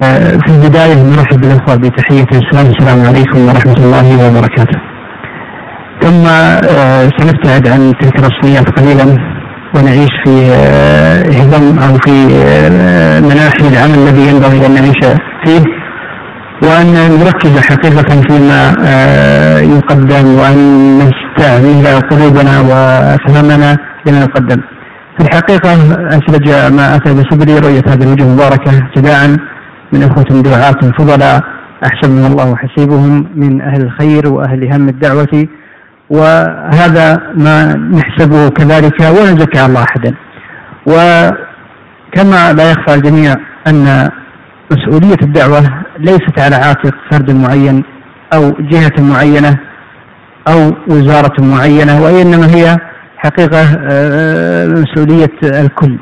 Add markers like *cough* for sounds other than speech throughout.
في البداية نرحب بالأخوة بتحية الإسلام السلام عليكم ورحمة الله وبركاته. ثم آه، سنبتعد عن تلك الرسميات قليلا ونعيش في هضم أو في مناحي العمل الذي ينبغي أن نعيش فيه وأن نركز حقيقة فيما يقدم وأن نستعمل قلوبنا وأفهامنا لما يقدم. في الحقيقة أسرج ما أتى بصدري رؤية هذه الوجوه المباركة ابتداء من إخوة دعاة فضلاء أحسبهم الله وحسيبهم من أهل الخير وأهل هم الدعوة وهذا ما نحسبه كذلك ولا نزكي الله أحدا. وكما لا يخفى الجميع أن مسؤولية الدعوة ليست على عاتق فرد معين أو جهة معينة أو وزارة معينة وإنما هي حقيقة آه، مسؤولية الكل.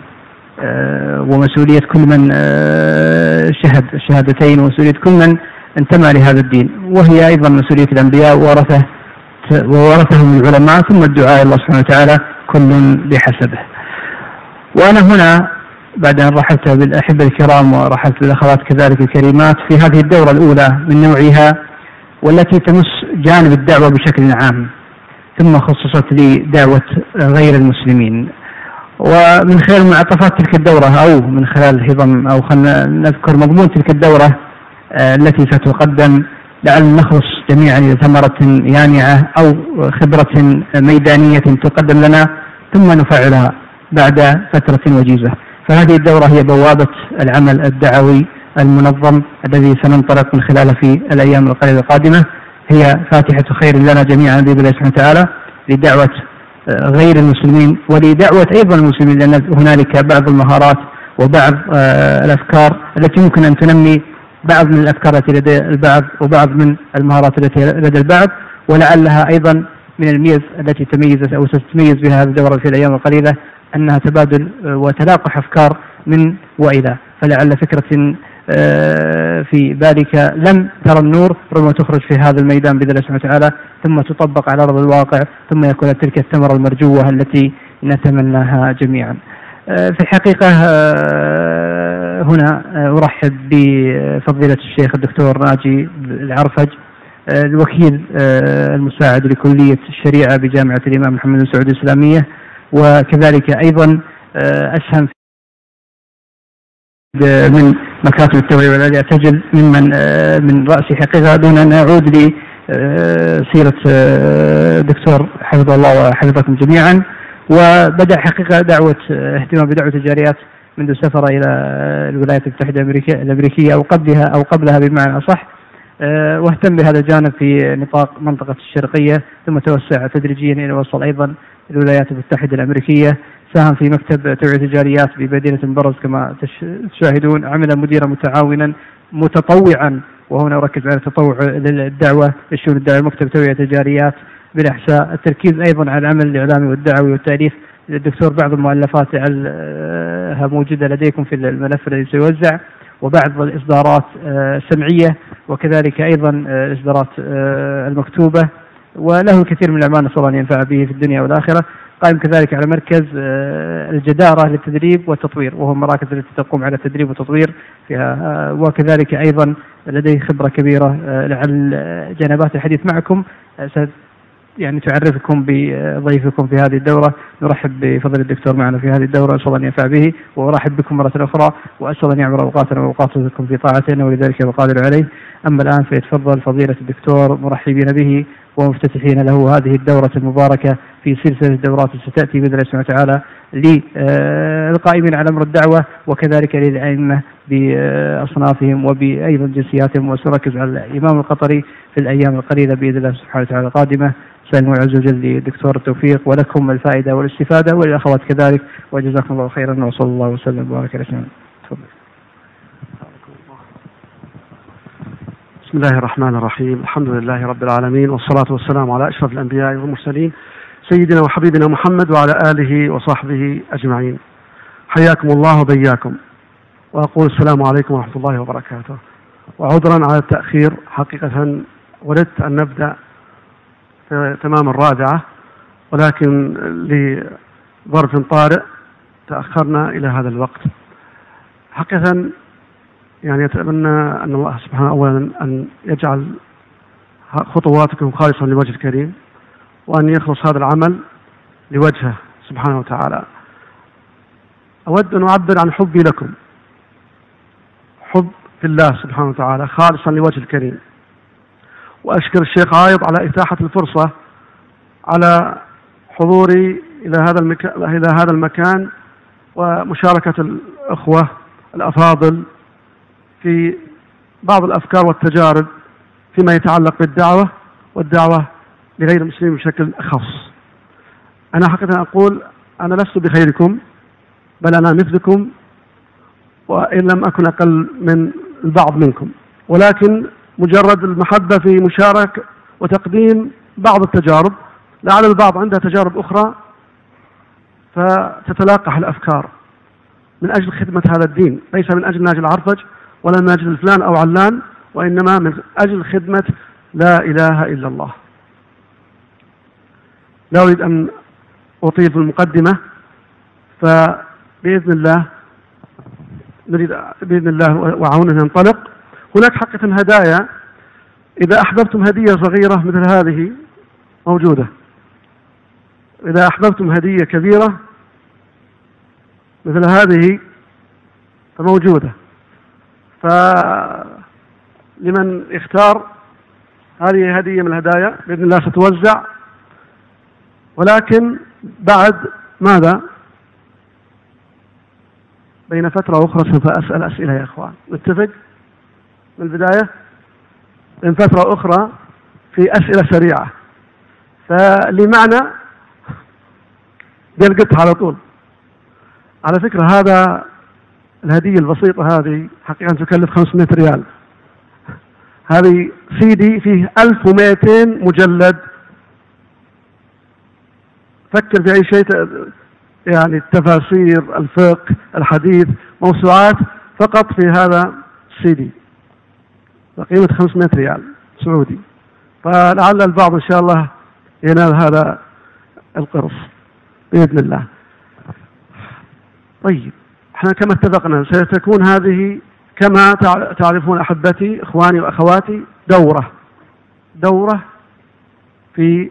ومسؤولية كل من آه، شهد الشهادتين ومسؤولية كل من انتمى لهذا الدين. وهي أيضا مسؤولية الأنبياء ورثة وورثهم العلماء ثم الدعاء الله سبحانه وتعالى كل بحسبه. وأنا هنا بعد أن رحلت بالأحبة الكرام ورحلت بالأخوات كذلك الكريمات في هذه الدورة الأولى من نوعها والتي تمس جانب الدعوة بشكل عام ثم خصصت لي دعوة غير المسلمين. ومن خلال معطفات تلك الدورة أو من خلال هضم أو خلينا نذكر مضمون تلك الدورة آه، التي ستقدم لعل نخلص جميعا إلى ثمرة يانعة أو خبرة ميدانية تقدم لنا ثم نفعلها بعد فترة وجيزة. فهذه الدورة هي بوابة العمل الدعوي المنظم الذي سننطلق من خلاله في الأيام القليلة القادمة. هي فاتحة خير لنا جميعا بإذن الله سبحانه وتعالى لدعوة غير المسلمين ولدعوة أيضا المسلمين لأن هنالك بعض المهارات وبعض آه، الأفكار التي يمكن أن تنمي بعض من الأفكار التي لدى البعض وبعض من المهارات التي لدى البعض ولعلها أيضا من الميز التي تميزت أو ستتميز بها هذه الدورة في الأيام القليلة أنها تبادل آه، وتلاقح أفكار من وإلى. فلعل فكرة في بالك لم ترى النور ربما تخرج في هذا الميدان بإذن الله سبحانه وتعالى ثم تطبق على أرض الواقع ثم يكون تلك الثمرة المرجوة التي نتمناها جميعا. آه، في الحقيقة آه، هنا أرحب بفضيلة الشيخ الدكتور ناجي العرفج الوكيل المساعد لكلية الشريعة بجامعة الإمام محمد بن سعود الإسلامية وكذلك أيضا اسهم من مكاتب التوعية والعلاج تجل ممن آه، من رأس حقيقة دون أن أعود لسيرة آه، دكتور حفظه الله وحفظكم جميعا. وبدأ حقيقة دعوة آه، اهتمام بدعوة الجاريات منذ سفر إلى الولايات المتحدة الأمريكية أو قبلها أو قبلها بمعنى أصح. واهتم بهذا الجانب في نطاق منطقة الشرقية ثم توسع تدريجيا إلى وصل أيضا الولايات المتحدة الأمريكية. ساهم في مكتب توعية الجاليات بمدينة المبرز كما تشاهدون عمل مديرا متعاونا متطوعا وهنا أركز على التطوع للدعوة للشؤون الدعوة مكتب توعية الجاليات بالإحساء. التركيز أيضا على العمل الإعلامي والدعوي والتأليف. الدكتور بعض المؤلفات لعلها موجودة لديكم في الملف الذي سيوزع وبعض الإصدارات السمعية آه، وكذلك أيضا آه، الإصدارات آه، المكتوبة وله الكثير من الأعمال نسأل الله أن ينفع به في الدنيا والآخرة. قائم كذلك على مركز آه، الجدارة للتدريب والتطوير وهو المراكز التي تقوم على التدريب والتطوير فيها آه، وكذلك أيضا لديه خبرة كبيرة آه، لعل جنبات الحديث معكم. يعني تعرفكم بضيفكم في هذه الدورة. نرحب بفضل الدكتور معنا في هذه الدورة أسأل الله أن ينفع به وأرحب بكم مرة أخرى وأسأل أن يعمر أوقاتنا وأوقاتكم في طاعته ولذلك وقادر عليه. أما الآن فيتفضل فضيلة الدكتور مرحبين به ومفتتحين له هذه الدورة المباركة في سلسلة الدورات ستأتي بإذن الله سبحانه وتعالى للقائمين على أمر الدعوة وكذلك للأئمة بأصنافهم وبأيضا جنسياتهم وسنركز على الإمام القطري في الأيام القليلة بإذن الله سبحانه وتعالى القادمة. الله عز وجل لدكتور التوفيق ولكم الفائدة والاستفادة وللأخوات كذلك وجزاكم الله خيرا وصلى الله وسلم وبارك على سيدنا تفضل بسم الله الرحمن الرحيم. الحمد لله رب العالمين والصلاة والسلام على أشرف الأنبياء والمرسلين سيدنا وحبيبنا محمد وعلى آله وصحبه أجمعين. حياكم الله وبياكم. وأقول السلام عليكم ورحمة الله وبركاته. وعذرا على التأخير حقيقة وددت أن نبدأ تمام الرابعة ولكن لظرف طارئ تأخرنا إلى هذا الوقت. حقيقة يعني أتمنى أن الله سبحانه أولا أن يجعل خطواتكم خالصة لوجه الكريم. وأن يخلص هذا العمل لوجهه سبحانه وتعالى. أود أن أعبر عن حبي لكم. حب في الله سبحانه وتعالى خالصا لوجه الكريم. وأشكر الشيخ عايض على إتاحة الفرصة على حضوري إلى هذا المكان إلى هذا المكان ومشاركة الأخوة الأفاضل في بعض الأفكار والتجارب فيما يتعلق بالدعوة والدعوة لغير المسلمين بشكل خاص. أنا حقيقة أقول أنا لست بخيركم بل أنا مثلكم وإن لم أكن أقل من البعض منكم. ولكن مجرد المحبة في مشاركة وتقديم بعض التجارب لعل البعض عنده تجارب أخرى فتتلاقح الأفكار من أجل خدمة هذا الدين. ليس من أجل ناجل عرفج ولا من أجل فلان أو علان وإنما من أجل خدمة لا إله إلا الله. لا أريد أن أطيل في المقدمة فبإذن الله نريد بإذن الله وعونه ننطلق. هناك حقيقة هدايا. إذا أحببتم هدية صغيرة مثل هذه موجودة. إذا أحببتم هدية كبيرة مثل هذه فموجودة. فلمن اختار هذه هدية من الهدايا بإذن الله ستوزع. ولكن بعد ماذا؟ بين فترة أخرى سوف أسأل أسئلة يا إخوان. نتفق من البداية؟ من فترة أخرى في أسئلة سريعة. فلمعنى بالقط على طول. على فكرة هذا الهدية البسيطة هذه حقيقة تكلف 500 ريال. هذه سي دي فيه 1200 مجلد فكر في أي شيء يعني التفاسير الفقه الحديث موسوعات فقط في هذا السي دي. بقيمة 500 ريال سعودي. فلعل البعض إن شاء الله ينال هذا القرص بإذن الله. طيب إحنا كما اتفقنا ستكون هذه كما تعرفون أحبتي إخواني وأخواتي دورة. دورة في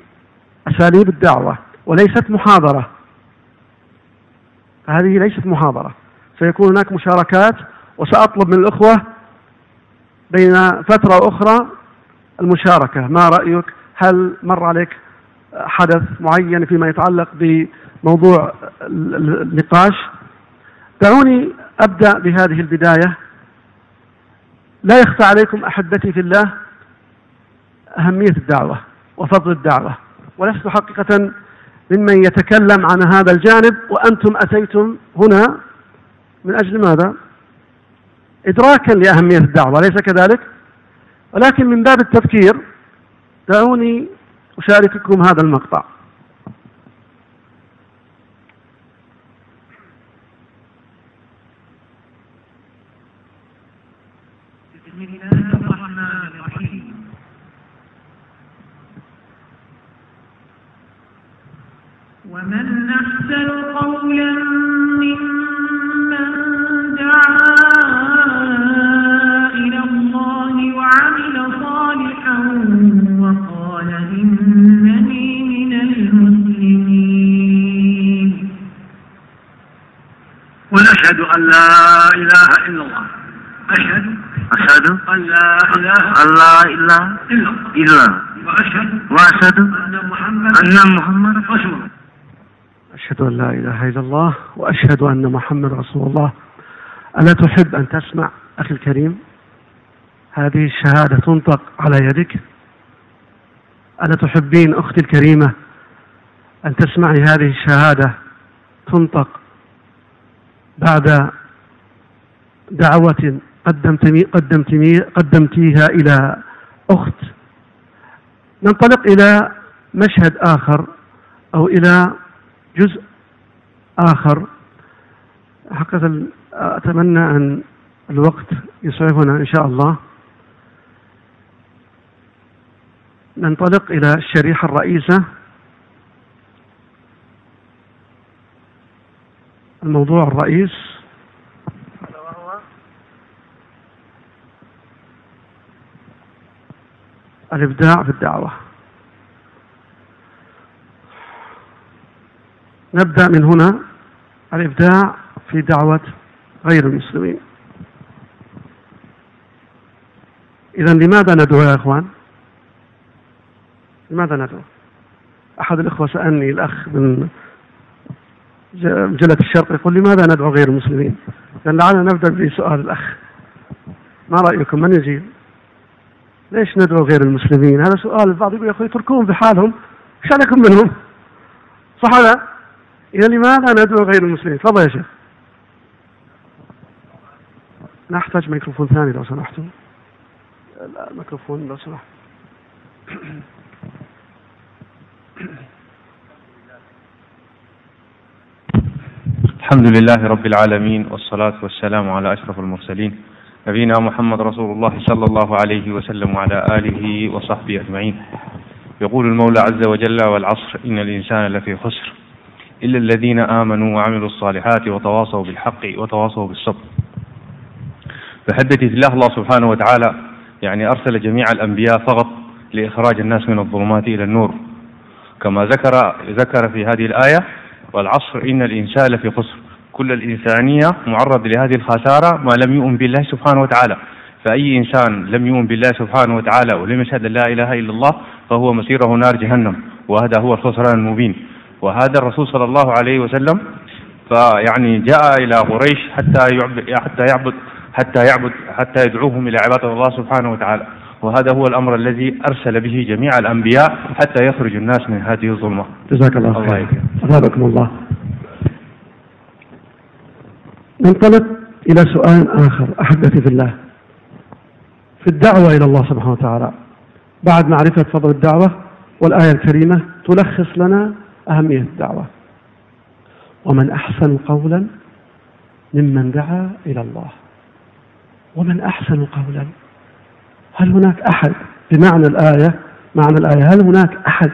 أساليب الدعوة. وليست محاضرة. هذه ليست محاضرة. سيكون هناك مشاركات وسأطلب من الأخوة بين فترة وأخرى المشاركة. ما رأيك؟ هل مر عليك حدث معين فيما يتعلق بموضوع النقاش؟ دعوني أبدأ بهذه البداية. لا يخفى عليكم أحبتي في الله أهمية الدعوة وفضل الدعوة ولست حقيقة ممن يتكلم عن هذا الجانب وأنتم أتيتم هنا من أجل ماذا؟ إدراكا لأهمية الدعوة أليس كذلك؟ ولكن من باب التذكير دعوني أشارككم هذا المقطع ومن أحسن قولا ممن دعا إلى الله وعمل صالحا وقال إنني من المسلمين ونشهد أن لا إله إلا الله أشهد أشهد أن لا إله إلا الله إلا وأشهد وأشهد أن محمد أن محمد رسول الله أشهد أن لا إله إلا الله وأشهد أن محمد رسول الله. ألا تحب أن تسمع أخي الكريم؟ هذه الشهادة تنطق على يدك. ألا تحبين أختي الكريمة أن تسمعي هذه الشهادة تنطق بعد دعوة قدمت قدمت قدمتيها إلى أخت. ننطلق إلى مشهد آخر أو إلى جزء آخر. حقيقة أتمنى أن الوقت يسعفنا إن شاء الله. ننطلق إلى الشريحة الرئيسة. الموضوع الرئيس. الإبداع في الدعوة. نبدأ من هنا الإبداع في دعوة غير المسلمين إذا لماذا ندعو يا إخوان؟ لماذا ندعو؟ أحد الإخوة سألني الأخ من مجلة الشرق يقول لماذا ندعو غير المسلمين؟ لأن لعلنا نبدأ بسؤال الأخ ما رأيكم من يجيب؟ ليش ندعو غير المسلمين؟ هذا سؤال البعض يقول يا أخوي اتركوهم بحالهم عليكم منهم؟ صح ولا؟ إذا لماذا ندعو غير المسلمين؟ تفضل يا شيخ. نحتاج ميكروفون ثاني لو سمحتوا. الميكروفون لو سمحت. الحمد لله رب العالمين والصلاة والسلام على أشرف المرسلين نبينا محمد رسول الله صلى الله عليه وسلم وعلى آله وصحبه أجمعين يقول المولى عز وجل والعصر إن الإنسان لفي خسر إلا الذين آمنوا وعملوا الصالحات وتواصوا بالحق وتواصوا بالصبر. فحدثت الله الله سبحانه وتعالى يعني أرسل جميع الأنبياء فقط لإخراج الناس من الظلمات إلى النور. كما ذكر ذكر في هذه الآية والعصر إن الإنسان لفي خسر. كل الإنسانية معرض لهذه الخسارة ما لم يؤمن بالله سبحانه وتعالى. فأي إنسان لم يؤمن بالله سبحانه وتعالى ولم يشهد لا إله إلا الله فهو مسيره نار جهنم وهذا هو الخسران المبين. وهذا الرسول صلى الله عليه وسلم فيعني جاء إلى قريش حتى يعبد حتى يعبد حتى يعبد حتى يدعوهم إلى عبادة الله سبحانه وتعالى. وهذا هو الأمر الذي أرسل به جميع الأنبياء حتى يخرج الناس من هذه الظلمة. جزاك الله خير أثابكم الله. ننطلق إلى سؤال آخر. أحبتي في الله. في الدعوة إلى الله سبحانه وتعالى بعد معرفة فضل الدعوة والآية الكريمة تلخص لنا أهمية الدعوة. ومن أحسن قولا ممن دعا إلى الله. ومن أحسن قولا هل هناك أحد بمعنى الآية معنى الآية هل هناك أحد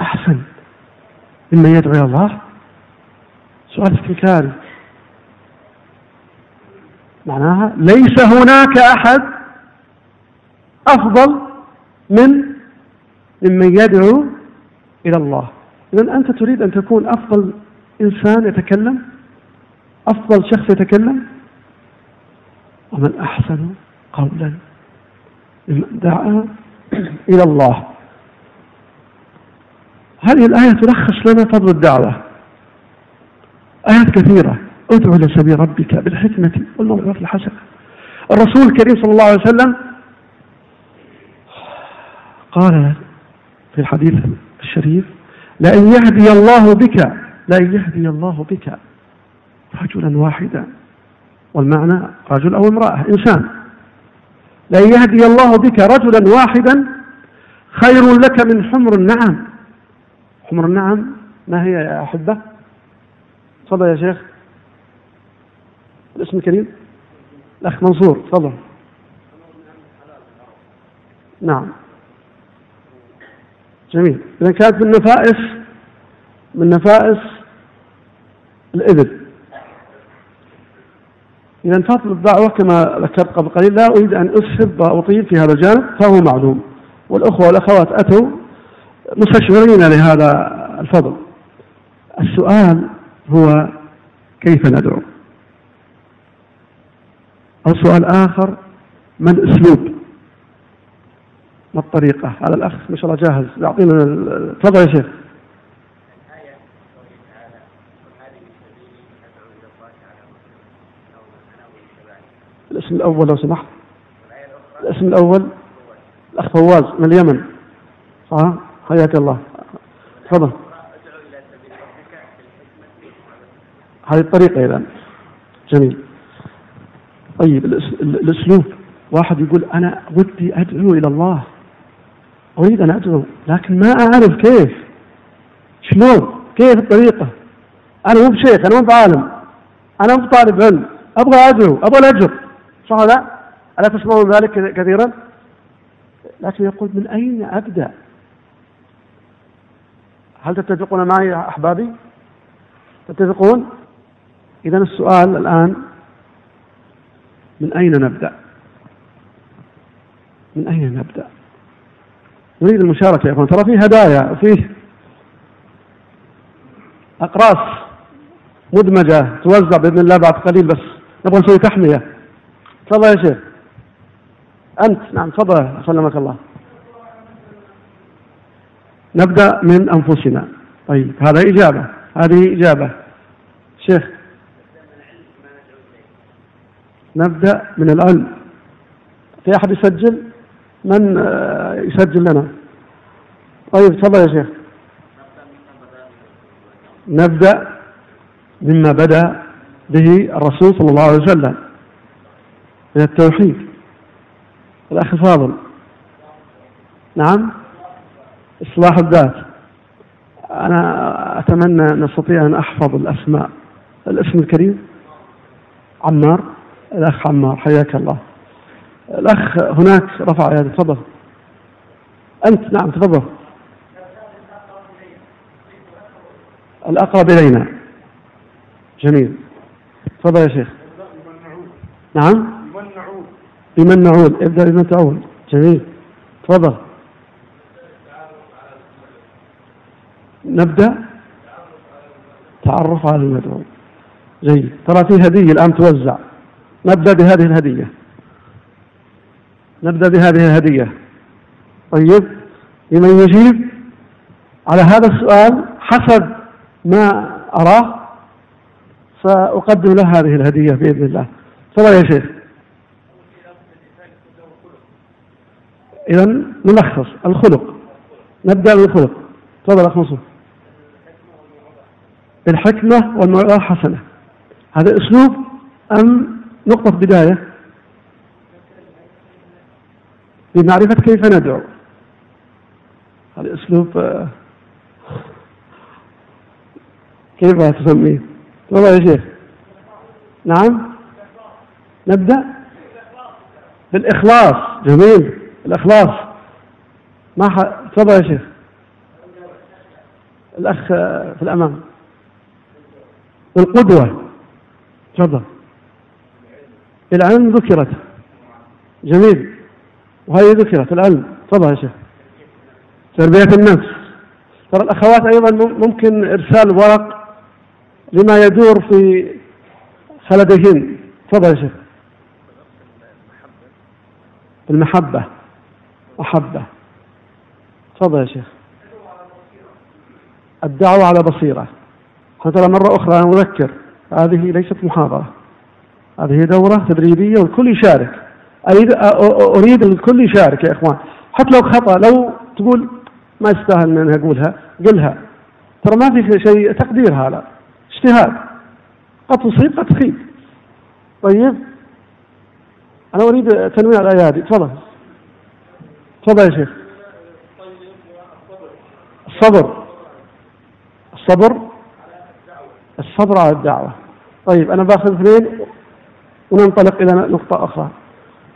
أحسن ممن يدعو إلى الله؟ سؤال استنكاري معناها ليس هناك أحد أفضل من ممن يدعو إلى الله. إذا أنت تريد أن تكون أفضل إنسان يتكلم أفضل شخص يتكلم؟ ومن أحسن قولا ممن دعا إلى الله. هذه الآية تلخص لنا فضل الدعوة. آيات كثيرة. ادعو إلى سبيل ربك بالحكمة والموعظة الحسنة. الرسول الكريم صلى الله عليه وسلم قال في الحديث الشريف لأن يهدي الله بك لأن يهدي الله بك. رجلا واحدا. والمعنى رجل أو امرأة إنسان. لأن يهدي الله بك رجلا واحدا خير لك من حمر النعم. حمر النعم ما هي يا أحبة؟ تفضل يا شيخ. الاسم الكريم؟ الأخ منصور تفضل. نعم. جميل. إذا كانت من نفائس من نفائس الإبل. إذا فضل الدعوة كما ذكرت قبل قليل لا أريد أن أسهب وأطيل في هذا الجانب فهو معلوم والأخوة والأخوات أتوا مستشعرين لهذا الفضل. السؤال هو كيف ندعو؟ أو سؤال آخر ما الأسلوب ما الطريقة؟ هذا الأخ ما شاء الله جاهز. يعطينا تفضل يا شيخ. الاسم الأول لو سمحت. الاسم الأول؟ الأخ فواز من اليمن. صح؟ حياك الله. تفضل. هذه الطريقة إذا جميل. طيب الأسلوب. واحد يقول أنا ودي أدعو إلى الله. أريد أن أدعو لكن ما أعرف كيف شلون كيف الطريقة أنا مو بشيخ أنا مو بعالم أنا مو بطالب علم أبغى أدعو أبغى الأجر صح ولا لا؟ ألا تسمعون ذلك كثيرا؟ لكن يقول من أين أبدأ؟ هل تتفقون معي يا أحبابي؟ تتفقون؟ إذا السؤال الآن من أين نبدأ؟ من أين نبدأ؟ نريد المشاركة يا ترى فيه هدايا وفيه أقراص مدمجة توزع بإذن الله بعد قليل بس نبغى نسوي تحمية. تفضل يا شيخ. أنت نعم تفضل سلمك الله. نبدأ من أنفسنا. طيب هذا إجابة هذه إجابة. شيخ. نبدأ من العلم. في أحد يسجل؟ من آه، يسجل لنا. طيب تفضل يا شيخ. نبدأ مما بدأ به الرسول صلى الله عليه وسلم من التوحيد. الأخ فاضل. نعم؟ إصلاح الذات. أنا أتمنى أن أستطيع أن أحفظ الأسماء. الاسم الكريم؟ عمار. الأخ عمار حياك الله. الأخ هناك رفع يده تفضل. أنت نعم تفضل. الأقرب إلينا. جميل. تفضل يا شيخ. نعم. بمن نعود. ابدأ بمن تعود. جميل. تفضل. نبدأ. تعرف على المدعو. جيد. ترى في هدية الآن توزع. نبدأ بهذه الهدية. نبدأ بهذه الهدية. طيب لمن يجيب؟ على هذا السؤال حسب ما أراه سأقدم له هذه الهدية بإذن الله. تفضل يا شيخ. إذا نلخص. الخلق. نبدأ بالخلق. تفضل أخ منصور. بالحكمة والموعظة الحسنة. هذا أسلوب أم نقطة بداية؟ بمعرفة كيف ندعو. هذا أسلوب آه، كيف تسميه؟ تفضل يا شيخ. نعم؟ نبدأ؟ بالإخلاص. جميل. الإخلاص. ما ح... تفضل يا شيخ. الأخ في الأمام. القدوة تفضل. العلم ذكرت. جميل. وهذه ذكرت العلم تفضل يا شيخ. تربية النفس. ترى الأخوات أيضا ممكن إرسال ورق لما يدور في خلدهن. تفضل يا شيخ. المحبة. محبة تفضل يا شيخ. الدعوة على بصيرة. حتى مرة أخرى أنا أذكر هذه ليست محاضرة. هذه دورة تدريبية والكل يشارك. أريد الكل يشارك يا إخوان. حتى لو خطأ لو تقول ما يستاهل أن أنا أقولها قلها. ترى ما في شيء تقدير هذا. اجتهاد. قد تصيب قد تخيب. طيب؟ أنا أريد تنويع الأيادي. تفضل. تفضل يا شيخ. الصبر. الصبر. الصبر على الدعوة. طيب أنا باخذ اثنين وننطلق إلى نقطة أخرى.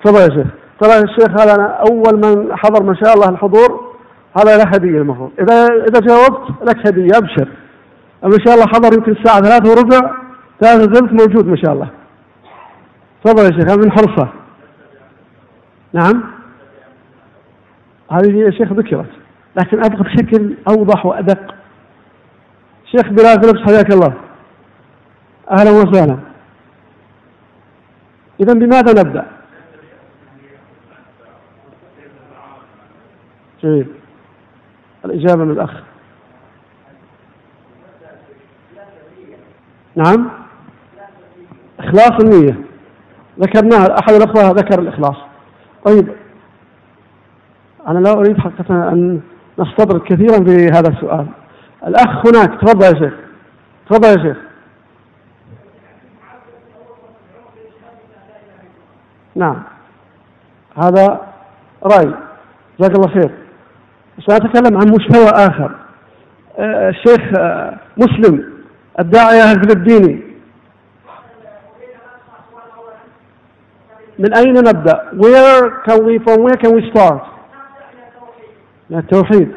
تفضل يا شيخ. ترى الشيخ هذا أنا أول من حضر ما شاء الله الحضور هذا له هدية المفروض إذا إذا جاوبت لك هدية أبشر. ما شاء الله حضر يمكن الساعة ثلاثة وربع ثلاثة ثلث موجود ما شاء الله. تفضل يا شيخ من حرصة. نعم. هذه يا شيخ ذكرت لكن أبغى بشكل أوضح وأدق. شيخ بلال فيلبس حياك الله. أهلا وسهلا. إذا بماذا نبدأ؟ جميل الإجابة من الأخ. نعم؟ إخلاص النية. ذكرناها أحد الأخوة ذكر الإخلاص. طيب. أنا لا أريد حقيقة أن نستطرد كثيرا في هذا السؤال. الأخ هناك تفضل يا شيخ. تفضل يا شيخ. نعم. هذا رأي. جزاك الله خير. سأتكلم عن مستوى آخر. آه، الشيخ آه، مسلم الداعية الفلبيني من أين نبدأ؟ Where can we from where can we start؟ من التوحيد.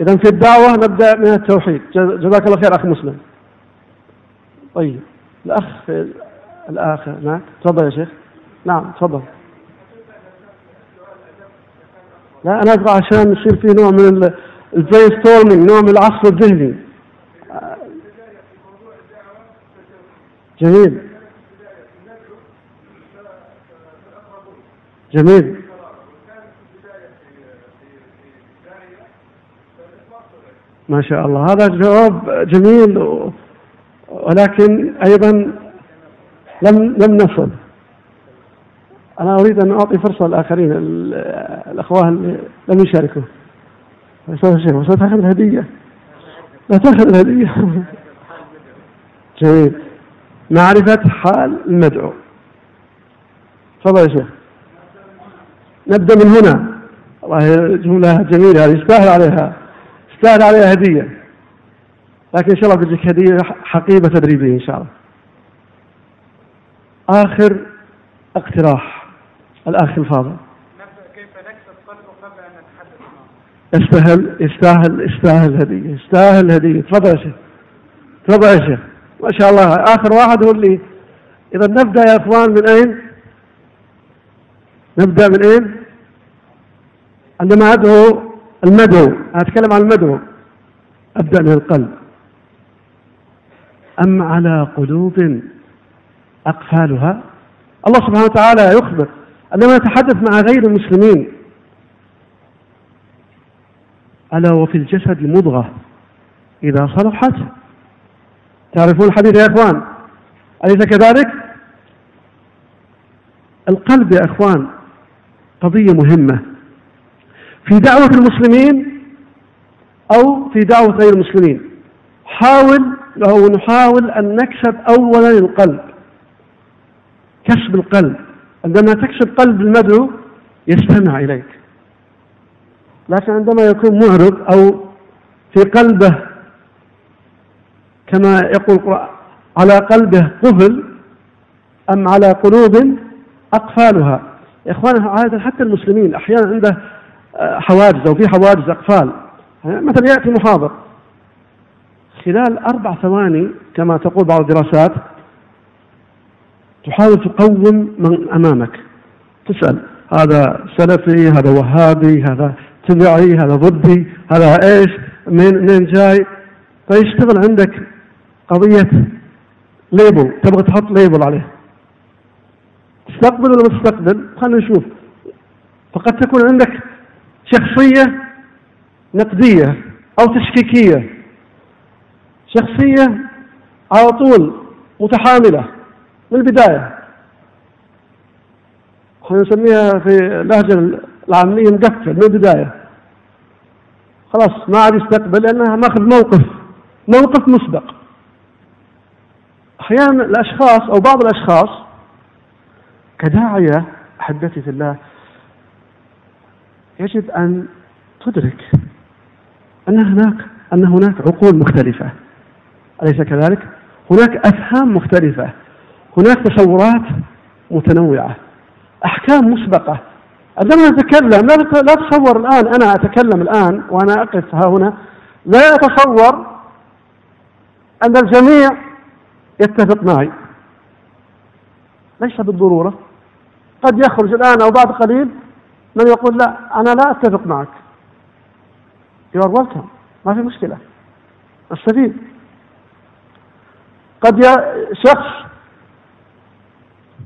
إذا في الدعوة نبدأ من التوحيد. جزاك الله خير أخي مسلم. طيب الأخ الآخر نعم تفضل يا شيخ. نعم تفضل. لا أنا أبغى عشان يصير في نوع من ال brainstorming نوع من العصف الذهني. جميل. جميل. ما شاء الله. هذا جواب جميل ولكن أيضا لم لم نصل. أنا أريد أن أعطي فرصة للآخرين الأخوة اللي لم يشاركوا. أستاذ الشيخ تأخذ الهدية. لا تأخذ الهدية. *laughs* جميل. معرفة حال المدعو. تفضل يا شيخ. نبدأ من هنا. والله جملة جميلة هذه يستاهل عليها. يستاهل عليها هدية. لكن إن شاء الله بتجيك هدية حقيبة تدريبية إن شاء الله. آخر اقتراح. الأخ الفاضل. كيف نكسب قلبه قبل أن نتحدث معه. يستاهل يستاهل يستاهل هدية يستاهل هدية تفضل يا شيخ. تفضل يا شيخ. ما شاء الله. آخر واحد هو اللي إذا نبدأ يا إخوان من أين؟ نبدأ من أين؟ عندما أدعو المدعو. أتكلم عن المدعو. أبدأ من القلب. أم على قلوب أقفالها؟ الله سبحانه وتعالى يخبر. عندما يتحدث مع غير المسلمين ألا وفي الجسد مضغة إذا صلحت؟ تعرفون الحديث يا إخوان؟ أليس كذلك؟ القلب يا إخوان قضية مهمة. في دعوة المسلمين أو في دعوة غير المسلمين حاول أو نحاول أن نكسب أولا القلب كسب القلب. عندما تكسب قلب المدعو يستمع إليك. لكن عندما يكون معرض أو في قلبه كما يقول على قلبه قفل أم على قلوب أقفالها. يا إخوان عادة حتى المسلمين أحيانا عنده آه، حواجز أو في حواجز أقفال. مثلا يأتي محاضر خلال أربع ثواني كما تقول بعض الدراسات تحاول تقوم من أمامك. تسأل هذا سلفي هذا وهابي هذا تبعي هذا ضدي هذا إيش من من جاي؟ فيشتغل عندك قضية label تبغى تحط label عليه. تستقبل ولا ما تستقبل؟ خلينا نشوف. فقد تكون عندك شخصية نقدية أو تشكيكية. شخصية على طول متحاملة. من البداية. إحنا نسميها في اللهجة العامية مقفل من البداية. خلاص ما عاد يستقبل لأنها ماخذ موقف موقف مسبق. أحيانا الأشخاص أو بعض الأشخاص كداعية أحبتي في الله يجب أن تدرك أن هناك أن هناك عقول مختلفة. أليس كذلك؟ هناك أفهام مختلفة. هناك تصورات متنوعة أحكام مسبقة. عندما نتكلم لا تصور الآن أنا أتكلم الآن وأنا أقف ها هنا لا أتصور أن الجميع يتفق معي. ليس بالضرورة. قد يخرج الآن أو بعد قليل من يقول لا أنا لا أتفق معك. You are welcome. ما في مشكلة. أستفيد. قد شخص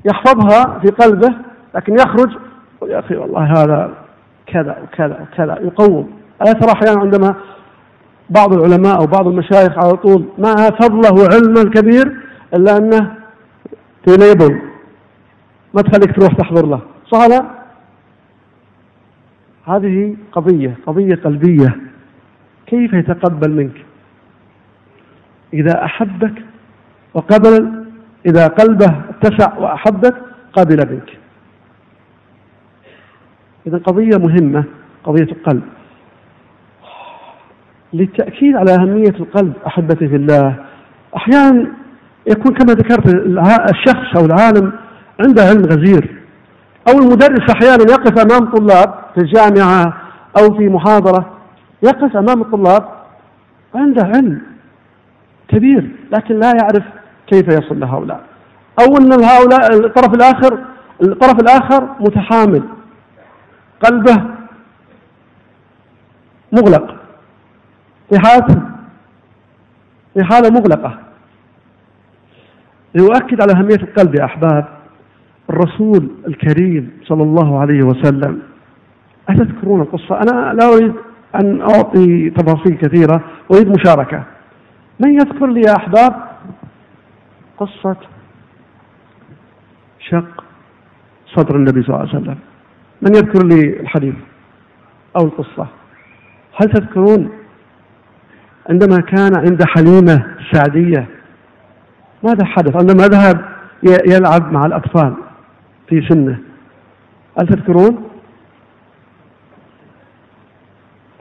يحفظها في قلبه لكن يخرج يا أخي والله هذا كذا وكذا وكذا يقوم. ألا ترى أحيانا عندما بعض العلماء أو بعض المشايخ على طول مع فضله وعلمه الكبير إلا أنه في ليبل ما تخليك تروح تحضر له. صح لا؟ هذه قضية قضية قلبية. كيف يتقبل منك؟ إذا أحبك وقبل إذا قلبه اتسع وأحبك قبل منك إذا قضية مهمة قضية القلب. للتأكيد على أهمية القلب أحبتي في الله. أحيانا يكون كما ذكرت الشخص أو العالم عنده علم غزير. أو المدرس أحيانا يقف أمام طلاب في الجامعة أو في محاضرة يقف أمام الطلاب عنده علم كبير لكن لا يعرف كيف يصل لهؤلاء. أو أن هؤلاء الطرف الآخر الطرف الآخر متحامل. قلبه مغلق. في حالة في حالة مغلقة. ليؤكد على أهمية القلب يا أحباب. الرسول الكريم صلى الله عليه وسلم. أتذكرون القصة؟ أنا لا أريد أن أعطي تفاصيل كثيرة أريد مشاركة. من يذكر لي يا أحباب قصة شق صدر النبي صلى الله عليه وسلم. من يذكر لي الحديث أو القصة؟ هل تذكرون عندما كان عند حليمة السعدية؟ ماذا حدث؟ عندما ذهب يلعب مع الأطفال في سنه. هل تذكرون؟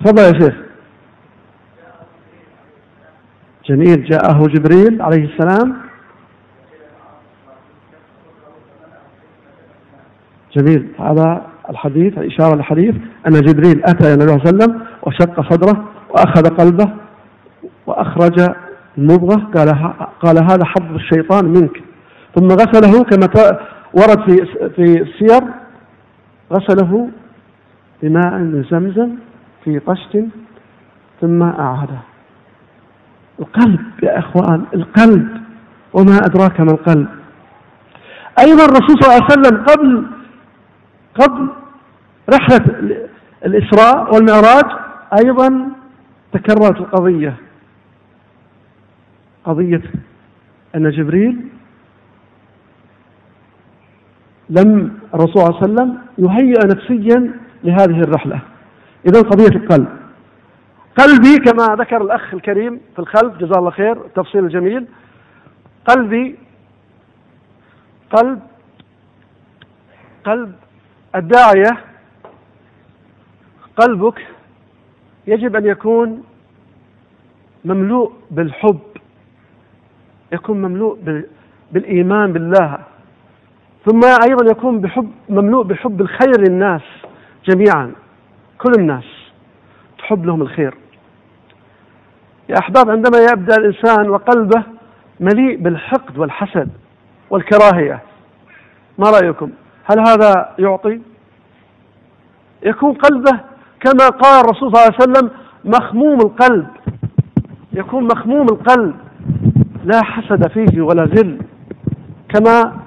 تفضل يا شيخ. جميل. جاءه جبريل عليه السلام. جميل هذا الحديث الإشارة للحديث أن جبريل أتى إلى النبي صلى الله عليه وسلم وشق صدره وأخذ قلبه وأخرج المضغة قال قال هذا حظ الشيطان منك. ثم غسله كما ورد في في السير. غسله بماء من زمزم في طشت ثم أعاده. القلب يا إخوان القلب. وما أدراك ما القلب. أيضا الرسول صلى الله عليه وسلم قبل قبل رحلة الإسراء والمعراج أيضا تكررت القضية قضية أن جبريل لم الرسول صلى الله عليه وسلم يهيئ نفسيا لهذه الرحلة. إذا قضية القلب. قلبي كما ذكر الأخ الكريم في الخلف جزاه الله خير التفصيل الجميل. قلبي قلب قلب الداعية قلبك يجب أن يكون مملوء بالحب يكون مملوء بالإيمان بالله ثم أيضا يكون بحب مملوء بحب الخير للناس جميعا كل الناس تحب لهم الخير. يا أحباب عندما يبدأ الإنسان وقلبه مليء بالحقد والحسد والكراهية ما رأيكم؟ هل هذا يعطي؟ يكون قلبه كما قال الرسول صلى الله عليه وسلم مخموم القلب. يكون مخموم القلب. لا حسد فيه ولا ذل. كما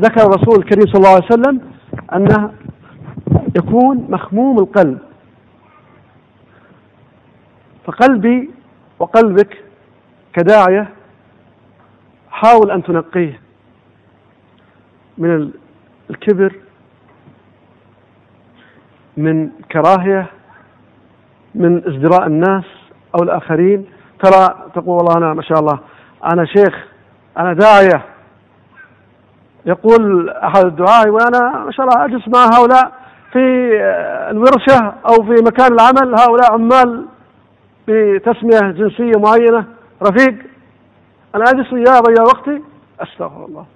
ذكر الرسول الكريم صلى الله عليه وسلم أنه يكون مخموم القلب. فقلبي وقلبك كداعية حاول أن تنقيه من الكبر من كراهية من ازدراء الناس أو الآخرين. ترى تقول والله أنا ما شاء الله. أنا شيخ أنا داعية. يقول أحد الدعاة وأنا ما شاء الله أجلس مع هؤلاء في الورشة أو في مكان العمل. هؤلاء عمال بتسمية جنسية معينة. رفيق أنا أجلس وياه أضيع وقتي. أستغفر الله.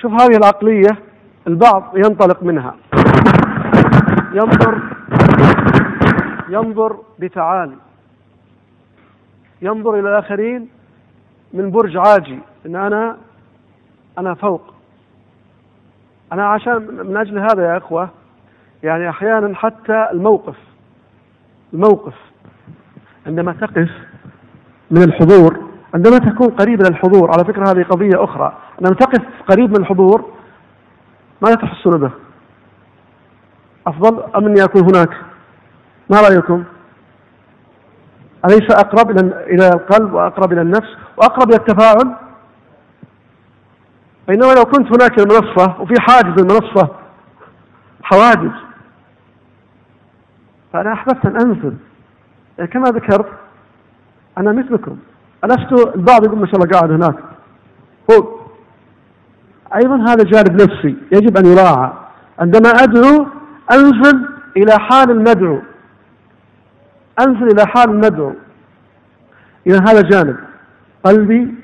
شوف هذه العقلية. البعض ينطلق منها. ينظر ينظر بتعالي ينظر إلى الآخرين من برج عاجي إن أنا أنا فوق. أنا عشان من أجل هذا يا إخوة يعني أحيانا حتى الموقف الموقف عندما تقف من الحضور عندما تكون قريب من الحضور على فكرة هذه قضية أخرى عندما تقف قريب من الحضور ماذا تحسون به. أفضل أم أني أكون هناك؟ ما رأيكم؟ أليس أقرب إلى القلب وأقرب إلى النفس وأقرب إلى التفاعل؟ بينما لو كنت هناك المنصة وفي حاجز المنصة حواجز. فأنا أحببت أن أنزل. يعني كما ذكرت أنا مثلكم. ألست البعض يقول ما شاء الله قاعد هناك. فوق أيضا هذا جانب نفسي يجب أن يراعى. عندما أدعو أنزل إلى حال المدعو. أنزل إلى حال المدعو. إذا هذا جانب. قلبي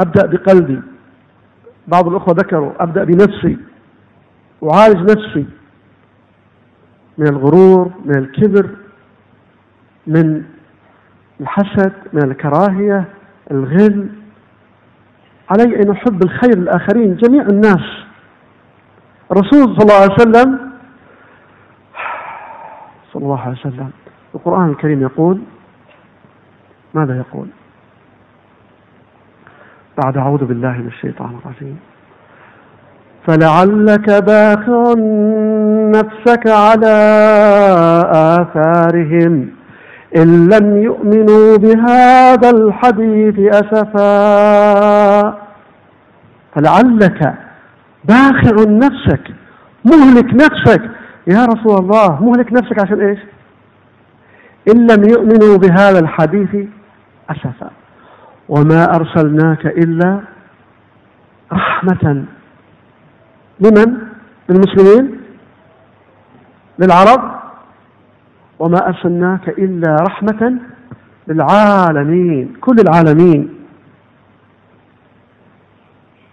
أبدأ بقلبي. بعض الأخوة ذكروا أبدأ بنفسي. أعالج نفسي. من الغرور من الكبر من الحسد من الكراهية الغل. علي أن أحب الخير للآخرين جميع الناس. الرسول صلى الله عليه وسلم صلى الله عليه وسلم. القرآن الكريم يقول ماذا يقول؟ بعد أعوذ بالله من الشيطان الرجيم. فلعلك باخع نفسك على آثارهم. إن لم يؤمنوا بهذا الحديث أسفا. فلعلك باخع نفسك مهلك نفسك. يا رسول الله مهلك نفسك عشان إيش؟ إن لم يؤمنوا بهذا الحديث أسفا. وما أرسلناك إلا رحمة. لمن؟ للمسلمين؟ للعرب؟ وما أرسلناك إلا رحمة للعالمين كل العالمين.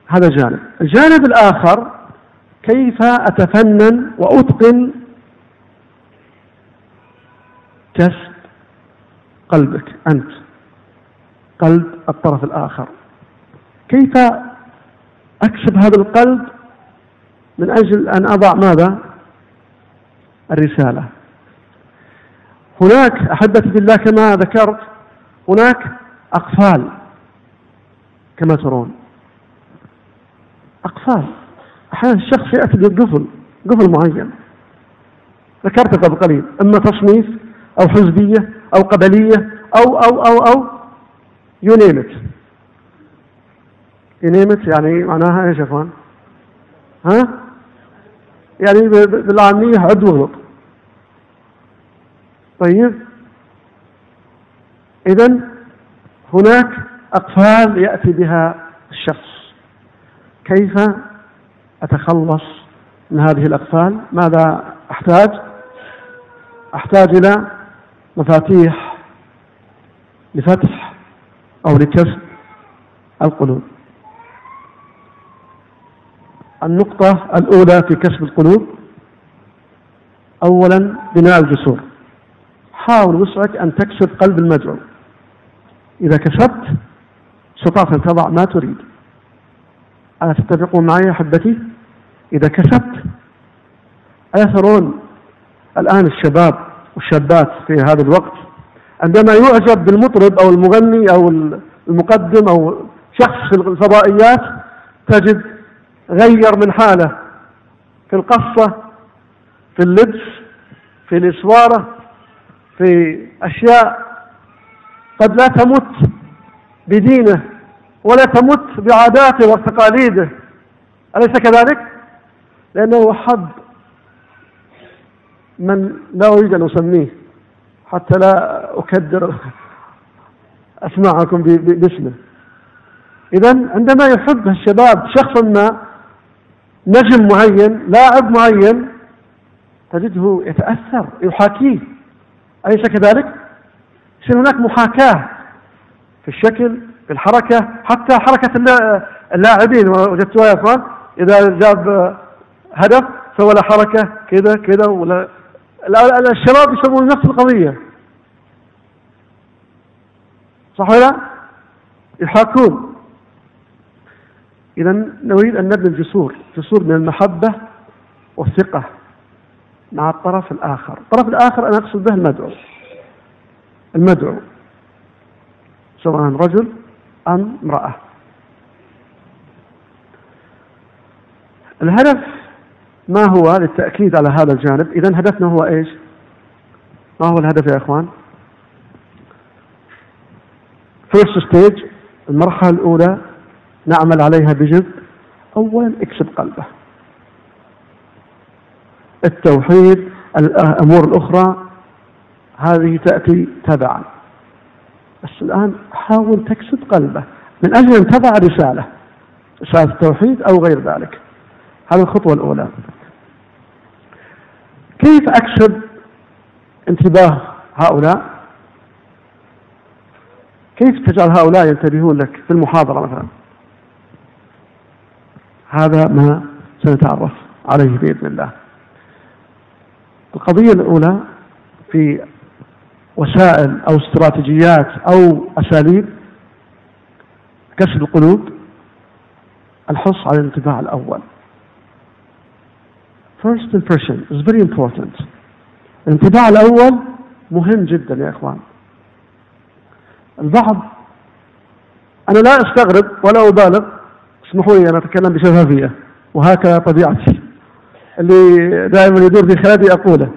هذا جانب. الجانب الآخر كيف أتفنن وأتقن كسب قلبك أنت قلب الطرف الآخر. كيف أكسب هذا القلب؟ من أجل أن أضع ماذا؟ الرسالة. هناك أحبتي بالله كما ذكرت هناك أقفال كما ترون. أقفال. أحيانا الشخص يأتي بقفل قفل معين. ذكرت قبل قليل. إما تصنيف أو حزبية أو قبلية أو أو أو أو you name it you name it يعني معناها إيش يا إخوان؟ ها؟ يعني بالعامية عد واغلط طيب. إذا هناك أقفال يأتي بها الشخص. كيف أتخلص من هذه الأقفال؟ ماذا أحتاج؟ أحتاج إلى مفاتيح لفتح أو لكسب القلوب. النقطة الأولى في كسب القلوب أولا بناء الجسور. حاول وسعك أن تكسب قلب المدعو إذا كسبت استطعت أن تضع ما تريد. ألا تتفقون معي أحبتي؟ إذا كسبت ألا ترون الآن الشباب والشابات في هذا الوقت؟ عندما يعجب بالمطرب أو المغني أو المقدم أو شخص في الفضائيات تجد غير من حالة في القصة في اللبس في الإسوارة في أشياء قد لا تمت بدينه ولا تمت بعاداته وتقاليده. أليس كذلك؟ لأنه حب من لا أريد أن أسميه حتى لا أكدر أسماعكم باسمه. إذا عندما يحب الشباب شخصا ما نجم معين لاعب معين تجده يتأثر يحاكيه. أليس كذلك؟ يصير هناك محاكاة في الشكل في الحركة حتى حركة اللاعبين وجدتوها يا اخوان إذا جاب هدف سوى له حركة كذا كذا ولا الشباب يسوون نفس القضية صح ولا لا؟ يحاكون إذا نريد أن نبني الجسور جسور من المحبة والثقة مع الطرف الآخر. الطرف الآخر أنا أقصد به المدعو. المدعو. سواء رجل أم امرأة. الهدف ما هو للتأكيد على هذا الجانب؟ إذا هدفنا هو إيش؟ ما هو الهدف يا إخوان؟ First stage المرحلة الأولى نعمل عليها بجد. أولا اكسب قلبه. التوحيد الأمور الأخرى هذه تأتي تبعا. بس الآن حاول تكسب قلبه. من أجل أن تضع رسالة رسالة التوحيد أو غير ذلك. هذه الخطوة الأولى. كيف أكسب انتباه هؤلاء؟ كيف تجعل هؤلاء ينتبهون لك في المحاضرة مثلا؟ هذا ما سنتعرف عليه بإذن الله. القضية الأولى في وسائل أو استراتيجيات أو أساليب كسب القلوب الحص على الانطباع الأول. First impression is very important. الانطباع الأول مهم جدا يا إخوان. البعض أنا لا أستغرب ولا أبالغ اسمحوا لي أنا أتكلم بشفافية وهكذا طبيعتي. اللي دائما يدور في خيالي أقوله.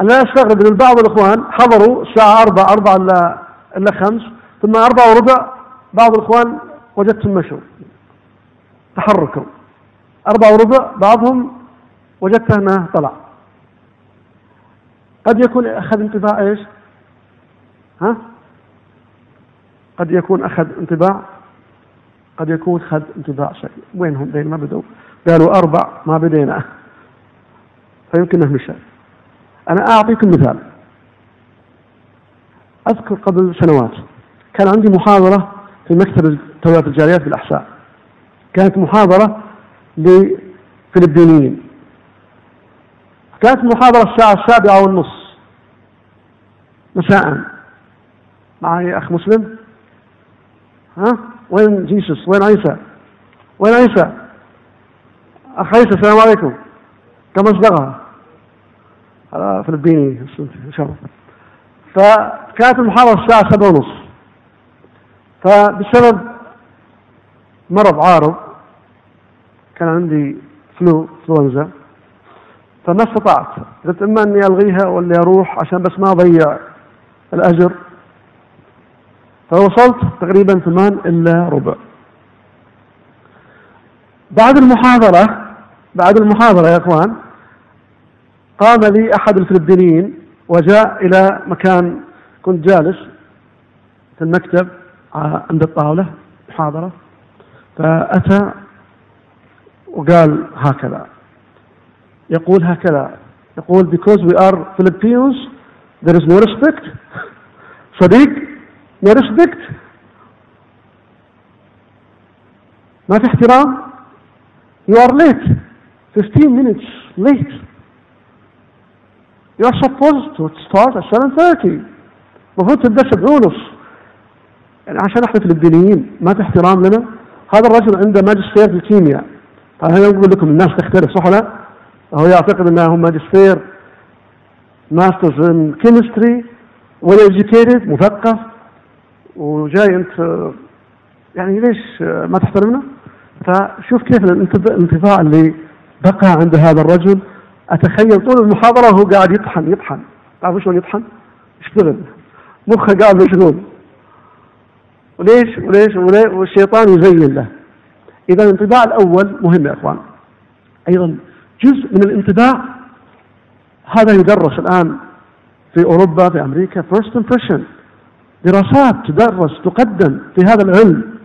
أنا أستغرب أن بعض الإخوان حضروا الساعة أربعة أربعة إلا إلا خمس ثم أربعة وربع بعض الإخوان وجدتهم مشوا. تحركوا. أربعة وربع بعضهم وجدته أنه طلع. قد يكون أخذ انطباع إيش؟ ها؟ قد يكون أخذ انطباع؟ قد يكون أخذ انطباع شيء. وينهم؟ بين ما بدوا قالوا أربع ما بدينا. فيمكن أنه مشى أنا أعطيكم مثال أذكر قبل سنوات كان عندي محاضرة في مكتب توعية الجاليات بالأحساء. كانت محاضرة لفلبينيين. كانت المحاضرة الساعة السابعة والنص. مساء. معي أخ مسلم. ها؟ وين جيسوس؟ وين عيسى؟ وين عيسى؟ أخ عيسى السلام عليكم. كم أصدقها هذا فلبيني إن شاء الله. فكانت المحاضرة الساعة سبعة ونص. فبسبب مرض عارض كان عندي فلو فلونزا فما استطعت. قلت إما إني ألغيها ولا أروح عشان بس ما أضيع الأجر. فوصلت تقريبا ثمان إلا ربع. بعد المحاضرة بعد المحاضرة يا إخوان قام لي أحد الفلبينيين وجاء إلى مكان كنت جالس في المكتب عند الطاولة محاضرة فأتى وقال هكذا يقول هكذا يقول because we are Filipinos there is no respect. صديق no respect. ما في احترام. You are late. 15 minutes late. You are supposed to start at 7.30 المفروض تبدأ 7 ونص يعني عشان إحنا فلبينيين ما في احترام لنا. هذا الرجل عنده ماجستير في الكيمياء فهنا أقول لكم الناس تختلف صح ولا هو يعتقد إنه ماجستير masters in chemistry ولا educated مثقف وجاي أنت يعني ليش ما تحترمنا؟ فشوف كيف الانطباع اللي بقى عند هذا الرجل أتخيل طول المحاضرة وهو قاعد يطحن يطحن. تعرفوا شلون يطحن؟ يشتغل. مخه قاعد مشغول. وليش؟ وليش؟ والشيطان يزين له. إذا الانطباع الأول مهم يا إخوان. أيضا جزء من الانطباع هذا يدرس الآن في أوروبا في أمريكا first impression. دراسات تدرس تقدم في هذا العلم.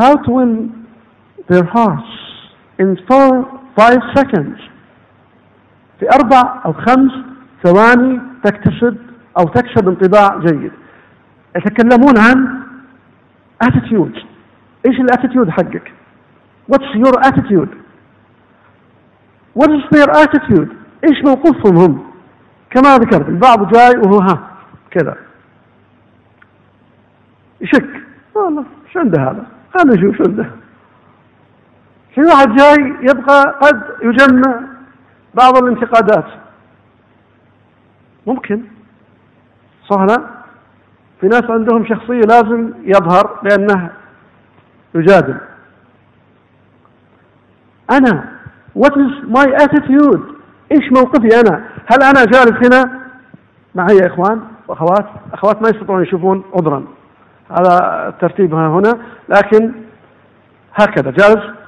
How to win their hearts. In four five seconds. في أربع أو خمس ثواني تكتسب أو تكسب انطباع جيد. يتكلمون عن attitude. إيش الاتيتيود حقك؟ What's your attitude? What is their attitude? إيش موقفهم؟ هم كما ذكرت البعض جاي وهو ها كذا. يشك. والله شو عنده هذا؟ خلينا نشوف شو عنده. في واحد جاي يبقى قد يجمع بعض الانتقادات. ممكن. صح لا؟ في ناس عندهم شخصية لازم يظهر لأنه يجادل. أنا what is my attitude إيش موقفي أنا؟ هل أنا جالس هنا؟ معي يا إخوان وأخوات. أخوات ما يستطيعون يشوفون عذرا هذا الترتيب هنا لكن هكذا جالس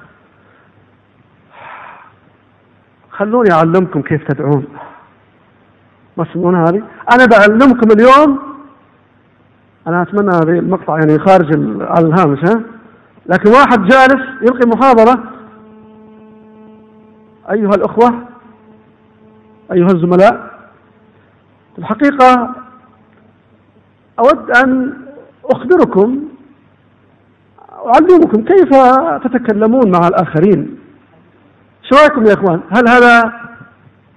خلوني أعلمكم كيف تدعون. ما تسمعون هذه؟ أنا بعلمكم اليوم أنا أتمنى هذه المقطع يعني خارج على الهامش ها؟ لكن واحد جالس يلقي محاضرة. أيها الأخوة أيها الزملاء في الحقيقة أود أن أخبركم أعلمكم كيف تتكلمون مع الآخرين. شو رأيكم يا إخوان؟ هل هذا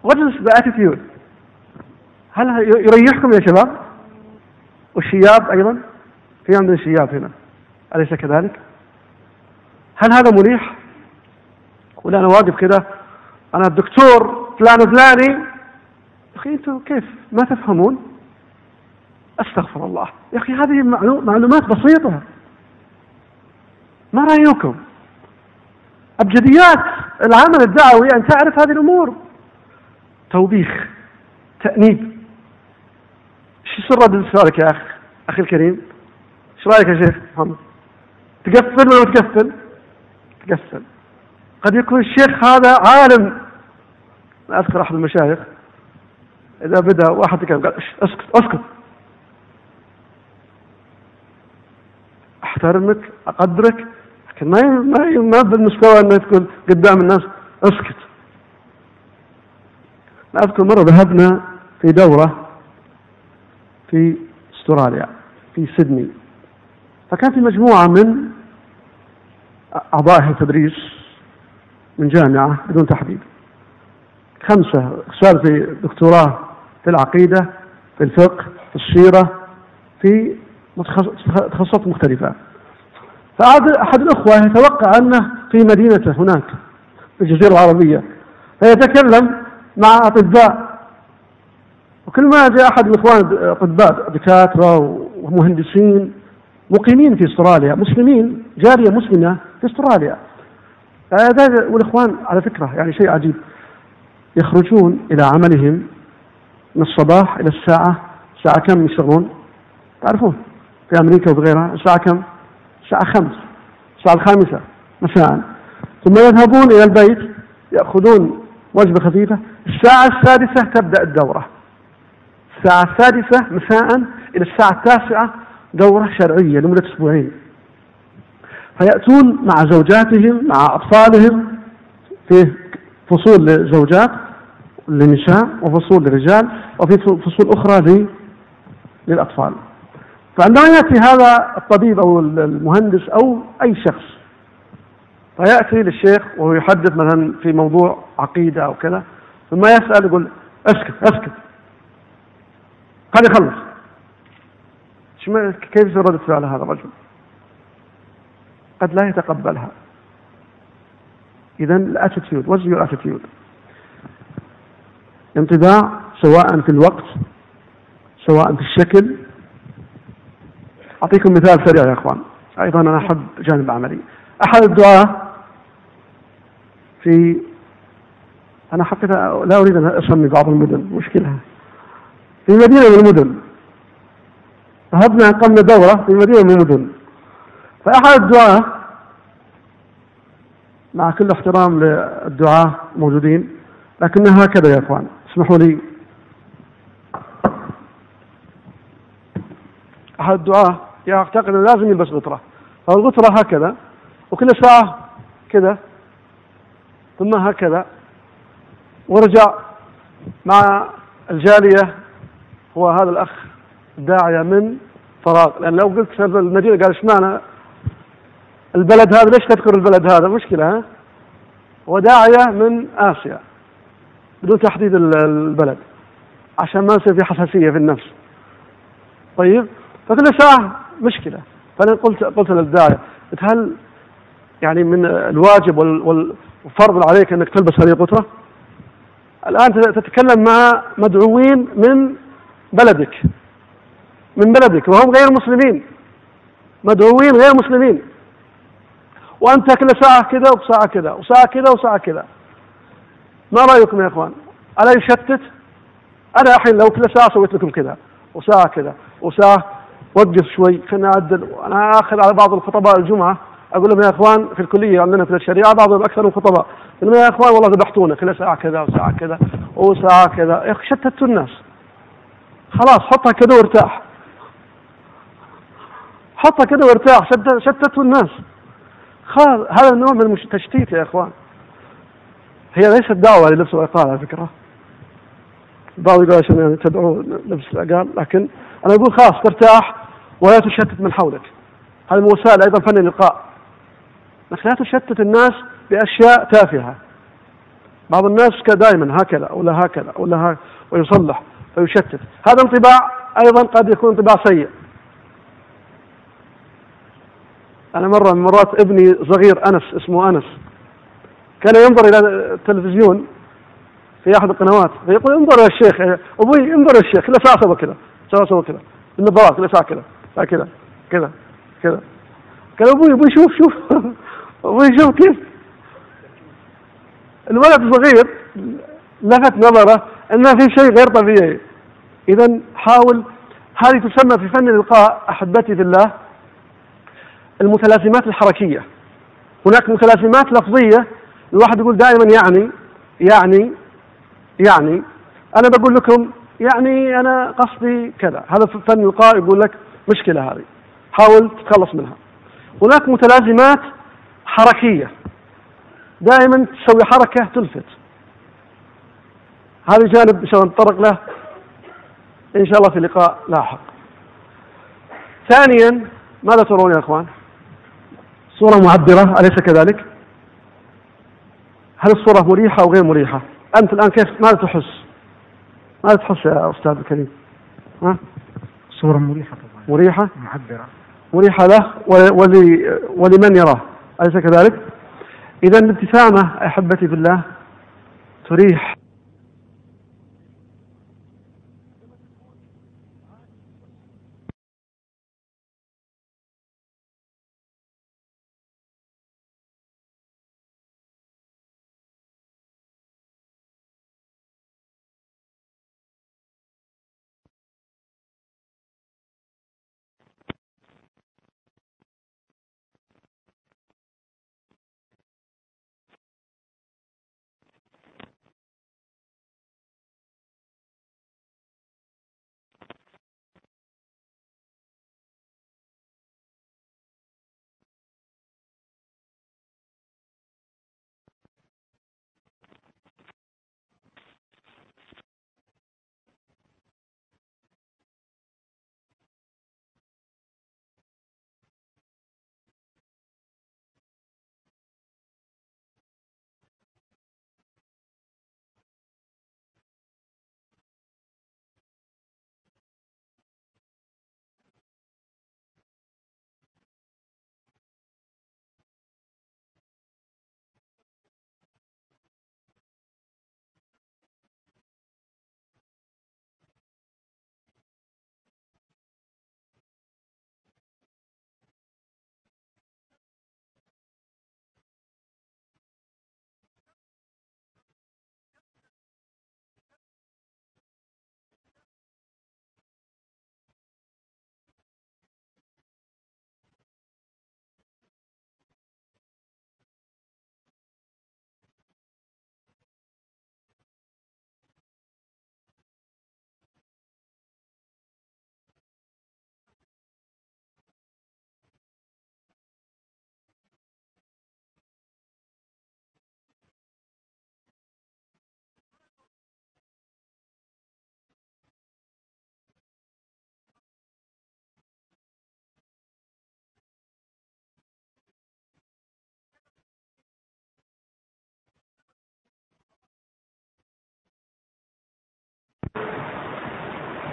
the attitude هل يريحكم يا شباب؟ والشياب أيضا؟ في عندنا شياب هنا أليس كذلك؟ هل هذا مريح؟ ولا أنا واقف كده أنا الدكتور فلان فلاني أخي أنتم كيف؟ ما تفهمون؟ أستغفر الله. يا أخي هذه معلومات بسيطة. ما رأيكم؟ أبجديات. العمل الدعوي أن تعرف هذه الأمور. توبيخ تأنيب. شو سر سؤالك يا أخ أخي الكريم؟ إيش رأيك يا شيخ محمد؟ تقفل ولا تقفل؟ تقفل. قد يكون الشيخ هذا عالم. أذكر أحد المشايخ. إذا بدأ واحد قال اسكت أسكت. أحترمك أقدرك لكن ما ما ما بالمستوى إنه تكون قدام الناس أسكت. أذكر مرة ذهبنا في دورة في أستراليا في سيدني. فكان في مجموعة من أعضاء التدريس من جامعة بدون تحديد. خمسة أستاذ في دكتوراه في العقيدة في الفقه في السيرة في تخصصات مختلفة. فأحد أحد الأخوة يتوقع أنه في مدينته هناك في الجزيرة العربية فيتكلم مع أطباء. وكل ما جاء أحد الإخوان أطباء دكاترة ومهندسين مقيمين في استراليا مسلمين جارية مسلمة في استراليا. والإخوان على فكرة يعني شيء عجيب. يخرجون إلى عملهم من الصباح إلى الساعة الساعة كم يشتغلون؟ تعرفون في أمريكا وغيرها الساعة كم؟ الساعة خمس الساعة الخامسة مساء. ثم يذهبون إلى البيت يأخذون وجبة خفيفة. الساعة السادسة تبدأ الدورة. الساعة السادسة مساء إلى الساعة التاسعة دورة شرعية لمدة أسبوعين. فيأتون مع زوجاتهم مع أطفالهم. في فصول للزوجات للنساء وفصول للرجال وفي فصول أخرى للأطفال. فعندما يأتي هذا الطبيب أو المهندس أو أي شخص. فيأتي للشيخ وهو يحدث مثلا في موضوع عقيدة أو كذا ثم يسأل يقول أسكت أسكت. قد يخلص. كيف ردة فعل هذا الرجل؟ قد لا يتقبلها. إذا ال attitude was your attitude انطباع سواء في الوقت سواء في الشكل أعطيكم مثال سريع يا إخوان. أيضا أنا أحب جانب عملي. أحد الدعاة في أنا حقيقة لا أريد أن أسمي بعض المدن مشكلة. في مدينة من المدن. ذهبنا أقمنا دورة في مدينة من المدن. فأحد الدعاة مع كل احترام للدعاة موجودين لكنها هكذا يا إخوان. اسمحوا لي. أحد الدعاة يعتقد إنه لازم يلبس غطرة فالغطرة هكذا وكل ساعة كذا ثم هكذا. ورجع مع الجالية هو هذا الأخ داعية من فراغ. لأن لو قلت في المدينة قال اشمعنى البلد هذا؟ ليش تذكر البلد هذا؟ مشكلة ها؟ وداعية من آسيا بدون تحديد البلد عشان ما يصير في حساسية في النفس. طيب؟ فكل ساعة مشكلة. فأنا قلت قلت للداعية قلت هل يعني من الواجب والفرض عليك أنك تلبس هذه القطرة؟ الآن تتكلم مع مدعوين من بلدك. من بلدك وهم غير مسلمين. مدعوين غير مسلمين. وأنت كل ساعة كذا وساعة كذا وساعة كذا وساعة كذا. ما رأيكم يا إخوان؟ ألا يشتت؟ أنا الحين لو كل ساعة سويت لكم كذا وساعة كذا وساعة وقف شوي خلينا أعدل وأنا آخذ على بعض الخطباء الجمعة أقول لهم يا إخوان في الكلية عندنا في الشريعة بعضهم أكثر من خطباء لهم يا إخوان والله ذبحتونا. كل ساعة كذا وساعة كذا وساعة كذا. يا أخي شتتوا الناس. خلاص حطها كذا وارتاح. حطها كده وارتاح. شتته الناس. خلاص هذا النوع من التشتيت يا إخوان. هي ليست دعوة للبس العقال على فكرة. بعض يقول عشان يعني تدعو لبس العقال لكن أنا أقول خلاص ترتاح ولا تشتت من حولك. هذه من وسائل أيضا فن اللقاء. لكن لا تشتت الناس بأشياء تافهة. بعض الناس دائما هكذا ولا هكذا ولا هكذا ويصلح فيشتت. هذا انطباع أيضا قد يكون انطباع سيء. أنا مرة من مرات ابني صغير أنس اسمه أنس كان ينظر إلى التلفزيون في أحد القنوات فيقول انظر يا شيخ أبوي انظر يا شيخ كل ساعة سوى كذا سوى كذا النظارات كل ساعة كذا. كذا كذا كذا قال أبوي أبوي شوف شوف. *laughs* أبوي شوف كيف. الولد الصغير لفت نظره إن في شيء غير طبيعي. إذا حاول هذه تسمى في فن الالقاء أحبتي في الله المتلازمات الحركية. هناك متلازمات لفظية الواحد يقول دائما يعني يعني يعني. أنا بقول لكم يعني أنا قصدي كذا. هذا في فن الالقاء يقول لك مشكلة هذه. حاول تتخلص منها. هناك متلازمات حركية. دائما تسوي حركة تلفت. هذا جانب سنتطرق له. إن شاء الله في لقاء لاحق. ثانيا ماذا ترون يا أخوان؟ صورة معبرة أليس كذلك؟ هل الصورة مريحة أو غير مريحة؟ أنت الآن كيف ماذا تحس؟ ماذا تحس يا أستاذ الكريم؟ ها؟ صورة مريحة. مريحة؟ مريحة له؟ ولي ولمن يراه؟ أليس كذلك؟ إذا الابتسامة أحبتي بالله تريح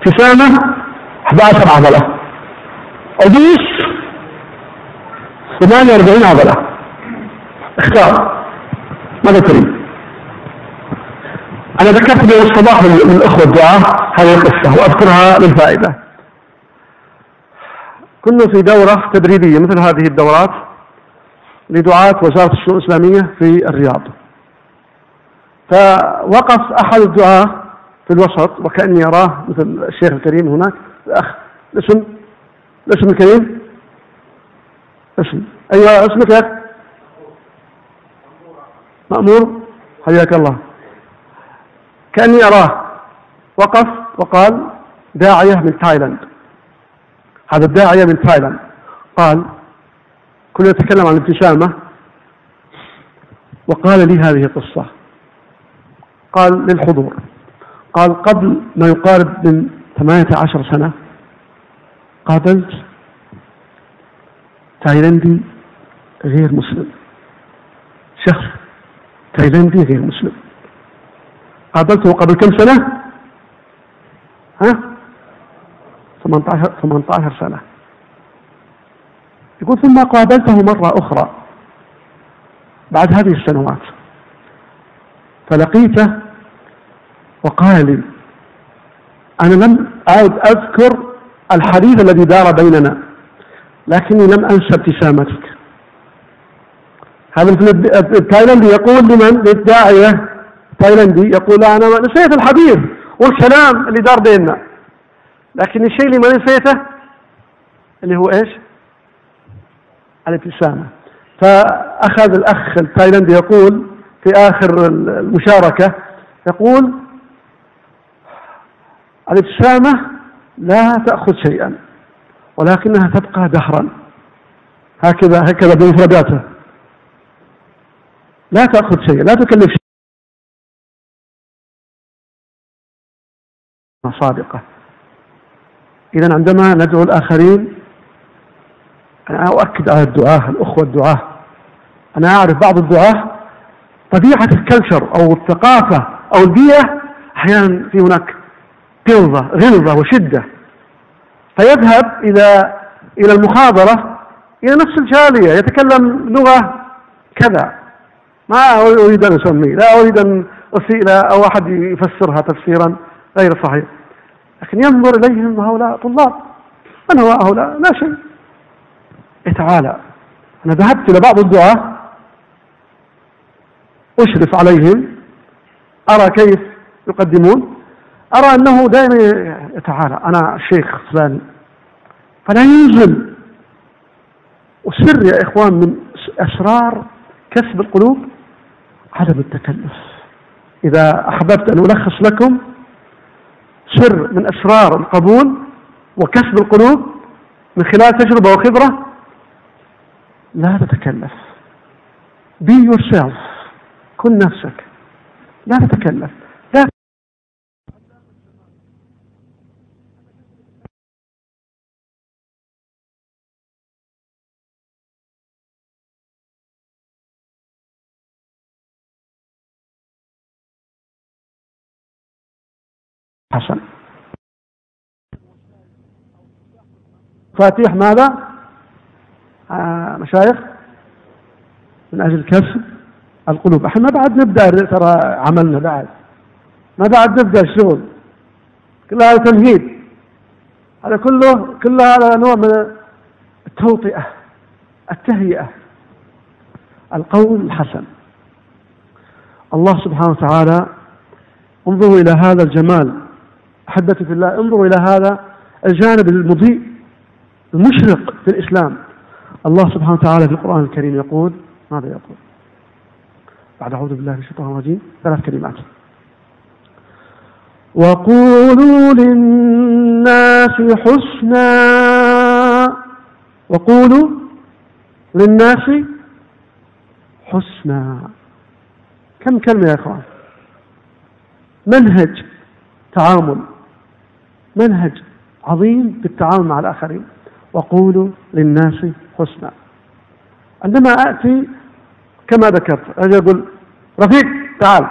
ابتسامة 11 عضلة. أدوس 48 عضلة. اختار. ماذا تريد؟ أنا ذكرت اليوم الصباح للأخوة الدعاء. هذه القصة وأذكرها للفائدة. كنا في دورة تدريبية مثل هذه الدورات لدعاة وزارة الشؤون الإسلامية في الرياض. فوقف أحد الدعاة في الوسط وكأني أراه مثل الشيخ الكريم هناك. الأخ الاسم؟ الاسم الكريم؟ اسم. أيوة اسمك يا مأمور. حياك الله. كأني أراه. وقف وقال داعية من تايلاند. هذا الداعية من تايلاند. قال كنا نتكلم عن الابتسامة وقال لي هذه القصة. قال للحضور. قال قبل ما يقارب من ثمانية عشر سنة قابلت تايلندي غير مسلم. شخص تايلندي غير مسلم. قابلته قبل كم سنة؟ ها؟ 18 18 سنة. يقول ثم قابلته مرة أخرى بعد هذه السنوات. فلقيته وقال لي أنا لم أعد أذكر الحديث الذي دار بيننا لكني لم أنسى ابتسامتك. هذا التايلندي يقول لمن؟ للداعية. التايلندي يقول أنا نسيت الحديث والكلام اللي دار بيننا. لكن الشيء اللي ما نسيته اللي هو إيش؟ الابتسامة. فأخذ الأخ التايلندي يقول في آخر المشاركة يقول الابتسامة لا تأخذ شيئا ولكنها تبقى دهرا. هكذا هكذا بمفرداته لا تأخذ شيئا لا تكلف شيئا. صادقة إذا عندما ندعو الآخرين أنا أؤكد على الدعاة الأخوة الدعاة أنا أعرف بعض الدعاة طبيعة الكلتشر أو الثقافة أو البيئة أحيانا في هناك غلظة غلظة وشدة. فيذهب إلى إلى المخابرة إلى نفس الجالية يتكلم لغة كذا. ما أريد أن أسميه لا أريد أن أسيء أو أحد يفسرها تفسيرا غير صحيح. لكن ينظر إليهم هؤلاء طلاب. من هو هؤلاء؟ لا شيء. تعالى. أنا ذهبت إلى بعض الدعاة. أشرف عليهم. أرى كيف يقدمون. أرى أنه دائما يتعالى. أنا الشيخ فلان. فلا ينزل وسر يا إخوان من أسرار كسب القلوب عدم التكلف. إذا أحببت أن ألخص لكم سر من أسرار القبول وكسب القلوب من خلال تجربة وخبرة لا تتكلف. Be yourself. كن نفسك. لا تتكلف. حسن. فاتيح ماذا؟ آه مشايخ. من أجل كسب القلوب. إحنا ما بعد نبدأ ترى عملنا بعد. ما بعد نبدأ الشغل كلها تمهيد. هذا كله كلها على نوع من التوطئة التهيئة. القول الحسن. الله سبحانه وتعالى انظروا إلى هذا الجمال. أحبتي في الله. انظروا إلى هذا الجانب المضيء المشرق في الإسلام. الله سبحانه وتعالى في القرآن الكريم يقول ماذا يقول؟ بعد أعوذ بالله من الشيطان الرجيم. ثلاث كلمات. وقولوا للناس حسنا. وقولوا للناس حسنا. كم كلمة يا إخوان؟ منهج تعامل. منهج عظيم في التعامل مع الآخرين. وقولوا للناس حسنا. عندما آتي كما ذكرت أجي أقول رفيق تعال.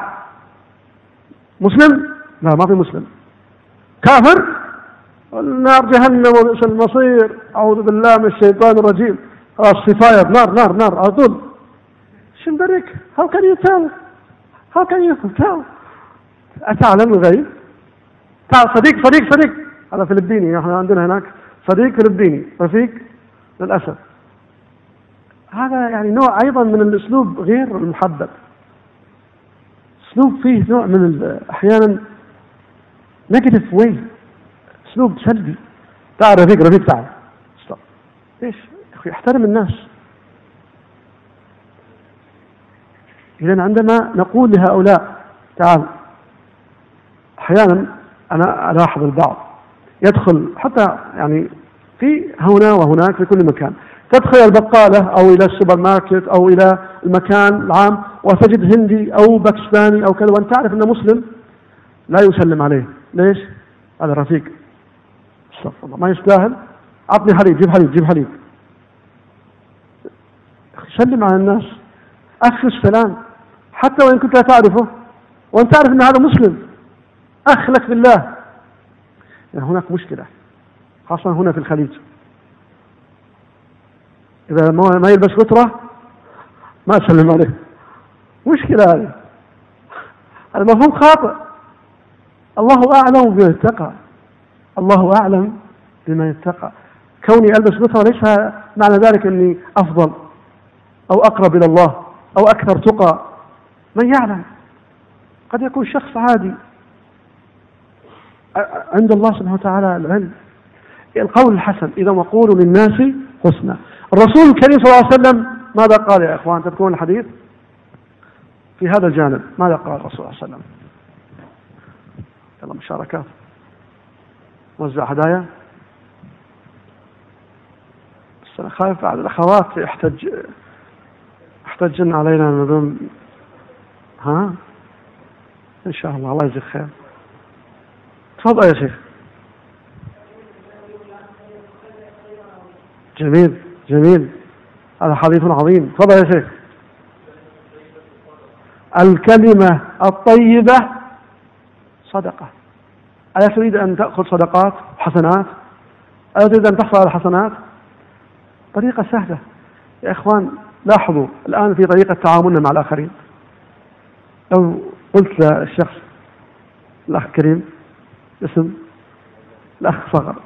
مسلم؟ لا ما في مسلم. كافر؟ النار جهنم وبئس المصير. أعوذ بالله من الشيطان الرجيم. خلاص كفاية. نار نار نار على طول. شو How can you tell? How can you? أتعلم الغيب؟ تعال صديق صديق صديق. هذا فلبيني إحنا عندنا هناك صديق فلبيني رفيق للأسف. هذا يعني نوع أيضا من الأسلوب غير المحبب. أسلوب فيه نوع من أحيانا negative way أسلوب سلبي. تعال رفيق رفيق تعال. ليش؟ يا أخي احترم الناس. إذا عندما نقول لهؤلاء تعال. أحيانا أنا ألاحظ البعض. يدخل حتى يعني في هنا وهناك في كل مكان. تدخل البقالة أو إلى السوبر ماركت أو إلى المكان العام وتجد هندي أو باكستاني أو كذا. وأنت تعرف أنه مسلم لا يسلم عليه. ليش؟ هذا رفيق. استغفر الله. ما يستاهل. أعطني حليب. جيب حليب. جيب حليب. سلم على الناس. أفشوا السلام. حتى وإن كنت لا تعرفه. وأنت تعرف أن هذا مسلم. أخ لك بالله. يعني هناك مشكلة خاصة هنا في الخليج. إذا ما يلبس سترة ما أسلم عليه. مشكلة هذه. هذا مفهوم خاطئ. الله أعلم بما يتقى. الله أعلم بما يتقى. كوني ألبس نثرة ليس معنى ذلك أني أفضل أو أقرب إلى الله أو أكثر تقى. من يعلم؟ قد يكون شخص عادي. عند الله سبحانه وتعالى العلم. القول الحسن إذا وقولوا للناس حسنا الرسول الكريم صلى الله عليه وسلم ماذا قال يا إخوان؟ تذكرون الحديث؟ في هذا الجانب ماذا قال الرسول صلى الله عليه وسلم؟ يلا مشاركات وزع هدايا. بس أنا خايف بعد الأخوات يحتج يحتجن علينا ها؟ إن شاء الله الله يجزيك خير. تفضل يا شيخ. جميل جميل. هذا حديث عظيم. تفضل يا شيخ. الكلمة الطيبة صدقة. ألا تريد أن تأخذ صدقات حسنات ألا تريد أن تحصل على الحسنات طريقة سهلة. يا إخوان لاحظوا الآن في طريقة تعاملنا مع الآخرين. لو قلت للشخص الأخ كريم اسم الأخ صغر.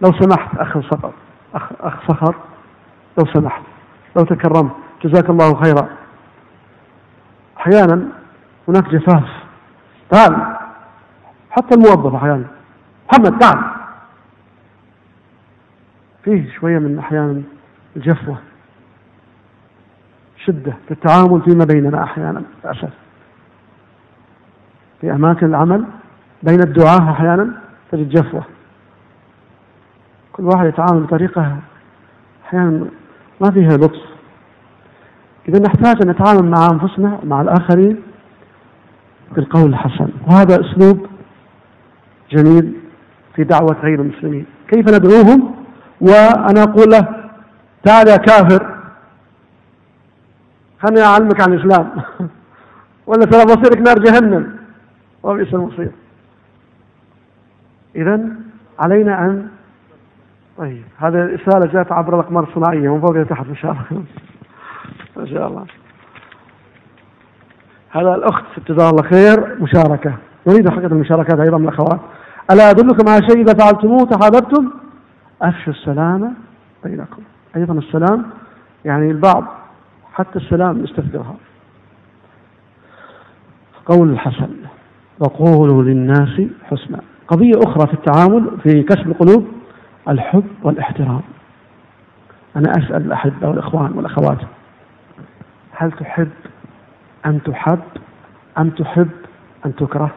لو سمحت أخ صغر. أخ, أخ صخر لو سمحت. لو تكرمت. جزاك الله خيرا. أحيانا هناك جفاف تعال. حتى الموظف أحيانا. محمد تعال. فيه شوية من أحيانا الجفوة. شدة. في التعامل فيما بيننا أحيانا. للأسف. في أماكن العمل بين الدعاة أحيانا تجد جفوة. كل واحد يتعامل بطريقة أحيانا ما فيها لطف. إذا نحتاج أن نتعامل مع أنفسنا مع الآخرين بالقول الحسن. وهذا أسلوب جميل في دعوة غير المسلمين. كيف ندعوهم؟ وأنا أقول له تعال يا كافر خلني أعلمك عن الإسلام. *laughs* ولا ترى مصيرك نار جهنم. وبئس المصير. إذا علينا أن طيب هذه الرسالة جاءت عبر الأقمار الصناعية من فوق لتحت إن شاء الله. *laughs* ما شاء الله. هذا الأخت جزاها الله خير مشاركة. نريد حقيقة المشاركات أيضا من الأخوات. ألا أدلكم على شيء إذا فعلتموه تحاببتم؟ أفشوا السلام بينكم. أيضا السلام يعني البعض حتى السلام يستثقلها قول الحسن وقولوا للناس حسنا. قضية أخرى في التعامل في كسب القلوب الحب والاحترام. أنا أسأل الأحبة والإخوان والأخوات هل تحب أن تحب أم تحب أن تكره؟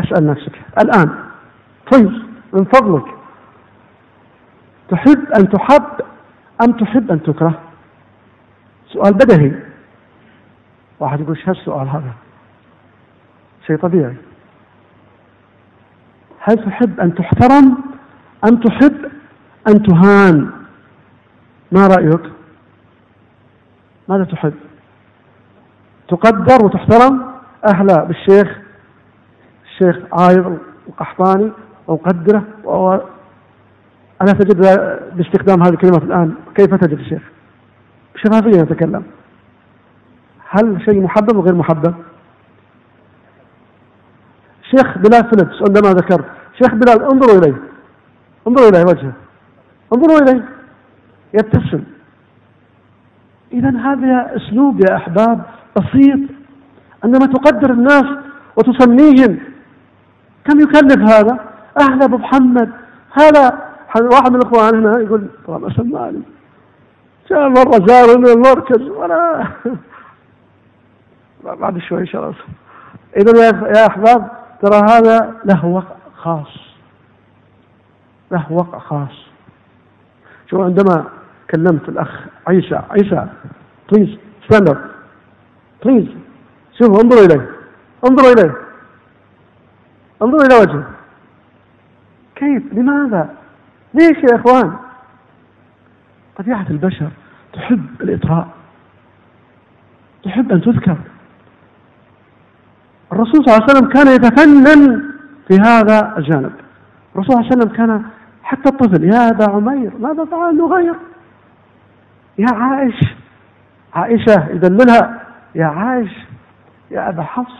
أسأل نفسك. الآن طيب من فضلك. تحب أن تحب أم تحب أن تكره؟ سؤال بدهي. واحد يقول شو السؤال هذا؟ شيء طبيعي. هل تحب أن تحترم أم تحب أن تهان. ما رأيك؟ ماذا تحب؟ تقدر وتحترم؟ أهلا بالشيخ. الشيخ عايض القحطاني وأقدره ألا تجد باستخدام هذه الكلمة الآن. كيف تجد الشيخ بشفافية نتكلم. هل شيء محبب وغير محبب؟ شيخ بلال فيليبس عندما ذكرت شيخ بلال انظروا إليه. انظروا إليه وجهه. انظروا إليه. يبتسم. إذا هذا أسلوب يا أحباب بسيط. عندما تقدر الناس وتسميهم كم يكلف هذا؟ أهلا أبو محمد. هذا واحد من الإخوان هنا يقول ترى ما سمعني جاء مرة زارني المركز. وأنا *laughs* بعد شوي الله. إذا يا أحباب ترى هذا له وقع خاص. له وقع خاص. شو عندما كلمت الأخ عيسى عيسى please stand up please شوفوا انظروا إليه. انظروا إليه. انظروا إلى وجهه. كيف؟ لماذا؟ ليش يا إخوان؟ طبيعة البشر تحب الإطراء. تحب أن تذكر. الرسول صلى الله عليه وسلم كان يتفنن في هذا الجانب. الرسول صلى الله عليه وسلم كان حتى الطفل يا أبا عمير ماذا فعل نغير يا عائش عائشة يدللها يا عائش يا أبا حفص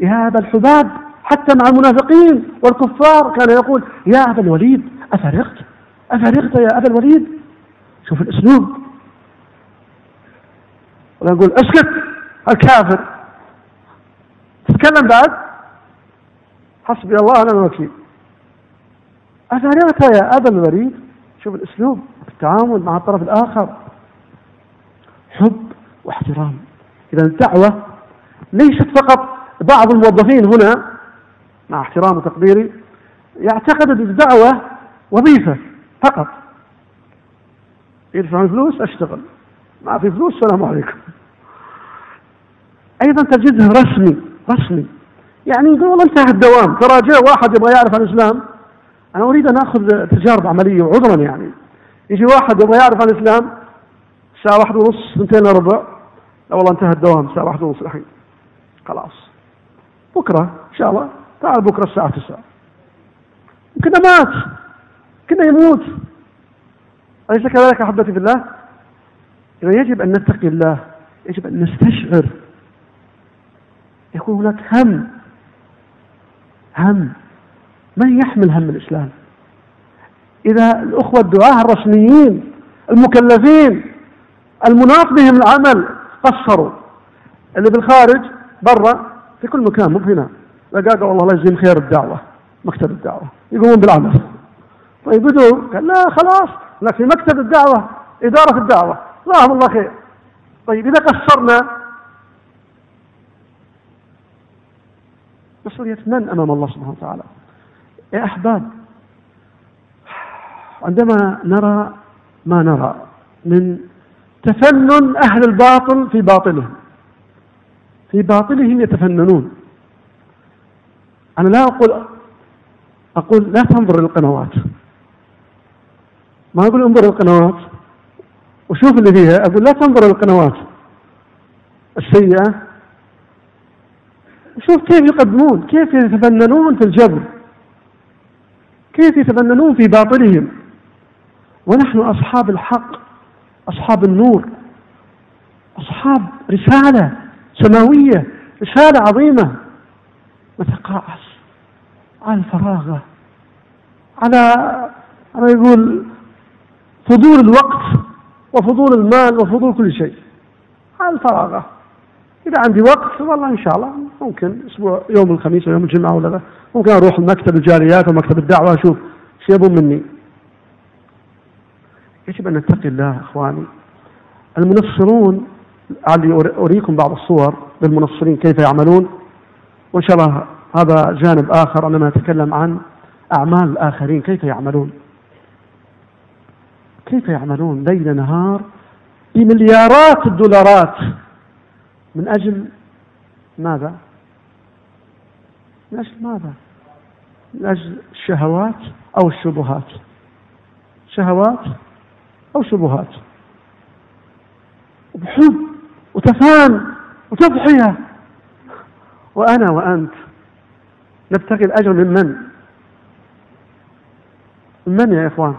يا أبا الحباب حتى مع المنافقين والكفار كان يقول يا أبا الوليد أفرغت؟ أفرغت يا أبا الوليد؟ شوف الأسلوب. ولا نقول أسكت الكافر. تتكلم بعد؟ حسبي الله أنا الوكيل. أفرغت يا أبا الوليد شوف الأسلوب في التعامل مع الطرف الآخر. حب واحترام. إذا الدعوة ليست فقط بعض الموظفين هنا مع احترام وتقديري يعتقد أن الدعوة وظيفة فقط. يدفعون فلوس أشتغل. ما في فلوس السلام عليكم. أيضا تجده رسمي. رسمي يعني يقول والله انتهى الدوام. جاء واحد يبغى يعرف عن الإسلام. أنا أريد أن أخذ تجارب عملية وعذرا يعني. يجي واحد يبغى يعرف عن الإسلام. الساعة واحد ونص اثنتين الا ربع. لا والله انتهى الدوام. الساعة واحد ونص الحين. خلاص. بكرة إن شاء الله. تعال بكرة الساعة تسعة. يمكن مات. كنا يموت. أليس كذلك أحبتي في الله؟ إذا يجب أن نتقي الله يجب أن نستشعر يكون هناك هم. هم. من يحمل هم الإسلام؟ إذا الأخوة الدعاة الرسميين المكلفين المناط بهم العمل قصروا. اللي بالخارج برا في كل مكان مو هنا. لقى والله الله يجزيهم خير الدعوة مكتب الدعوة. يقومون بالعمل. طيب بدون قال لا خلاص. لكن في مكتب الدعوة إدارة الدعوة. جزاهم الله خير. طيب إذا قصرنا مسؤولية من أمام الله سبحانه وتعالى. يا أحباب عندما نرى ما نرى من تفنن أهل الباطل في باطلهم في باطلهم يتفننون. أنا لا أقول أقول لا تنظر للقنوات ما أقول انظر للقنوات وشوف اللي فيها أقول لا تنظر للقنوات السيئة وشوف كيف يقدمون كيف يتفننون في الجبر. كيف يتفننون في باطلهم. ونحن أصحاب الحق أصحاب النور أصحاب رسالة سماوية رسالة عظيمة. نتقاعس على الفراغة على أنا يقول فضول الوقت وفضول المال وفضول كل شيء. على الفراغة إذا عندي وقت والله إن شاء الله ممكن أسبوع يوم الخميس ويوم الجمعة ولا ذا ممكن أروح مكتب الجاليات ومكتب الدعوة أشوف شو يبون مني. يجب أن نتقي الله إخواني. المنصرون علي أريكم بعض الصور للمنصرين كيف يعملون. وإن شاء الله هذا جانب آخر عندما نتكلم عن أعمال الآخرين. كيف يعملون؟ كيف يعملون؟ ليل نهار بمليارات الدولارات. من أجل ماذا؟ أجل ماذا؟ أجل الشهوات أو الشبهات شهوات أو شبهات وبحب وتفان وتضحية وأنا وأنت نبتغي الأجر من من؟ من يا إخوان؟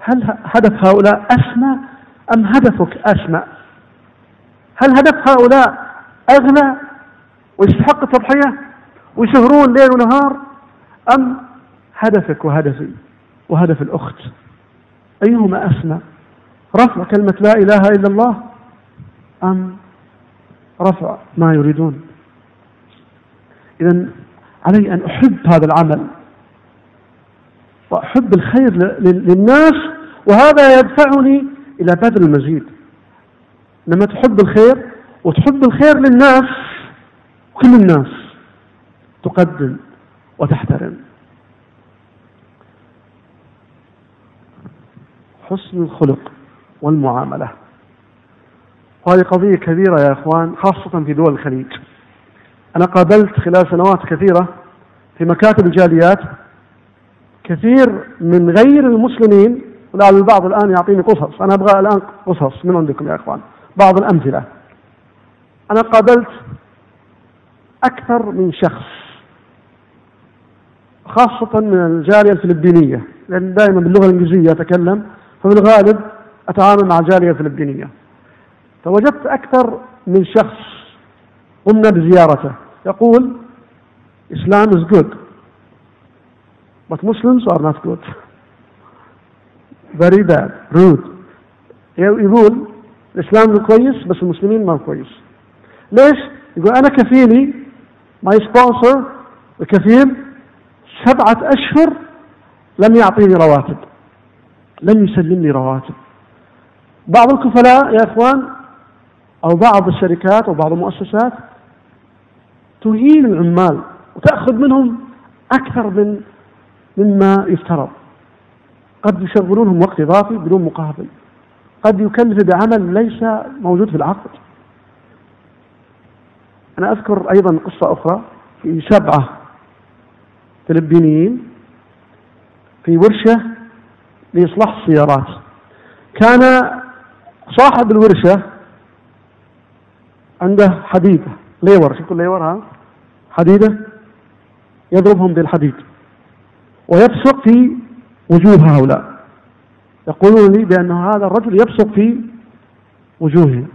هل هدف هؤلاء أسمى أم هدفك أسمى؟ هل هدف هؤلاء أغلى ويستحق التضحية ويسهرون ليل ونهار؟ أم هدفك وهدفي وهدف الأخت؟ أيهما أسمى؟ رفع كلمة لا إله إلا الله أم رفع ما يريدون؟ إذا علي أن أحب هذا العمل وأحب الخير للناس وهذا يدفعني إلى بذل المزيد. لما تحب الخير وتحب الخير للناس كل الناس تقدم وتحترم. حسن الخلق والمعاملة. وهذه قضية كبيرة يا إخوان خاصة في دول الخليج. أنا قابلت خلال سنوات كثيرة في مكاتب الجاليات كثير من غير المسلمين ولعل البعض الآن يعطيني قصص. أنا أبغى الآن قصص من عندكم يا إخوان بعض الأمثلة. أنا قابلت أكثر من شخص خاصة من الجالية الفلبينية لأن دائما باللغة الإنجليزية أتكلم فبالغالب أتعامل مع جالية فلبينية. فوجدت أكثر من شخص قمنا بزيارته. يقول Islam is good but Muslims are not good. Very bad rude. يقول الإسلام كويس بس المسلمين ما كويس. ليش؟ يقول أنا كفيلي my sponsor الكفيل سبعة أشهر لم يعطيني رواتب. لم يسلمني رواتب. بعض الكفلاء يا إخوان أو بعض الشركات أو بعض المؤسسات تهين العمال وتأخذ منهم أكثر من مما يفترض. قد يشغلونهم وقت إضافي بدون مقابل. قد يكلف بعمل ليس موجود في العقد. أنا أذكر أيضا قصة أخرى في سبعة فلبينيين في ورشة لإصلاح السيارات. كان صاحب الورشة عنده حديدة ليور. شوفوا الليور ها؟ حديدة؟ يضربهم بالحديد. ويبصق في وجوه هؤلاء. يقولون لي بأن هذا الرجل يبصق في وجوههم.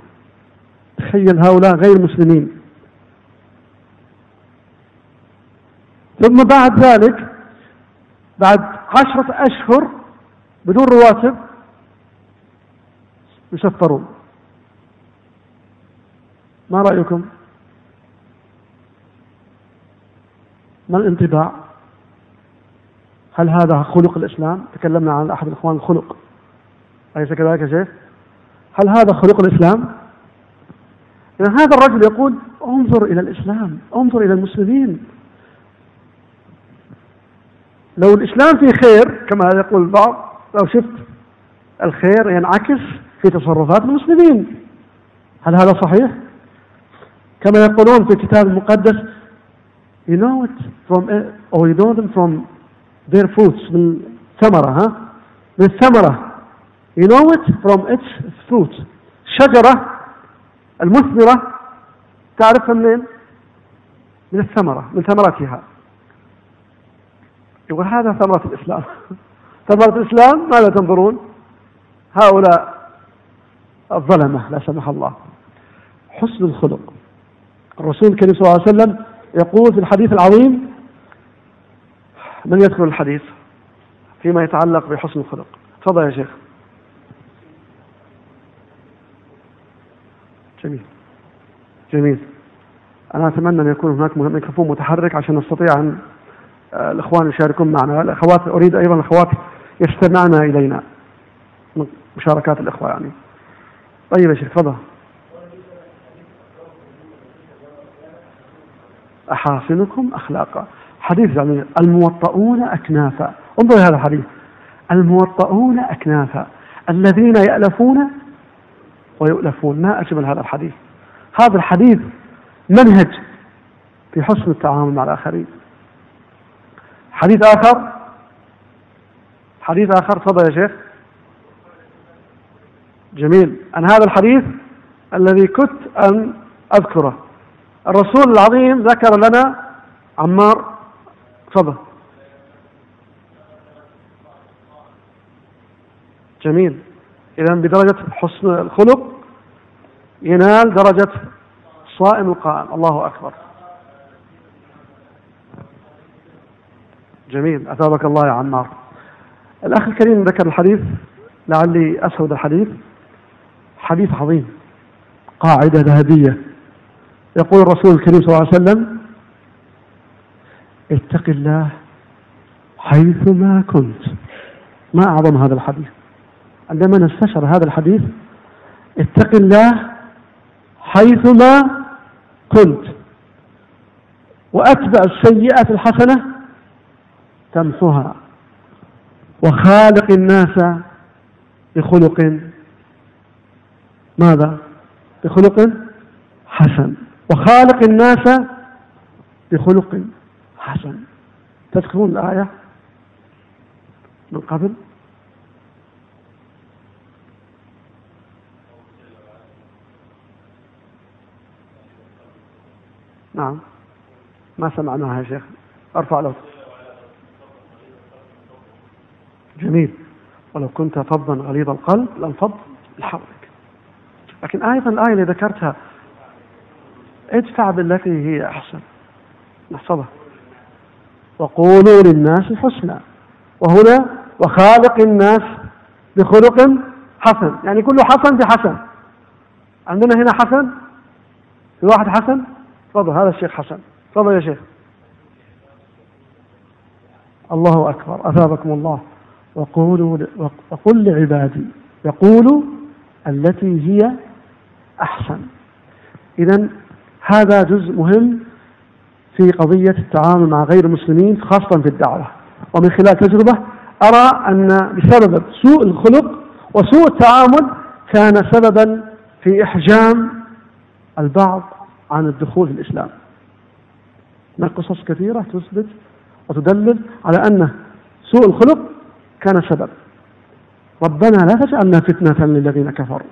تخيل هؤلاء غير مسلمين. ثم بعد ذلك بعد عشرة أشهر بدون رواتب يسفرون. ما رأيكم؟ ما الانطباع؟ هل هذا خلق الإسلام؟ تكلمنا عن أحد الإخوان الخلق. أليس كذلك يا شيخ؟ هل هذا خلق الإسلام؟ إذا هذا الرجل يقول انظر إلى الإسلام انظر إلى المسلمين. لو الإسلام فيه خير كما يقول البعض لو شفت الخير ينعكس في تصرفات المسلمين. هل هذا صحيح؟ كما يقولون في الكتاب المقدس you know it from or you know them from their fruits. من ثمرة ها؟ من الثمرة you know it from its fruit شجرة المثمرة تعرفها منين؟ من الثمرة من ثمرتها يقول هذا ثمرة الإسلام. *laughs* ثمرة الإسلام ماذا تنظرون؟ هؤلاء الظلمة لا سمح الله. حسن الخلق. الرسول الكريم صلى الله عليه وسلم يقول في الحديث العظيم من يذكر الحديث فيما يتعلق بحسن الخلق؟ تفضل يا شيخ. جميل. جميل. أنا أتمنى أن يكون هناك ميكروفون متحرك عشان نستطيع أن الإخوان يشاركون معنا. الأخوات أريد أيضا الأخوات يستمعن إلينا. من مشاركات الإخوة يعني. طيب يا شيخ تفضل. أحاسنكم أخلاقا. حديث يعني الموطؤون أكنافا انظر هذا الحديث. الموطؤون أكنافا الذين يألفون ويؤلفون. ما أجمل هذا الحديث؟ هذا الحديث منهج في حسن التعامل مع الآخرين. حديث آخر؟ حديث آخر تفضل يا شيخ. جميل. أن هذا الحديث الذي كنت أن أذكره. الرسول العظيم ذكر لنا عمار. تفضل. جميل. إذا بدرجة حسن الخلق ينال درجة صائم القائم. الله أكبر. جميل. أثابك الله يا عمار. الأخ الكريم ذكر الحديث لعلي أسود الحديث. حديث عظيم. قاعدة ذهبية. يقول الرسول الكريم صلى الله عليه وسلم اتق الله حيثما كنت. ما أعظم هذا الحديث؟ عندما نستشعر هذا الحديث اتق الله حيثما كنت. وأتبع السيئة الحسنة تمحها وخالق الناس بخلق. ماذا؟ بخلق حسن. وخالق الناس بخلق حسن. تذكرون الآية من قبل؟ نعم. ما سمعناها يا شيخ. أرفع له جميل. ولو كنت فظا غليظ القلب لانفض لحولك لكن أيضا الآية اللي ذكرتها ادفع بالتي هي أحسن. نحفظها. وقولوا للناس حسنا وهنا وخالق الناس بخلق حسن. يعني كله حسن في حسن. عندنا هنا حسن؟ في واحد حسن؟ تفضل هذا الشيخ حسن. تفضل يا شيخ. الله أكبر. أثابكم الله. وقولوا وقل لعبادي يقولوا التي هي أحسن. إذا هذا جزء مهم في قضية التعامل مع غير المسلمين خاصة في الدعوة. ومن خلال تجربة أرى أن بسبب سوء الخلق وسوء التعامل كان سببا في إحجام البعض عن الدخول في الإسلام. من قصص كثيرة تثبت وتدلل على أن سوء الخلق كان سبب. ربنا لا تجعلنا فتنة للذين كفروا.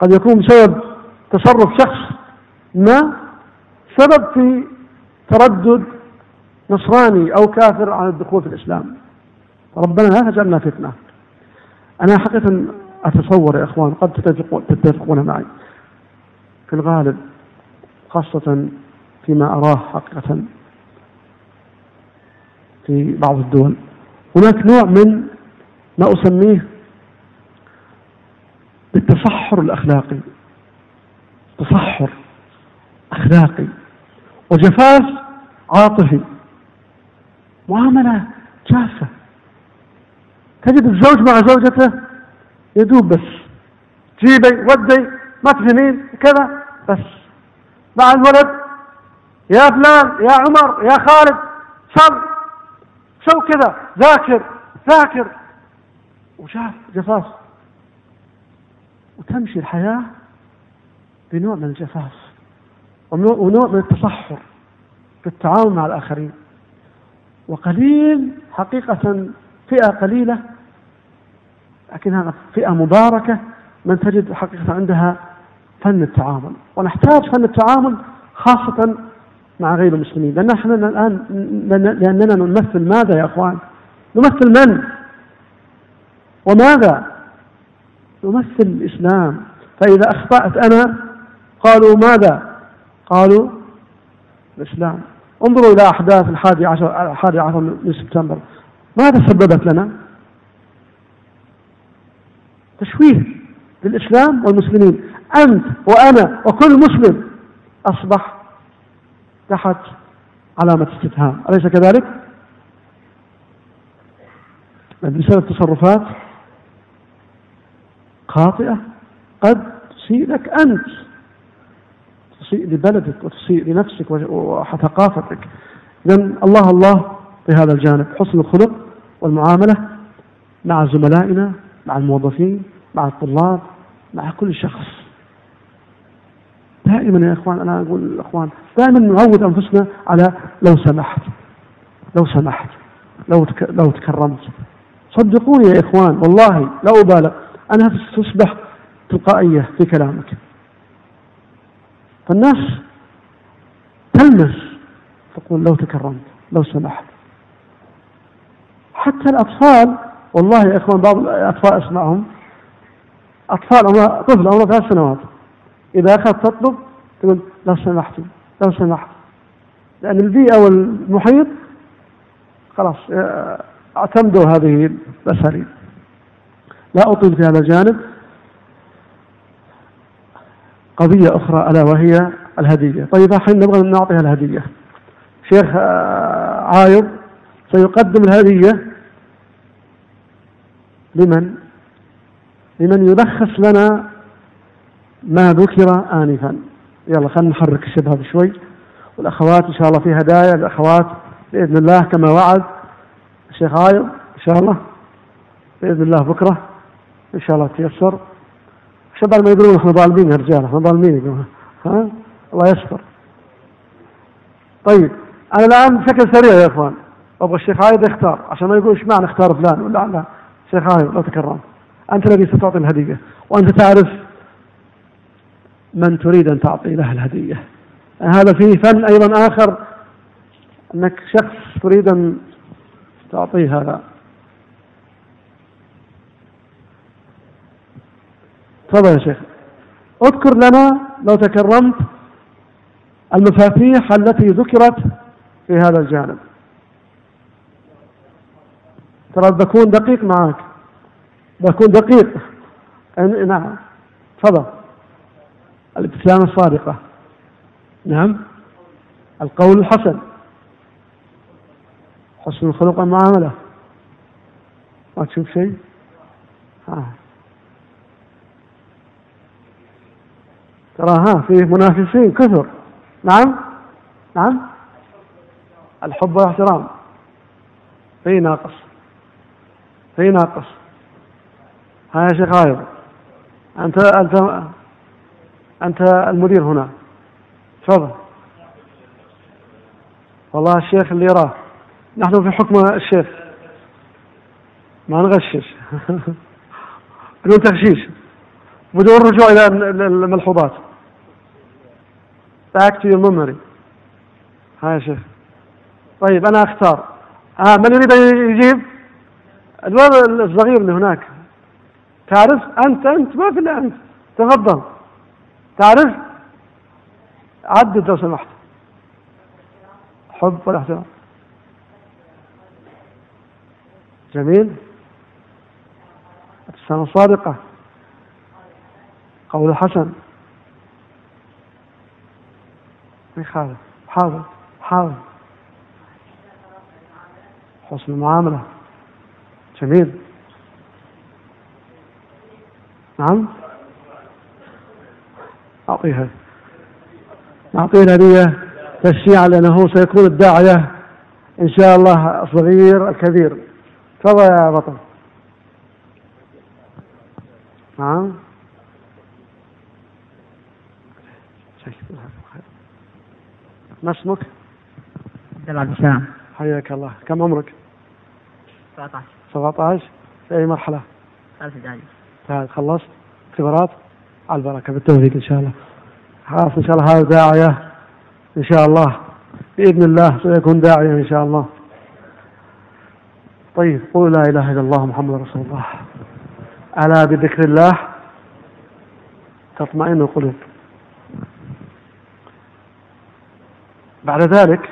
قد يكون بسبب تصرف شخص ما سبب في تردد نصراني أو كافر عن الدخول في الإسلام. ربنا لا تجعلنا فتنة. أنا حقيقة أتصور يا إخوان قد تتفقون معي. في الغالب خاصة فيما أراه حقيقة في بعض الدول هناك نوع من ما أسميه بالتصحر الأخلاقي. تصحر أخلاقي. وجفاف عاطفي. معاملة جافة. تجد الزوج مع زوجته يدوب بس. جيبي ودي ما تفهمين كذا بس. مع الولد يا فلان يا عمر يا خالد صل. سو كذا ذاكر ذاكر. وشاف جفاف. وتمشي الحياة بنوع من الجفاف. ونوع من التصحر في التعاون مع الآخرين. وقليل حقيقة فئة قليلة لكنها فئة مباركة من تجد حقيقة عندها فن التعامل. ونحتاج فن التعامل خاصة مع غير المسلمين. لأن نحن الآن لأننا نمثل ماذا يا أخوان؟ نمثل من؟ وماذا؟ نمثل الإسلام. فإذا أخطأت أنا قالوا ماذا؟ قالوا الإسلام. انظروا إلى أحداث الحادي عشر الحادي عشر من سبتمبر. ماذا سببت لنا؟ تشويه للإسلام والمسلمين. أنت وأنا وكل مسلم أصبح تحت علامة استفهام. أليس كذلك؟ بسبب تصرفات خاطئة. قد تسيء لك أنت. تسيء لبلدك وتسيء لنفسك وثقافتك إذا الله الله في هذا الجانب. حسن الخلق والمعاملة مع زملائنا مع الموظفين مع الطلاب مع كل شخص. دائما يا إخوان أنا أقول للاخوان دائما نعود أنفسنا على لو سمحت لو سمحت لو لو تكرمت. صدقوني يا إخوان والله لا أبالغ انها تصبح تلقائيه في كلامك. فالناس تلمس تقول لو تكرمت لو سمحت. حتى الأطفال والله يا إخوان بعض الأطفال أسمعهم. أطفال عمره طفل عمره ثلاث سنوات. إذا أخذت تطلب تقول لو سمحت لو سمحت. لأن البيئة والمحيط خلاص اعتمدوا هذه الأساليب لا أطيل في هذا الجانب. قضية أخرى ألا وهي الهدية. طيب الحين نبغى نعطيها الهدية. شيخ آه، عايض سيقدم الهدية لمن؟ لمن يلخص لنا ما ذكر آنفا. يلا خلينا نحرك الشبهة شوي. والأخوات إن شاء الله في هدايا الأخوات بإذن الله كما وعد. الشيخ عايض إن شاء الله. بإذن الله بكرة. إن شاء الله تيسر. شباب ما يقولون إحنا ظالمين يا رجال إحنا ظالمين ها؟ الله يستر. طيب أنا الآن بشكل سريع يا إخوان. أبغى الشيخ عايد يختار. عشان ما يقول إيش معنى اختار فلان ولا لا. شيخ عايد لو تكرم. أنت الذي ستعطي الهدية. وأنت تعرف من تريد أن تعطي له الهدية. هذا فيه فن أيضا آخر أنك شخص تريد أن تعطيه هذا. تفضل يا شيخ. اذكر لنا لو تكرمت المفاتيح التي ذكرت في هذا الجانب. ترى بكون دقيق معك. بكون دقيق. أن- نعم. تفضل. الابتسامة الصادقة نعم. القول الحسن حسن الخلق والمعاملة ما تشوف شيء؟ ها. ترى ها فيه منافسين كثر. نعم. نعم. الحب والاحترام. في ناقص. في ناقص. ها يا شيخ غايب. أنت أنت أنت المدير هنا. تفضل. والله الشيخ اللي يراه. نحن في حكم الشيخ. ما نغشش. *laughs* بدون تغشيش. بدون رجوع إلى الملحوظات. Back to your memory. ها يا شيخ. طيب أنا أختار. آه من يريد أن يجيب؟ الولد الصغير اللي هناك. تعرف؟ أنت أنت ما في إلا أنت. تفضل. تعرف؟ عدد لو سمحت. حب والاحترام جميل. ابتسامة صادقة. قول حسن. يخالف حاضر حاضر حسن المعاملة. جميل. نعم؟ أعطيها. نعطيه الهدية تشجيعا لأنه سيكون الداعية إن شاء الله الصغير الكبير. تفضل يا بطل. نعم. ما اسمك؟ عبد الله السلام حياك الله. كم عمرك؟ 17 17 في أي مرحلة؟ ثالث. ابتدائي خلصت. اختبارات؟ على البركة بالتوفيق إن شاء الله. خلاص إن شاء الله هذا داعية إن شاء الله. بإذن الله سيكون داعية إن شاء الله. طيب قولوا لا إله إلا الله محمد رسول الله. ألا بذكر الله؟ تطمئن القلوب. بعد ذلك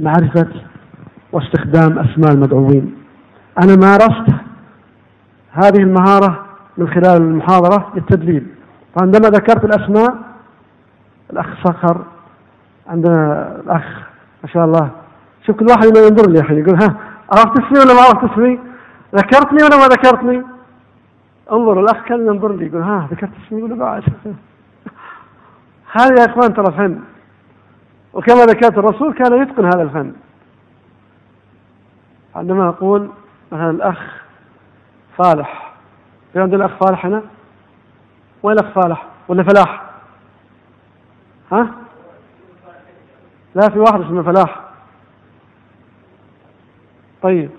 معرفة واستخدام أسماء المدعوين. أنا مارست هذه المهارة من خلال المحاضرة للتدليل فعندما ذكرت الأسماء الأخ صخر عندنا الأخ ما شاء الله شوف كل واحد ما ينظر لي الحين يقول ها عرفت اسمي ولا ما عرفت اسمي؟ ذكرتني ولا ما ذكرتني؟ انظر الأخ كان ينظر لي يقول ها ذكرت اسمي ولا بعد؟ *laughs* هذا يا إخوان ترى فن وكما ذكرت الرسول كان يتقن هذا الفن عندما أقول مثلا الأخ فالح في عندنا الأخ فالح هنا؟ وين الأخ فالح ولا فلاح؟ ها؟ لا في واحد اسمه فلاح. طيب.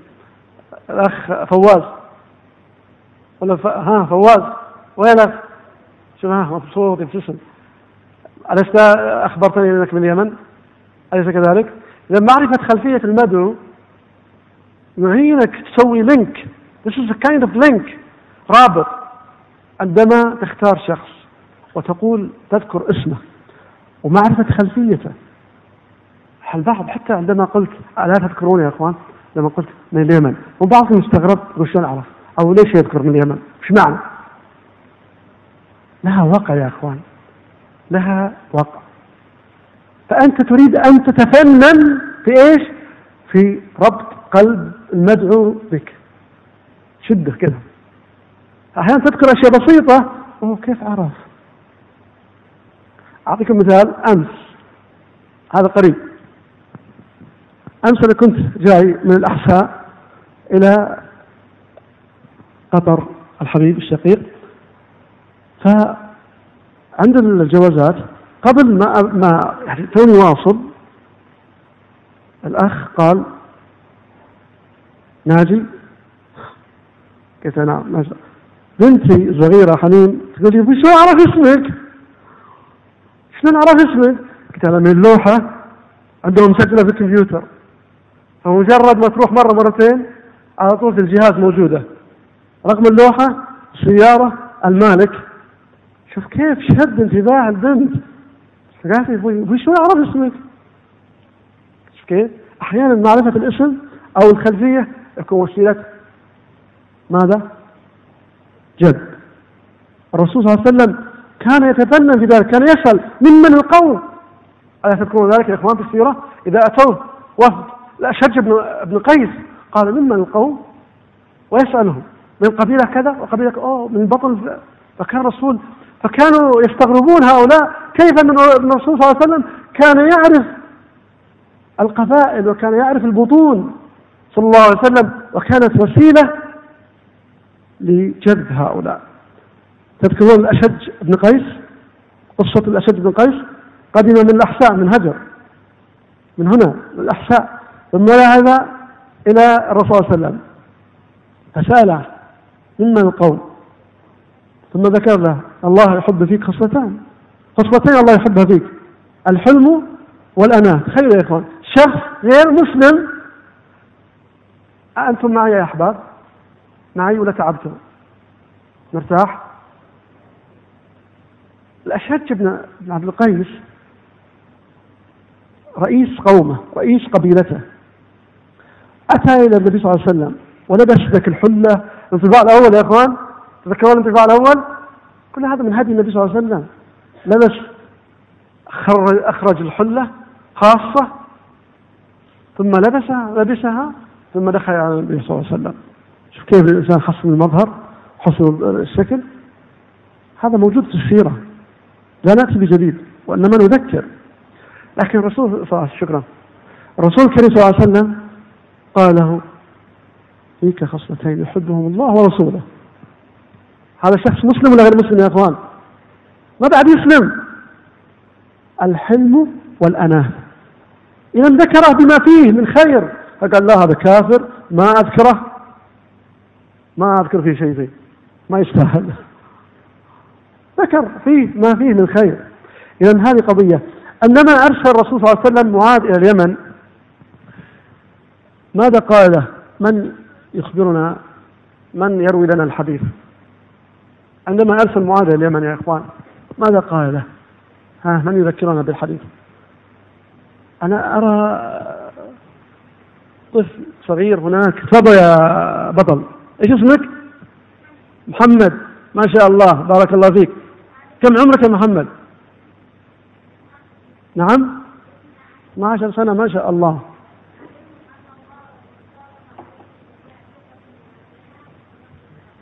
الأخ فواز. ولا ف... ها فواز. وين الأخ؟ شوف ها مبسوط يبتسم. ألست أخبرتني أنك من اليمن؟ أليس كذلك؟ إذا معرفة خلفية المدعو يعينك تسوي لينك This is a kind of link. رابط عندما تختار شخص وتقول تذكر اسمه ومعرفة خلفيته البعض حتى عندما قلت لا تذكرون يا إخوان لما قلت من اليمن وبعضهم استغرب يقول شلون أعرف؟ أو ليش يذكر من اليمن؟ إيش معنى؟ لها وقع يا إخوان لها وقع فأنت تريد أن تتفنن في إيش؟ في ربط قلب المدعو بك شده كذا أحيانا تذكر أشياء بسيطة. وهو كيف عرف؟ أعطيكم مثال أمس. هذا قريب. أمس أنا كنت جاي من الأحساء إلى قطر الحبيب الشقيق. فعند الجوازات قبل ما ما يعني توني واصل الأخ قال ناجي. قلت نعم ناجي. بنتي صغيرة حنين تقول لي شو أعرف اسمك؟ شلون أعرف اسمك؟ قلت لها من اللوحة عندهم مسجلة في الكمبيوتر فمجرد ما تروح مرة مرتين على طول في الجهاز موجودة رقم اللوحة السيارة المالك شوف كيف شد انتباه البنت قالت لي أبوي شو اعرف اسمك؟ شوف كيف؟ أحيانا معرفة الاسم أو الخلفية يكون وسيلة ماذا؟ جد. الرسول صلى الله عليه وسلم كان يتفنن في ذلك كان يسأل ممن القوم. ألا تذكرون ذلك يا إخوان في السيرة؟ إذا أتوه وفد الأشج بن بن قيس قال ممن القوم؟ ويسألهم من قبيلة كذا وقبيلة أوه من بطن فكان الرسول فكانوا يستغربون هؤلاء كيف أن الرسول صلى الله عليه وسلم كان يعرف القبائل وكان يعرف البطون صلى الله عليه وسلم وكانت وسيلة لجذب هؤلاء. تذكرون الأشج بن قيس؟ قصة الأشج بن قيس؟ قدم من الأحساء من هجر. من هنا من الأحساء. ثم ذهب إلى الرسول صلى الله عليه وسلم. فسأله ممن القوم. ثم ذكر له الله يحب فيك خصلتان. خصلتين الله يحبها فيك. الحلم والأناة. تخيلوا يا إخوان شخص غير مسلم. أنتم معي يا أحباب؟ معي ولا تعبتم مرتاح؟ الأشهج بن عبد القيس رئيس قومه رئيس قبيلته. أتى إلى النبي صلى الله عليه وسلم ولبس ذاك الحلة الانطباع الأول يا إخوان؟ تذكرون الانطباع الأول؟ كل هذا من هدي النبي صلى الله عليه وسلم. لبس أخرج الحلة خاصة ثم لبسها لبسها ثم دخل على النبي صلى الله عليه وسلم. شوف كيف الإنسان حسن المظهر حسن الشكل. هذا موجود في السيرة لا نأتي بجديد وإنما نذكر. لكن الرسول صلى الله عليه وسلم شكرا. الرسول الكريم صلى الله عليه وسلم قال له فيك خصلتين يحبهم الله ورسوله. هذا شخص مسلم ولا غير مسلم يا إخوان؟ ما بعد يسلم. الحلم والأناة. إذا ذكره بما فيه من خير. فقال لا هذا كافر ما أذكره. ما أذكر فيه شيء فيه ما يستاهل *laughs* ذكر فيه ما فيه من خير. إذا هذه قضية. عندما أرسل الرسول صلى الله عليه وسلم معاذ إلى اليمن ماذا قال له؟ من يخبرنا؟ من يروي لنا الحديث؟ عندما أرسل معاذ إلى اليمن يا إخوان ماذا قال له؟ ها من يذكرنا بالحديث؟ أنا أرى طفل صغير هناك. تفضل يا بطل. إيش اسمك؟ محمد. ما شاء الله. بارك الله فيك. كم عمرك يا محمد؟ نعم. 12 سنة. ما شاء الله.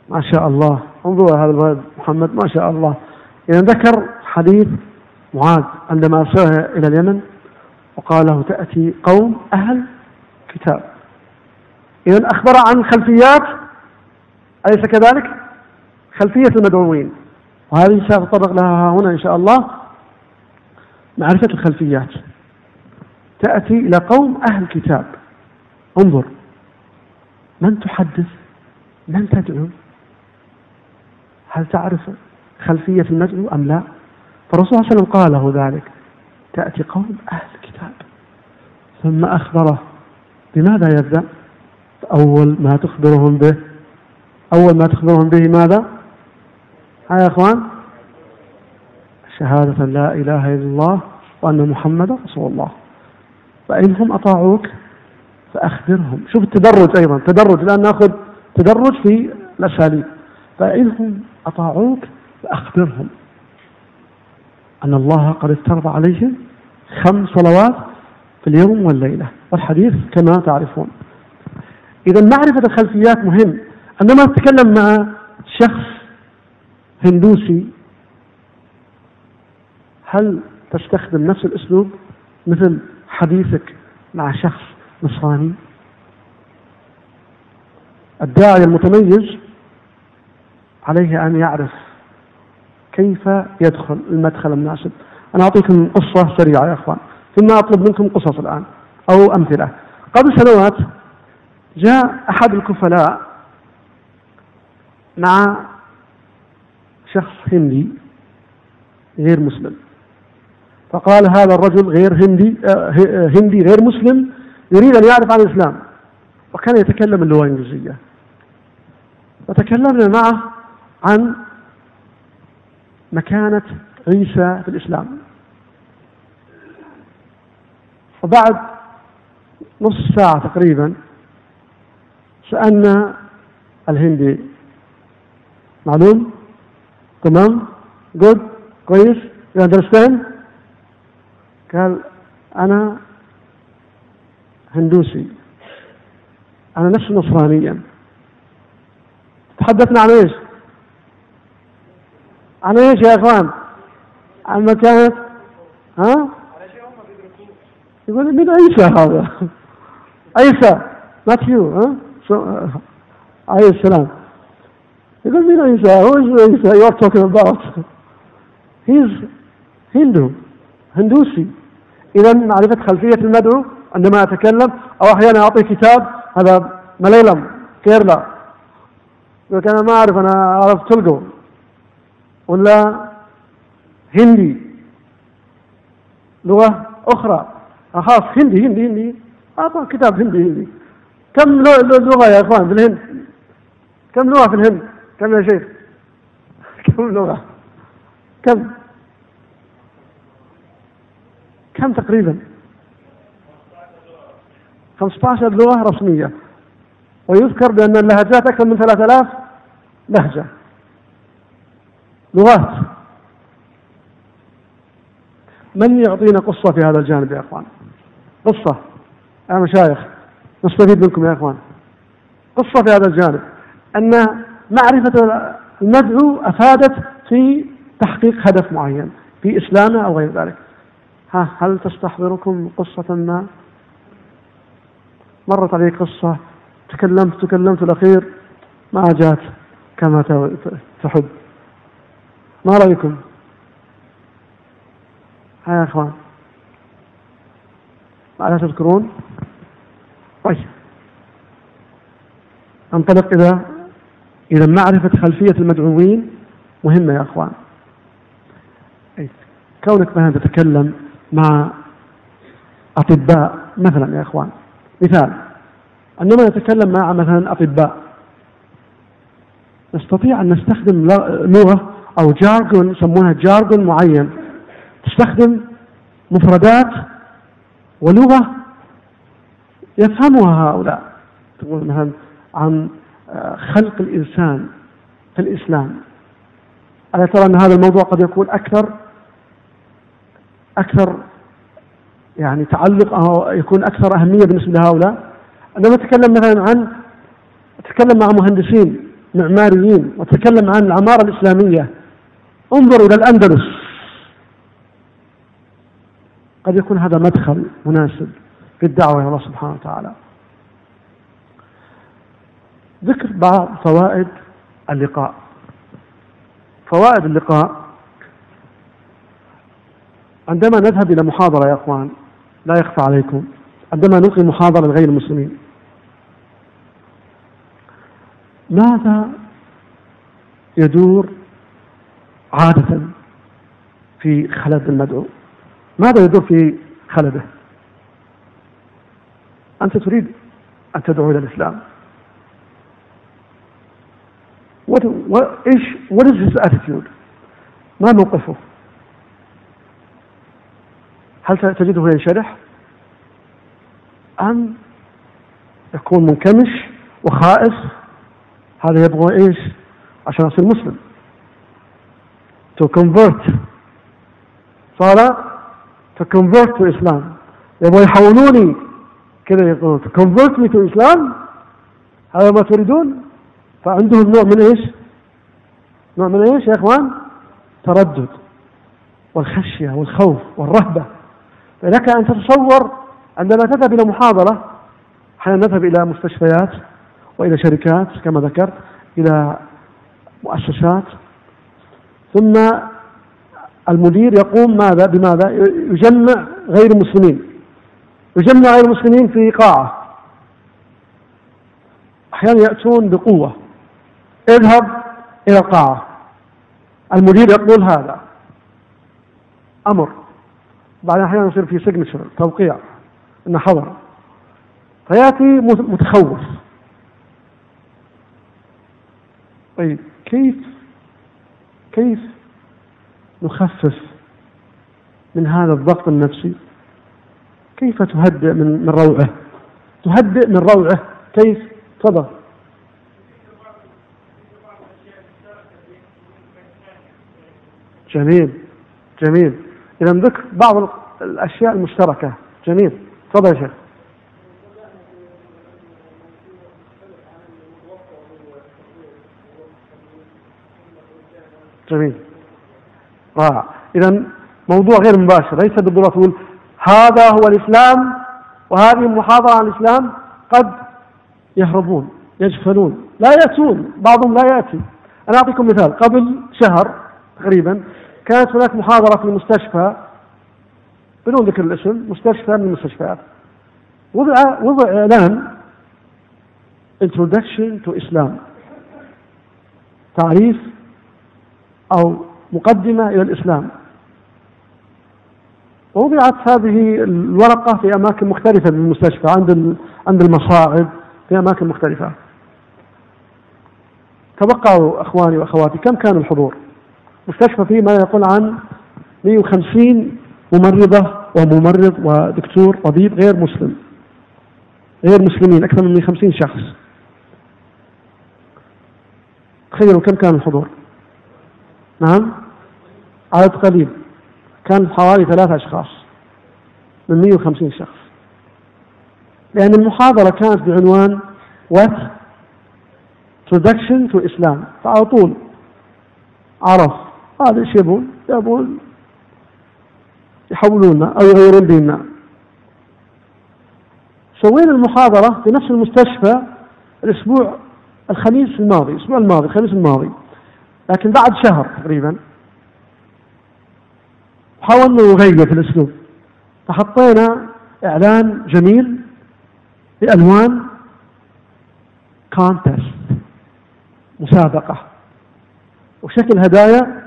ما شاء الله. انظروا هذا الولد محمد. ما شاء الله. إذا ذكر حديث معاذ عندما أرسله إلى اليمن وقال له تأتي قوم أهل كتاب. إذا أخبر عن خلفيات أليس كذلك؟ خلفية المدعوين. وهذه سأتطرق لها هنا إن شاء الله. معرفة الخلفيات. تأتي إلى قوم أهل كتاب. انظر. من تحدث؟ من تدعو؟ هل تعرف خلفية المدعو أم لا؟ فالرسول صلى الله عليه وسلم قال له ذلك. تأتي قوم أهل الكتاب ثم أخبره. بماذا يبدأ؟ أول ما تخبرهم به أول ما تخبرهم به ماذا؟ ها يا أخوان. شهادة لا إله إلا الله وأن محمدا رسول الله. فإنهم أطاعوك فأخبرهم. شوف التدرج أيضا. تدرج الآن نأخذ تدرج في الأساليب. فإنهم أطاعوك فأخبرهم أن الله قد افترض عليهم خمس صلوات في اليوم والليلة. والحديث كما تعرفون. إذا معرفة الخلفيات مهم. عندما تتكلم مع شخص هندوسي هل تستخدم نفس الأسلوب مثل حديثك مع شخص نصراني؟ الداعي المتميز عليه أن يعرف كيف يدخل المدخل المناسب. أنا أعطيكم قصة سريعة يا أخوان ثم أطلب منكم قصص الآن أو أمثلة. قبل سنوات جاء أحد الكفلاء مع شخص هندي غير مسلم. فقال هذا الرجل غير هندي آه، هندي غير مسلم يريد أن يعرف عن الإسلام. وكان يتكلم اللغة الإنجليزية. وتكلمنا معه عن مكانة عيسى في الإسلام. وبعد نص ساعة تقريبا سألنا الهندي معلوم؟ تمام؟ جود كويس. You understand? قال أنا هندوسي. أنا نفسي نصرانيا. تحدثنا عن إيش؟ عن إيش يا إخوان؟ عن مكانة ها؟ يقول مين عيسى هذا؟ *laughs* عيسى. You ها؟ Uh, عليه السلام. يقول مين عيسى who is عيسى you are talking about? He's هندو هندوسي إذا معرفة خلفية المدعو عندما أتكلم أو أحيانا أعطي كتاب هذا مليلم كيرلا. يقول أنا ما أعرف أنا أعرف تلقو. ولا هندي. لغة أخرى. خلاص هندي هندي هندي. أعطى كتاب هندي هندي. كم لغة يا إخوان في الهند؟ كم لغة في الهند؟ كم يا شيخ؟ كم لغة؟ كم؟ كم تقريبا؟ 15 لغة رسمية. ويذكر بأن اللهجات أكثر من 3000 لهجة. لغات. من يعطينا قصة في هذا الجانب يا أخوان؟ قصة. يا مشايخ نستفيد منكم يا أخوان. قصة في هذا الجانب. أن معرفة المدعو أفادت في تحقيق هدف معين في إسلامه أو غير ذلك. ها هل تستحضركم قصة ما؟ مرت علي قصة تكلمت تكلمت الأخير ما جات كما تحب. ما رأيكم؟ ها يا أخوان. لا تذكرون؟ طيب. أنطلق إلى إلى معرفة خلفية المدعوين مهمة يا أخوان. كونك مثلا تتكلم مع أطباء مثلا يا إخوان. مثال عندما نتكلم مع مثلا أطباء نستطيع أن نستخدم لغة أو جارجون يسمونها جارجون معين. تستخدم مفردات ولغة يفهمها هؤلاء. تقول مثلا عن خلق الإنسان في الإسلام. ألا ترى أن هذا الموضوع قد يكون أكثر أكثر يعني تعلق أو يكون أكثر أهمية بالنسبة لهؤلاء؟ عندما أتكلم مثلا عن أتكلم مع مهندسين معماريين وأتكلم عن العمارة الإسلامية. انظروا إلى الأندلس. قد يكون هذا مدخل مناسب في الدعوة إلى الله سبحانه وتعالى. ذكر بعض فوائد اللقاء. فوائد اللقاء عندما نذهب إلى محاضرة يا أخوان لا يخفى عليكم عندما نلقي محاضرة لغير المسلمين. ماذا يدور عادة في خلد المدعو؟ ماذا يدور في خلده؟ أنت تريد أن تدعو إلى الإسلام. إيش what is his attitude? ما موقفه؟ هل تجده ينشرح أم يكون منكمش وخائف؟ هذا يبغى إيش؟ عشان يصير مسلم. To convert. صار to convert to Islam. يبغوا يحولوني. كذا يقولون. To convert me to Islam. هذا ما تريدون؟ فعندهم نوع من إيش؟ نوع من إيش يا إخوان؟ تردد والخشية والخوف والرهبة. فلك أن تتصور عندما تذهب إلى محاضرة أحيانا نذهب إلى مستشفيات وإلى شركات كما ذكرت إلى مؤسسات. ثم المدير يقوم ماذا؟ بماذا؟ يجمع غير المسلمين. يجمع غير المسلمين في قاعة. أحيانا يأتون بقوة. اذهب إلى القاعة. المدير يقول هذا. أمر. بعد أحيانا يصير في سيجنتشر توقيع أنه حضر. فيأتي متخوف. طيب كيف كيف نخفف من هذا الضغط النفسي؟ كيف تهدئ من من روعه؟ تهدئ من روعه كيف؟ تفضل. جميل جميل. إذا ذكر بعض الأشياء المشتركة. جميل. تفضل يا شيخ. جميل. رائع. إذا موضوع غير مباشر ليس بالضرورة تقول هذا هو الإسلام وهذه محاضرة عن الإسلام. قد يهربون يجفلون لا يأتون. بعضهم لا يأتي. أنا أعطيكم مثال. قبل شهر تقريبا كانت هناك محاضرة في المستشفى بدون ذكر الاسم مستشفى من المستشفيات. وضع وضع إعلان Introduction to Islam. تعريف أو مقدمة إلى الإسلام. ووضعت هذه الورقة في أماكن مختلفة في المستشفى عند عند المصاعد في أماكن مختلفة. توقعوا أخواني وأخواتي كم كان الحضور؟ مستشفى فيه ما يقول عن 150 ممرضة وممرض ودكتور طبيب غير مسلم غير مسلمين أكثر من 150 شخص. تخيلوا كم كان الحضور؟ نعم؟ عدد قليل كان حوالي ثلاثة أشخاص من 150 شخص. لأن المحاضرة كانت بعنوان What Introduction to Islam. فعلى طول عرف هذا إيش يبون؟ يبون يحولوننا أو يغيرون ديننا. سوينا المحاضرة في نفس المستشفى الأسبوع الخميس الماضي الأسبوع الماضي الخميس الماضي. لكن بعد شهر تقريبا. حاولنا نغير في الأسلوب. فحطينا إعلان جميل بألوان كونتست مسابقة. وشكل هدايا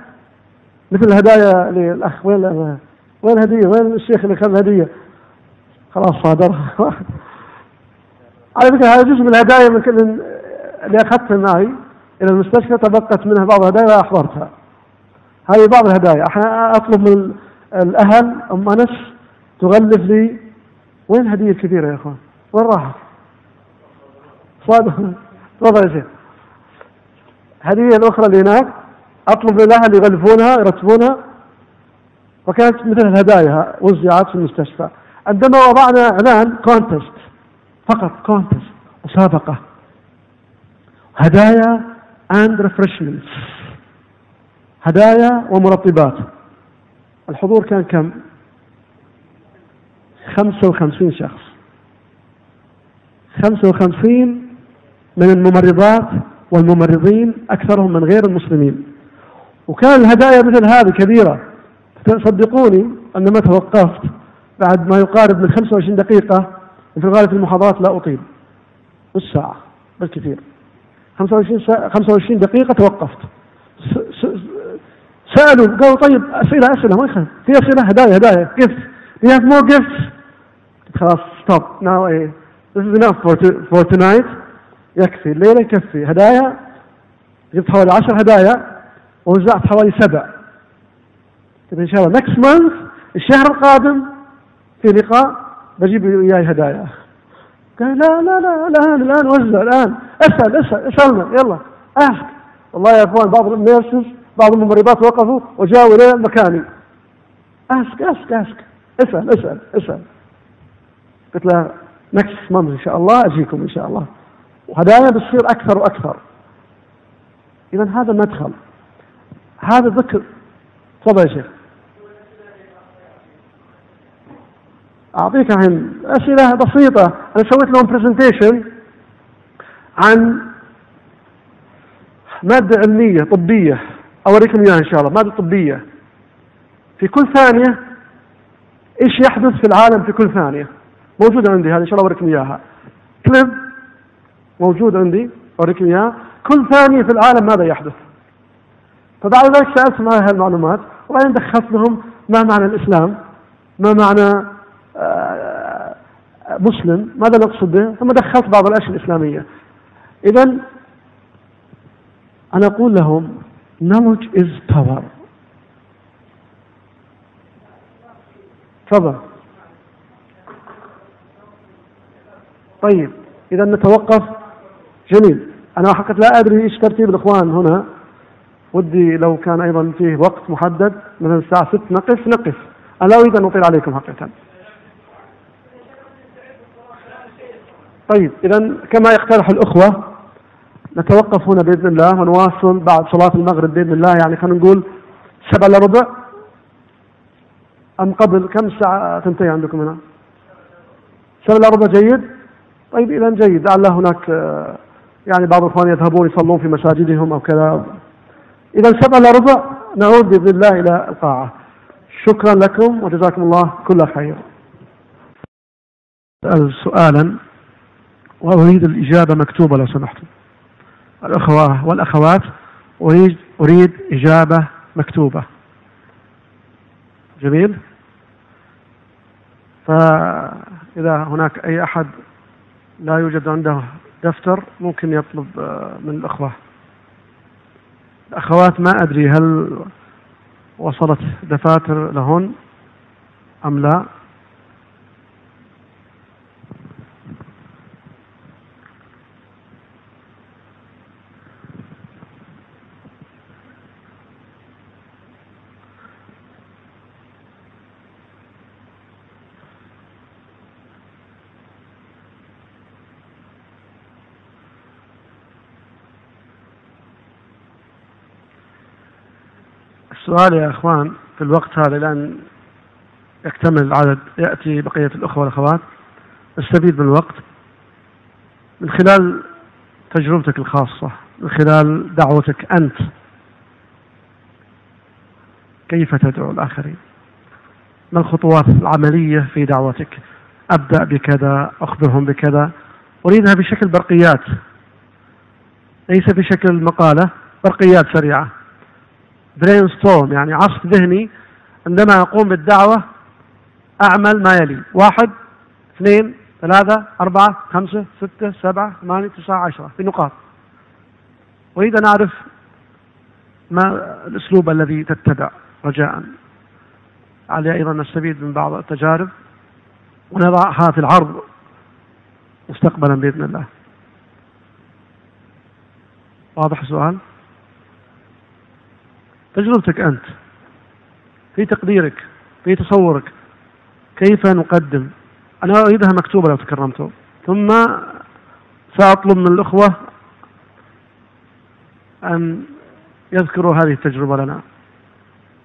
مثل هدايا للأخ وين وين الهدية؟ وين الشيخ اللي خذ الهدية؟ خلاص صادرها *laughs* على فكرة هذا جزء من الهدايا من كل اللي أخذتها معي إلى المستشفى تبقت منها بعض الهدايا وأحضرتها. هذه بعض الهدايا. أحيانا أطلب من الأهل أم أنس تغلف لي. وين الهدية الكبيرة يا أخوان؟ وين راحت؟ صادق *laughs* تفضل يا شيخ. الهدية الأخرى اللي هناك. أطلب للأهل يغلفونها يرتبونها. وكانت مثل الهدايا وزعت في المستشفى. عندما وضعنا إعلان contest فقط contest مسابقة. هدايا and refreshments. هدايا ومرطبات. الحضور كان كم؟ 55 شخص. 55 من الممرضات والممرضين أكثرهم من غير المسلمين. وكان الهدايا مثل هذه كبيرة. صدقوني أنما توقفت بعد ما يقارب من 25 دقيقة في الغالب في المحاضرات لا أطيل. نص ساعة بالكثير 25 ساعة 25 دقيقة توقفت. سألوا قالوا طيب أسئلة أسئلة ما يخالف. في أسئلة هدايا هدايا. Do you have more gifts. خلاص stop. Now eh, this is enough for, to, for tonight. يكفي الليلة يكفي. هدايا. جبت حوالي عشر هدايا. ووزعت حوالي سبع. طيب إن شاء الله next month الشهر القادم في لقاء بجيب وياي هدايا. قال لا لا لا الآن الآن وزع الآن. اسأل اسأل اسألنا يلا. اسك والله يا إخوان بعض النيرسز بعض الممرضات وقفوا وجاءوا إلى مكاني. ask ask ask اسأل اسأل اسأل. قلت له next month إن شاء الله أجيكم إن شاء الله. وهدايا بتصير أكثر وأكثر. اذا هذا مدخل. هذا ذكر. تفضل يا شيخ. أعطيك الحين أسئلة بسيطة. أنا سويت لهم presentation عن مادة علمية طبية. أوريكم إياها إن شاء الله. مادة طبية. في كل ثانية إيش يحدث في العالم في كل ثانية؟ موجوده عندي هذه إن شاء الله أوريكم إياها. كليب موجود عندي أوريكم إياها. كل ثانية في العالم ماذا يحدث؟ فبعد ذلك سالتهم هذه المعلومات وبعدين دخلت لهم ما معنى الإسلام ما معنى آه، مسلم ماذا نقصد به؟ ثم دخلت بعض الأشياء الإسلامية. اذا أنا أقول لهم knowledge is power. تفضل. طيب اذا نتوقف. جميل. أنا حقيقة لا أدري إيش ترتيب الإخوان هنا. ودي لو كان أيضا فيه وقت محدد مثلا الساعة 6 نقف نقف. أنا لا أريد أن أطيل عليكم حقيقة. طيب إذا كما يقترح الأخوة نتوقف هنا بإذن الله ونواصل بعد صلاة المغرب بإذن الله. يعني خلينا نقول سبعة إلا ربع. أم قبل كم ساعة تنتهي عندكم هنا؟ سبعة إلا ربع جيد؟ طيب إذا جيد. لعل هناك آه، يعني بعض الإخوان يذهبون يصلون في مساجدهم أو كذا. إذا سبعة إلا ربع نعود بإذن الله إلى القاعة شكرا لكم وجزاكم الله كل خير. أسأل سؤالا وأريد الإجابة مكتوبة لو سمحتم. الأخوة والأخوات أريد أريد إجابة مكتوبة. جميل؟ فإذا هناك أي أحد لا يوجد عنده دفتر ممكن يطلب آه، من الأخوة. الأخوات ما أدري هل وصلت دفاتر لهن أم لا. السؤال يا أخوان في الوقت هذا الان يكتمل العدد يأتي بقية الأخوة والأخوات. نستفيد من الوقت. من خلال تجربتك الخاصة من خلال دعوتك أنت كيف تدعو الآخرين؟ ما الخطوات العملية في دعوتك؟ أبدأ بكذا أخبرهم بكذا. أريدها بشكل برقيات ليس بشكل مقالة برقيات سريعة. برين ستورم يعني عصف ذهني عندما أقوم بالدعوة أعمل ما يلي. واحد اثنين ثلاثة أربعة خمسة ستة سبعة ثمانية تسعة عشرة بنقاط أريد أن أعرف ما الأسلوب الذي تتبع رجاء. علي أيضا نستفيد من بعض التجارب. ونضعها في العرض مستقبلا بإذن الله. واضح السؤال؟ تجربتك أنت في تقديرك في تصورك كيف نقدم؟ أنا أريدها مكتوبة لو تكرمتوا ثم سأطلب من الأخوة أن يذكروا هذه التجربة لنا.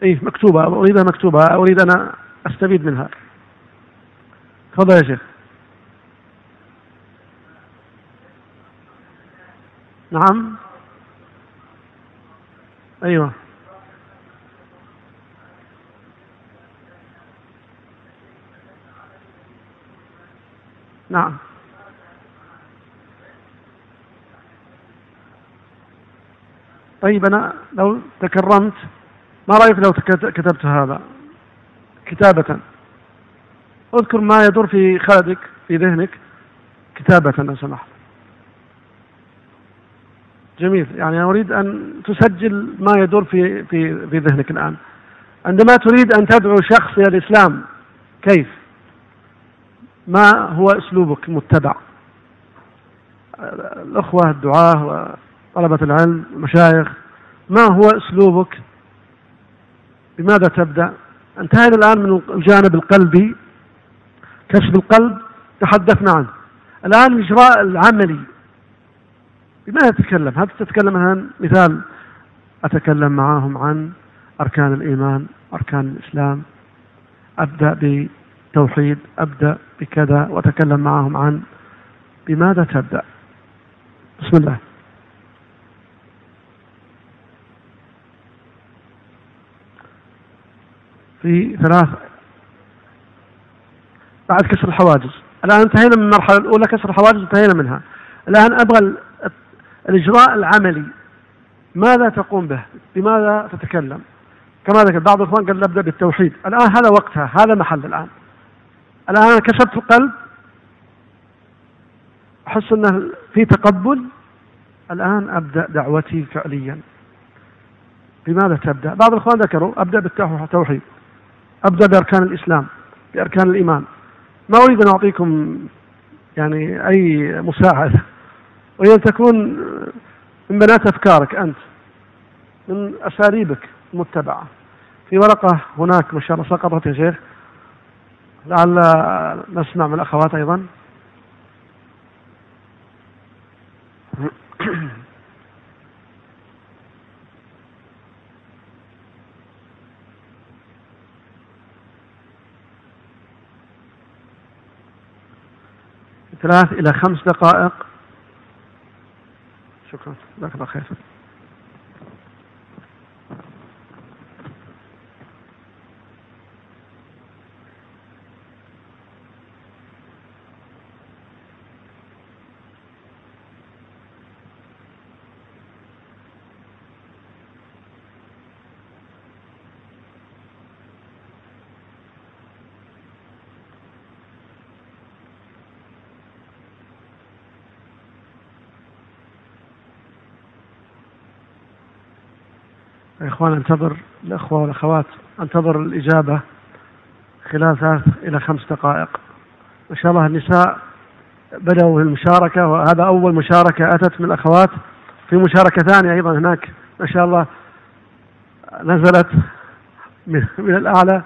إيه مكتوبة أريدها مكتوبة أريد أن أستفيد منها. تفضل يا شيخ. نعم. أيوه. نعم. طيب أنا لو تكرمت ما رأيك لو كتبت هذا؟ كتابة. أذكر ما يدور في خلدك في ذهنك. كتابة لو سمحت. جميل. يعني أريد أن تسجل ما يدور في في في ذهنك الآن. عندما تريد أن تدعو شخص إلى الإسلام كيف؟ ما هو أسلوبك المتبع الأخوة الدعاة وطلبه العلم المشايخ ما هو أسلوبك؟ بماذا تبدأ؟ انتهينا الآن من الجانب القلبي كسب القلب تحدثنا عنه. الآن الاجراء العملي. بماذا تتكلم؟ هل تتكلم عن مثال أتكلم معهم عن أركان الإيمان أركان الإسلام؟ أبدأ توحيد أبدأ بكذا وأتكلم معهم عن بماذا تبدأ. بسم الله. في ثلاث. بعد كسر الحواجز. الآن انتهينا من المرحلة الأولى كسر الحواجز انتهينا منها. الآن أبغى الإجراء العملي. ماذا تقوم به؟ بماذا تتكلم؟ كما ذكر بعض الإخوان قال نبدأ بالتوحيد. الآن هذا وقتها هذا محل الآن. الآن كسبت القلب. أحس أنه في تقبل. الآن أبدأ دعوتي فعليا. بماذا تبدأ؟ بعض الإخوان ذكروا أبدأ بالتوحيد. أبدأ بأركان الإسلام بأركان الإيمان. ما أريد أن أعطيكم يعني أي مساعدة. وهي أن تكون من بنات أفكارك أنت من أساليبك المتبعة. في ورقة هناك ما شاء الله سقطت يا شيخ. لعل نسمع من الأخوات أيضا. *coughs* ثلاث إلى خمس دقائق. شكرا. جزاك الله خير. يا إخوان انتظر الأخوة والأخوات انتظر الإجابة خلال ثلاث إلى خمس دقائق. ما شاء الله النساء بدأوا المشاركة وهذا أول مشاركة أتت من الأخوات. في مشاركة ثانية أيضا هناك ما شاء الله نزلت من, من الأعلى.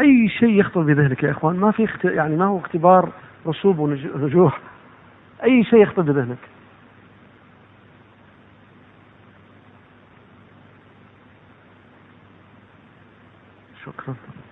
أي شيء يخطر بذهنك يا إخوان؟ ما في. يعني ما هو اختبار رسوب ونجوح. أي شيء يخطر بذهنك microphone.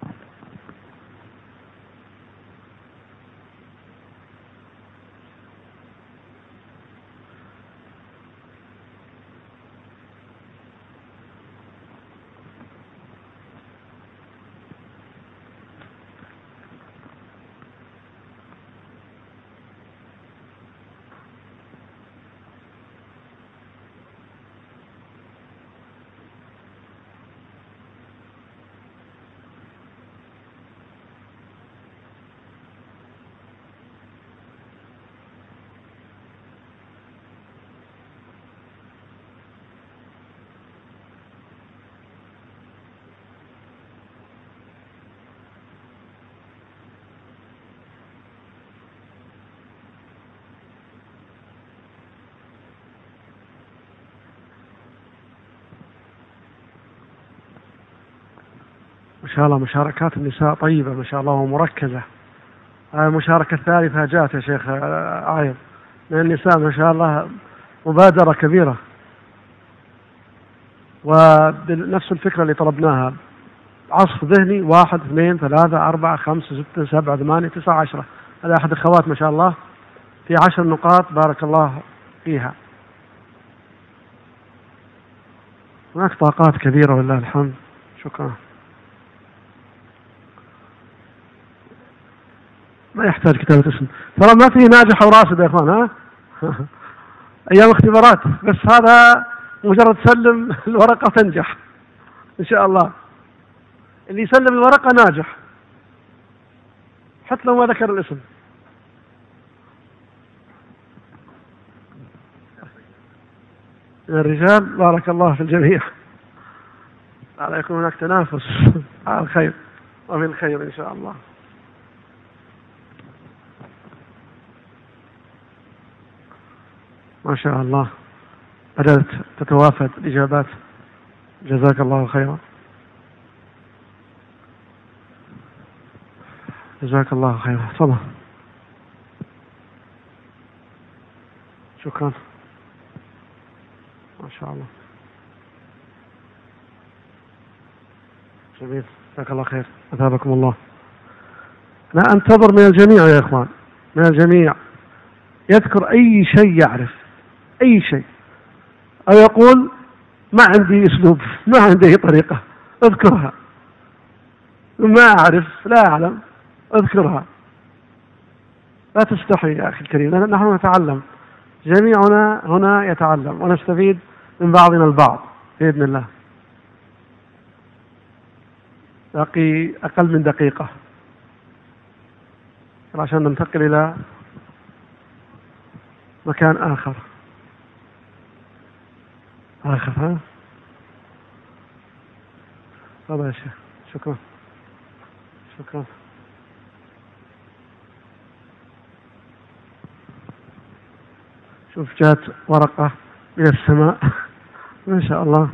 شاء الله مشاركات النساء طيبة ما شاء الله ومركزة. هذه المشاركة الثالثة جاءت يا شيخ عايض من النساء ما شاء الله مبادرة كبيرة. وبنفس الفكرة اللي طلبناها. عصف ذهني واحد اثنين ثلاثة أربعة خمسة ستة سبعة ثمانية تسعة عشرة. هذا أحد الأخوات ما شاء الله في عشر نقاط بارك الله فيها. هناك طاقات كبيرة ولله الحمد. شكرا. ما يحتاج كتابة اسم ترى ما في ناجح وراسب يا إخوان ها؟ *laughs* أيام اختبارات بس هذا مجرد تسلم *laughs* الورقة تنجح. إن شاء الله. اللي يسلم الورقة ناجح. حتى لو ما ذكر الاسم. الرجال بارك الله في الجميع. على يكون هناك تنافس. *laughs* على الخير. وفي الخير إن شاء الله. ما شاء الله. بدأت تتوافد الإجابات. جزاك الله خيرا. جزاك الله خيرا. تفضل. شكرا. ما شاء الله. جميل. جزاك الله خير. أثابكم الله. لا أنتظر من الجميع يا إخوان. من الجميع. يذكر أي شيء يعرف. أي شيء. أو يقول ما عندي أسلوب ما عندي طريقة أذكرها. ما أعرف لا أعلم أذكرها. لا تستحي يا أخي الكريم نحن نتعلم. جميعنا هنا يتعلم ونستفيد من بعضنا البعض بإذن الله. باقي أقل من دقيقة. عشان ننتقل إلى مكان آخر. آخر ها؟ آه، طبعا شكرا. شكرا. شوف جات ورقة من السماء. *laughs* ما شاء الله.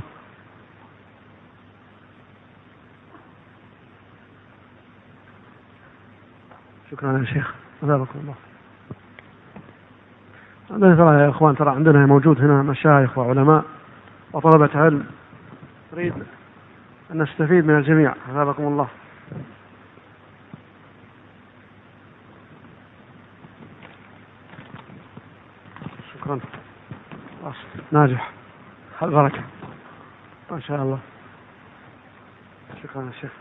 شكرا يا شيخ. جزاكم الله. عندنا ترى يا إخوان ترى عندنا موجود هنا مشايخ وعلماء. وطلبة علم نريد أن نستفيد من الجميع. أثابكم الله. شكرا. ناجح. البركة ما شاء الله. شكرا يا شيخ.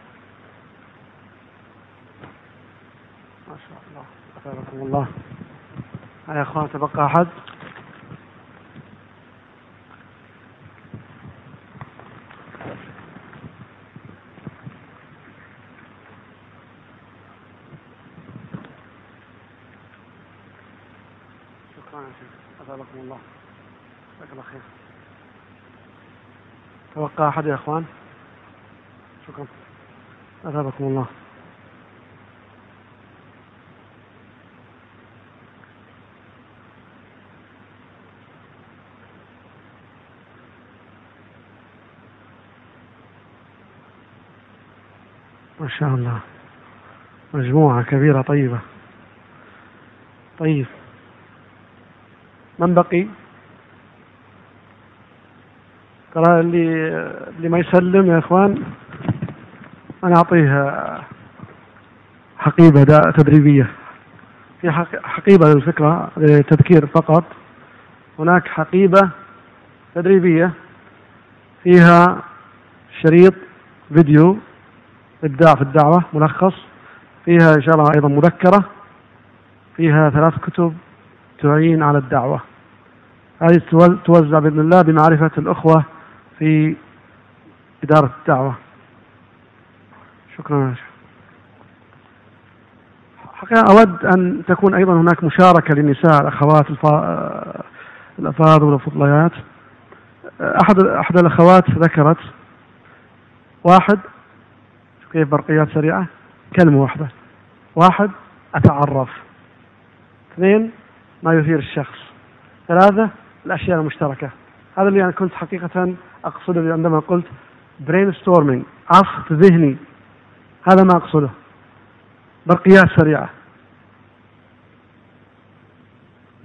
ما شاء الله. أثابكم الله. يا إخوان تبقى أحد شكرا يا شيخ اثابكم الله. جزاك الله خير. تبقى أحد يا إخوان؟ شكرا. أثابكم الله. ما شاء الله. مجموعة كبيرة طيبة. طيب. من بقي؟ ترى اللي اللي ما يسلم يا إخوان أنا أعطيه حقيبة دا تدريبية. في حق- حقيبة للفكرة للتذكير فقط. هناك حقيبة تدريبية. فيها شريط فيديو إبداع في الدعوة ملخص. فيها إن شاء الله أيضا مذكرة. فيها ثلاث كتب. تعين على الدعوة هذه توزع بإذن الله بمعرفة الأخوة في إدارة الدعوة شكرا. حقيقة أود أن تكون أيضا هناك مشاركة للنساء الأخوات. الأفاضل والفضليات أحد أحد الأخوات ذكرت واحد كيف برقيات سريعة كلمة واحدة واحد أتعرف اثنين ما يثير الشخص. ثلاثة الأشياء المشتركة. هذا اللي أنا كنت حقيقة أقصده عندما قلت brainstorming عصف ذهني. هذا ما أقصده. برقيات سريعة.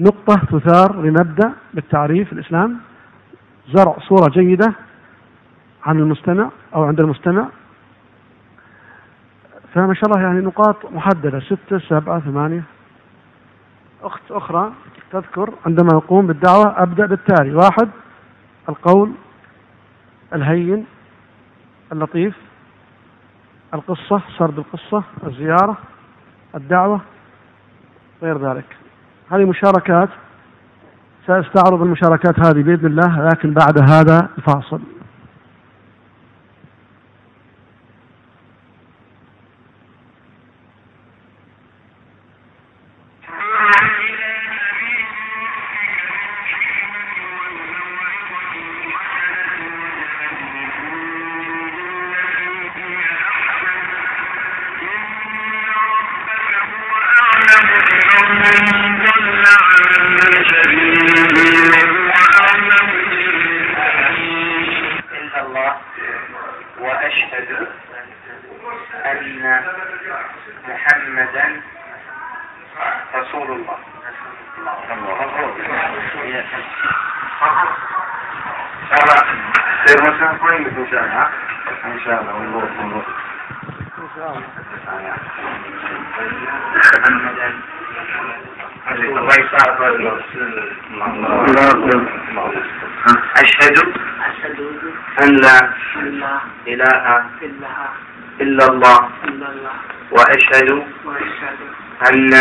نقطة تثار لنبدأ بالتعريف الإسلام. زرع صورة جيدة عن المستمع أو عند المستمع. فما شاء الله يعني نقاط محددة. ستة سبعة ثمانية. أخت أخرى تذكر عندما أقوم بالدعوة أبدأ بالتالي. واحد القول الهين اللطيف القصة سرد القصة الزيارة الدعوة غير ذلك. هذه مشاركات سأستعرض المشاركات هذه بإذن الله لكن بعد هذا الفاصل. إلا الله. وأشهد أن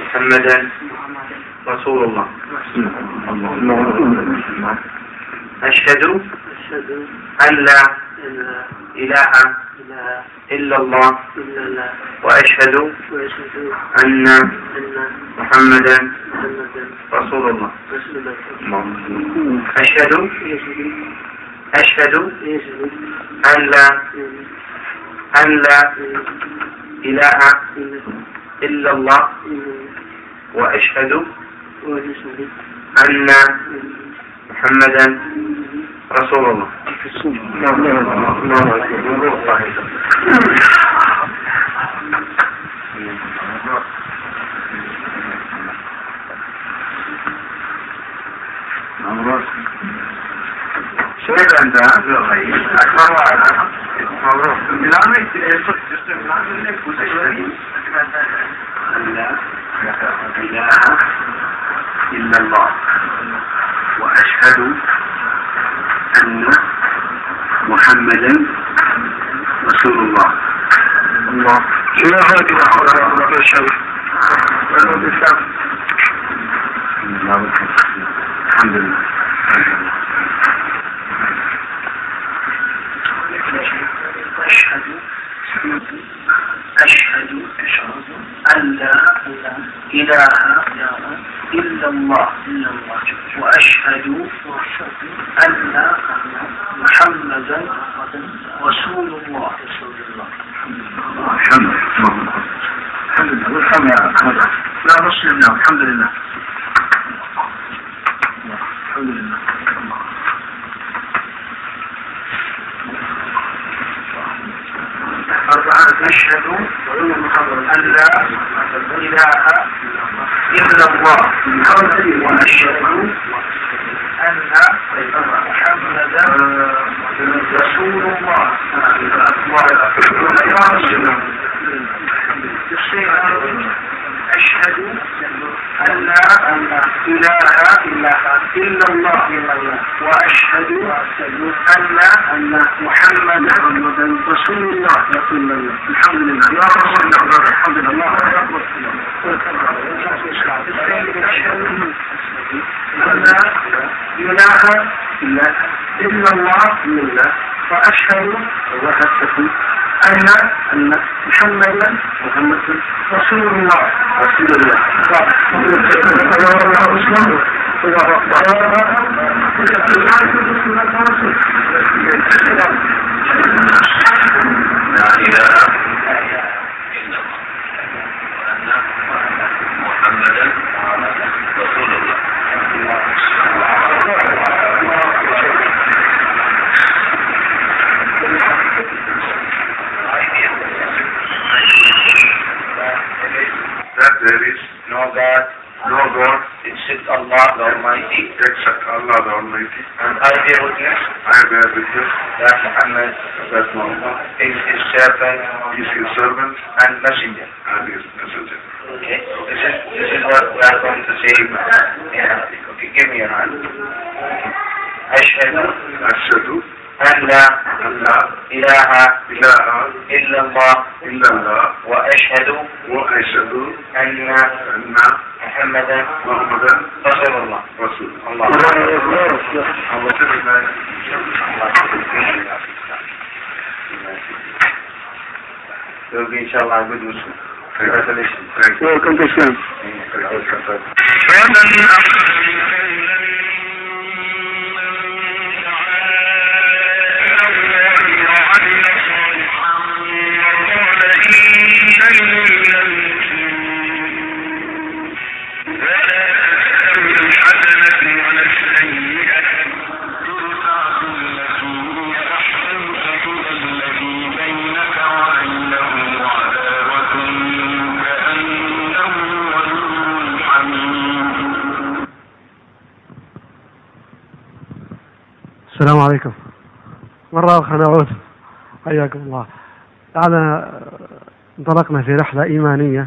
محمدا رسول الله. أشهد أن لا إله إلا الله. وأشهد أن محمدا رسول الله. أشهد أشهد أن لا أن لا إله إلا الله وأشهد أن محمدا رسول الله. شوية أنت أكبر وعلا مبروك لا إله إلا الله وأشهد أن محمدا رسول الله الله لا هادي ولا شيء الحمد لله. أشهد أشهد أن لا إله إلا الله وأشهد أن محمدا رسول الله الحمد لله الحمد لله لا مسلم له الحمد لله. الحمد لله. أربعة أشهد أن لا إله إلا الله. وأشهد أن محمدا رسول الله. أشهد أن لا إله إلا الله وأشهد أن محمدا رسول الله الحمد لله يا رسول الله الحمد لله أن لا إله إلا الله وأشهد أن أن محمدا محمد رسول الله. رسول الله لا إله إلا الله. وأن محمدا that there is no God, no God except Allah the Almighty, except Allah the Almighty. and I bear witness I bear witness that Muhammad that Muhammad is his servant is his servant and messenger. and his messenger. Okay, this is this is what we are going to say in Arabic. Okay, give me your hand. أشهد أشهد أن لا إله إله إلا الله إلا الله وأشهد وأشهد أن أن محمدا محمدا رسول الله. رسول الله. You'll be inshallah a good Muslim. Congratulations. Thank you. Welcome. To Islam. السلام عليكم. مرة أخرى نعود. حياكم الله. تعالى انطلقنا في رحلة إيمانية.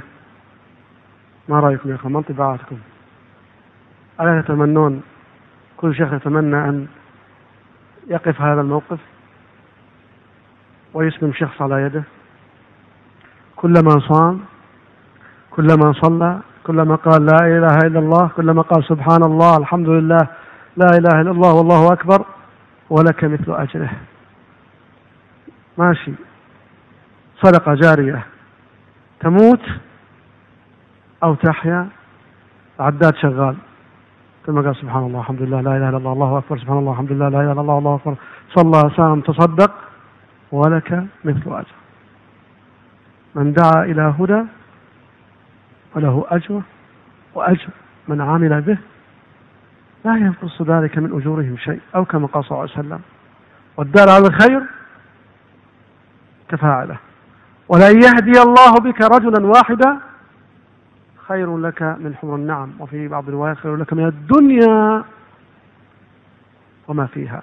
ما رأيكم يا أخوان؟ ما انطباعاتكم. ألا تتمنون؟ كل شيخ يتمنى أن يقف هذا الموقف ويسلم شخص على يده. كلما صام كلما صلى كلما قال لا إله إلا الله كلما قال سبحان الله الحمد لله لا إله إلا الله والله أكبر ولك مثل أجره ماشي. صدقة جارية. تموت أو تحيا عداد شغال. كما قال سبحان الله الحمد لله لا إله إلا الله الله أكبر سبحان الله الحمد لله لا إله إلا الله الله أكبر. صلى سام تصدق ولك مثل أجر. من دعا إلى هدى فله أجر وأجر من عمل به لا ينقص ذلك من أجورهم شيء أو كما قال صلى الله عليه وسلم. والدال على الخير كفاعله. ولن يهدي الله بك رجلا واحدا. خير لك من حمر النعم وفي بعض الروايات خير لك من الدنيا وما فيها.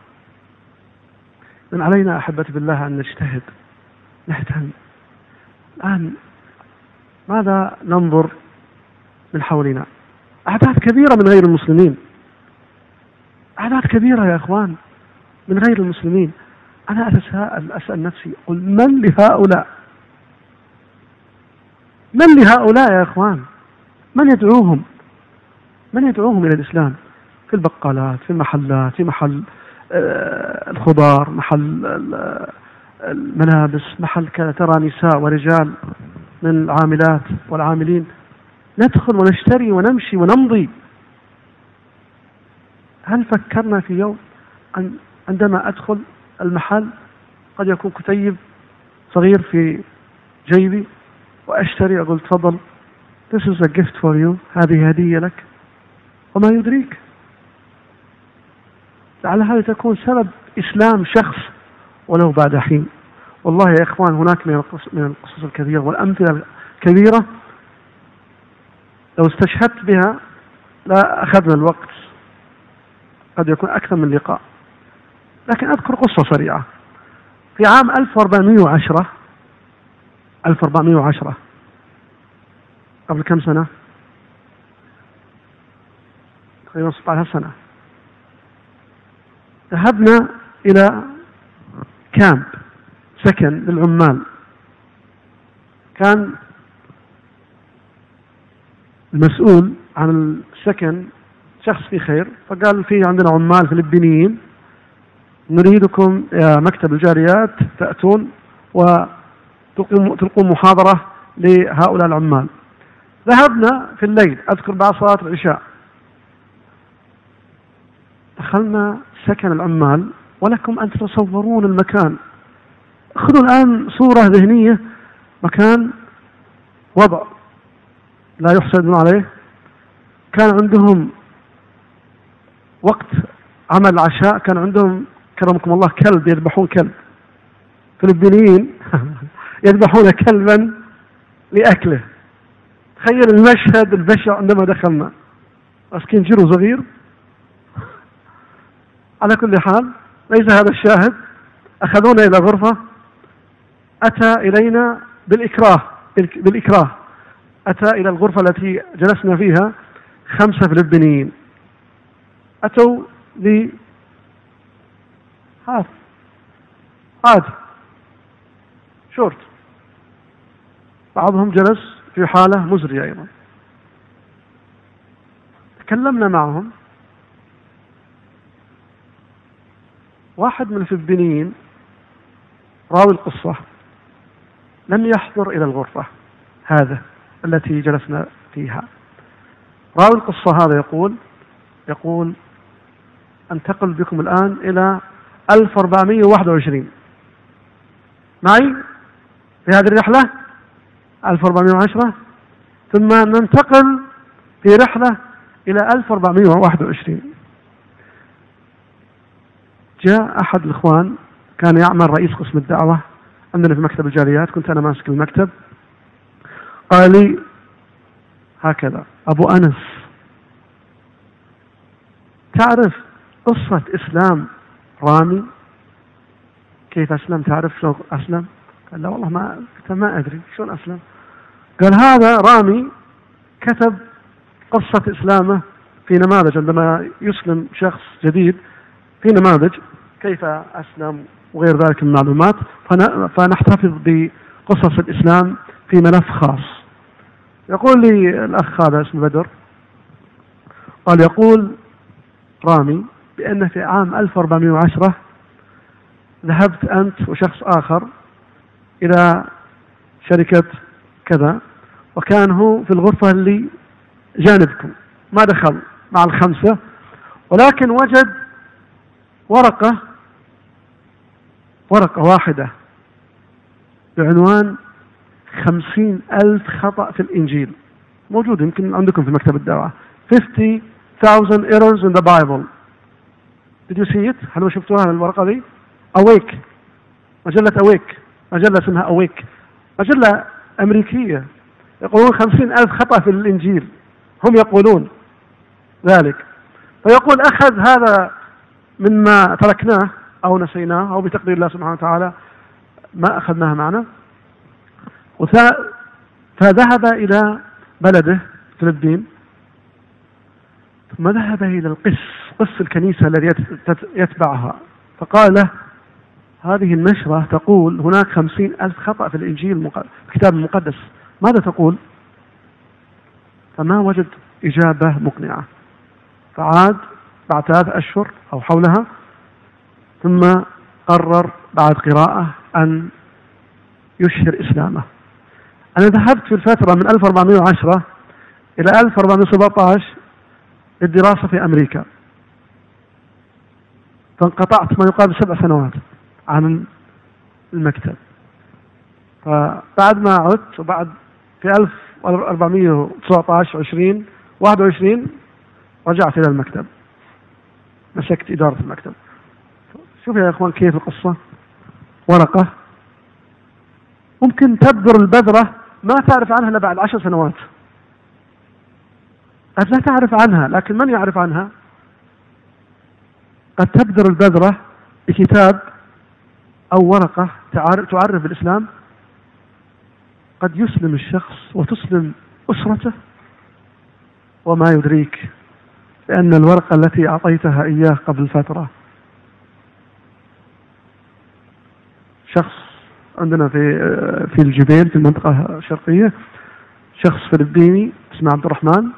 من علينا أحبتي بالله أن نجتهد نهتم. الآن ماذا ننظر من حولنا؟ أعداد كبيرة من غير المسلمين. أعداد كبيرة يا إخوان من غير المسلمين. أنا أتساءل أسأل نفسي قل من لهؤلاء؟ من لهؤلاء يا إخوان؟ من يدعوهم؟ من يدعوهم إلى الإسلام؟ في البقالات في المحلات في محل آه، الخضار محل الملابس محل كذا ترى نساء ورجال من العاملات والعاملين. ندخل ونشتري ونمشي ونمضي. هل فكرنا في يوم أن عندما أدخل المحل قد يكون كتيب صغير في جيبي؟ وأشتري. أقول تفضل. This is a gift for you. هذه هدية لك. وما يدريك. لعل هذا تكون سبب إسلام شخص ولو بعد حين. والله يا إخوان هناك من القصص الكثيرة والأمثلة الكبيرة. لو استشهدت بها لا أخذنا الوقت. قد يكون أكثر من لقاء. لكن أذكر قصة سريعة. في عام 1410 1410 قبل كم سنة؟ تقريبا 16 سنة. ذهبنا إلى كامب سكن للعمال. كان المسؤول عن السكن شخص في خير فقال في عندنا عمال فلبينيين نريدكم يا مكتب الجاريات تأتون وتلقون محاضرة لهؤلاء العمال. ذهبنا في الليل أذكر بعد صلاة العشاء. دخلنا سكن العمال ولكم أن تتصورون المكان. خذوا الآن صورة ذهنية مكان وضع لا يحسد عليه. كان عندهم وقت عمل العشاء كان عندهم كرمكم الله كلب يذبحون كلب. فلبينيين يذبحون كلبا لأكله. تخيل المشهد البشع عندما دخلنا. مسكين جرو صغير. على كل حال ليس هذا الشاهد. أخذونا إلى غرفة. أتى إلينا بالإكراه بالإكراه. أتى إلى الغرفة التي جلسنا فيها خمسة فلبينيين أتوا ل هذا. عادي شورت. بعضهم جلس في حالة مزرية أيضا. تكلمنا معهم. واحد من الفلبينيين راوي القصة. لم يحضر إلى الغرفة هذا التي جلسنا فيها. راوي القصة هذا يقول يقول أنتقل بكم الآن إلى 1421 معي في هذه الرحلة؟ 1410 ثم ننتقل في رحلة إلى 1421 جاء أحد الإخوان كان يعمل رئيس قسم الدعوة عندنا في مكتب الجاليات كنت أنا ماسك المكتب. قال لي هكذا أبو أنس تعرف قصة إسلام رامي؟ كيف أسلم؟ تعرف شلون أسلم؟ قال لا والله ما ما أدري شلون أسلم؟ قال هذا رامي كتب قصة إسلامه في نماذج عندما يسلم شخص جديد في نماذج كيف أسلم وغير ذلك من المعلومات فنحتفظ بقصص الإسلام في ملف خاص. يقول لي الأخ هذا اسمه بدر قال يقول رامي بأن في عام 1410 ذهبت أنت وشخص آخر إلى شركة كذا. وكان هو في الغرفة اللي جانبكم ما دخل مع الخمسة ولكن وجد ورقة ورقة واحدة بعنوان خمسين ألف خطأ في الإنجيل. موجود يمكن عندكم في مكتب الدعوة. 50,000 errors in the Bible. Did you see it؟ هل شفتوها الورقة دي؟ Awake. مجلة Awake. مجلة اسمها Awake. مجلة أمريكية. يقولون خمسين ألف خطأ في الإنجيل. هم يقولون ذلك. فيقول أخذ هذا مما تركناه أو نسيناه أو بتقدير الله سبحانه وتعالى ما أخذناه معنا. فذهب إلى بلده فلسطين ثم ذهب إلى القس قس الكنيسة الذي يتبعها. فقال له هذه النشرة تقول هناك خمسين ألف خطأ في الإنجيل الكتاب المقدس. ماذا تقول؟ فما وجد إجابة مقنعة. فعاد بعد ثلاث أشهر أو حولها ثم قرر بعد قراءة أن يشهر إسلامه. أنا ذهبت في الفترة من 1410 إلى 1417 للدراسة في أمريكا. فانقطعت ما يقارب سبع سنوات عن المكتب. فبعد ما عدت وبعد في 1419 20 21 رجعت إلى المكتب. مسكت إدارة المكتب. شوف يا إخوان كيف القصة. ورقة. ممكن تبذر البذرة. ما تعرف عنها إلا بعد عشر سنوات. قد لا تعرف عنها لكن من يعرف عنها؟ قد تبذر البذرة بكتاب أو ورقة تعرف بالإسلام قد يسلم الشخص وتسلم أسرته وما يدريك لأن الورقة التي أعطيتها إياه قبل فترة. شخص عندنا في في الجبيل في المنطقة الشرقية شخص فلبيني اسمه عبد الرحمن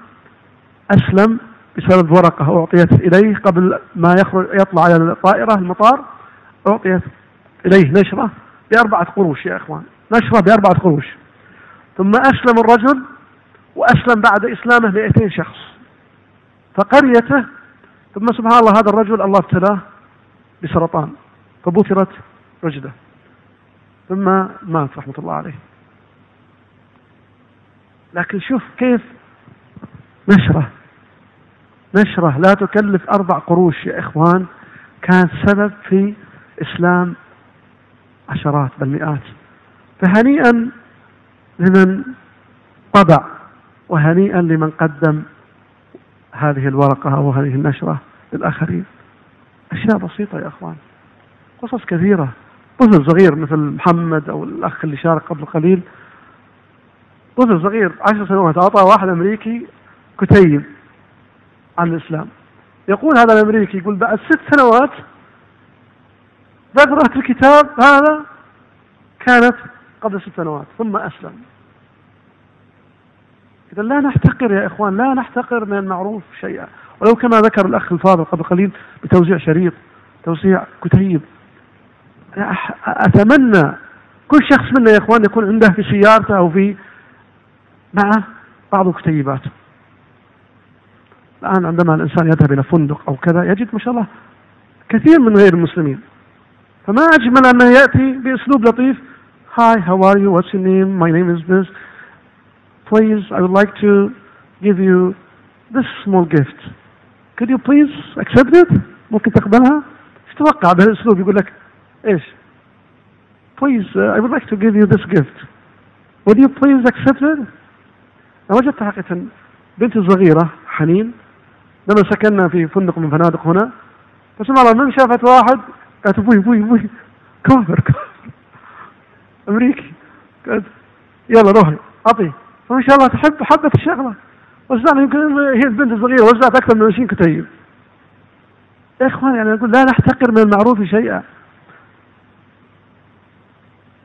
أسلم بسبب ورقة أعطيت إليه قبل ما يخرج يطلع على الطائرة المطار أعطيت إليه نشرة بأربعة قروش يا إخوان. نشرة بأربعة قروش. ثم أسلم الرجل وأسلم بعد إسلامه 200 شخص. فقريته ثم سبحان الله هذا الرجل الله ابتلاه بسرطان فبثرت رجله. ثم مات رحمة الله عليه. لكن شوف كيف نشرة. نشرة لا تكلف أربع قروش يا إخوان. كانت سبب في إسلام عشرات بل مئات فهنيئا لمن طبع وهنيئا لمن قدم هذه الورقة أو هذه النشرة للآخرين. أشياء بسيطة يا أخوان. قصص كثيرة. طفل صغير مثل محمد أو الأخ اللي شارك قبل قليل. طفل صغير عشر سنوات أعطى واحد أمريكي كتيب عن الإسلام. يقول هذا الأمريكي يقول بعد ست سنوات ذكرت الكتاب هذا كانت قبل ست سنوات ثم أسلم. إذا لا نحتقر يا إخوان لا نحتقر من المعروف شيئا. ولو كما ذكر الأخ الفاضل قبل قليل بتوزيع شريط توزيع كتيب. أتمنى كل شخص منا يا إخوان يكون عنده في سيارته أو في معه بعض الكتيبات الآن عندما الإنسان يذهب إلى فندق أو كذا يجد ما شاء الله كثير من غير المسلمين. فما أجمل أنه يأتي بأسلوب لطيف Hi, how are you? What's your name? My name is this. Please, I would like to give you this small gift. Could you please accept it? ممكن تقبلها؟ ايش تتوقع بهالاسلوب يقول لك ايش؟ Please, uh, I would like to give you this gift. Would you please accept it? أنا وجدت حقيقة بنت صغيرة حنين لما سكننا في فندق من فنادق هنا فسمع الله من شافت واحد قالت ابوي ابوي ابوي كافر كافر أمريكي. قالت يلا روحي اعطيه فما شاء الله تحب حبت الشغلة. وزعنا يمكن هي البنت الصغيره وزعت أكثر من 20 كتيب. يا اخوان يعني أقول لا نحتقر من المعروف شيئا.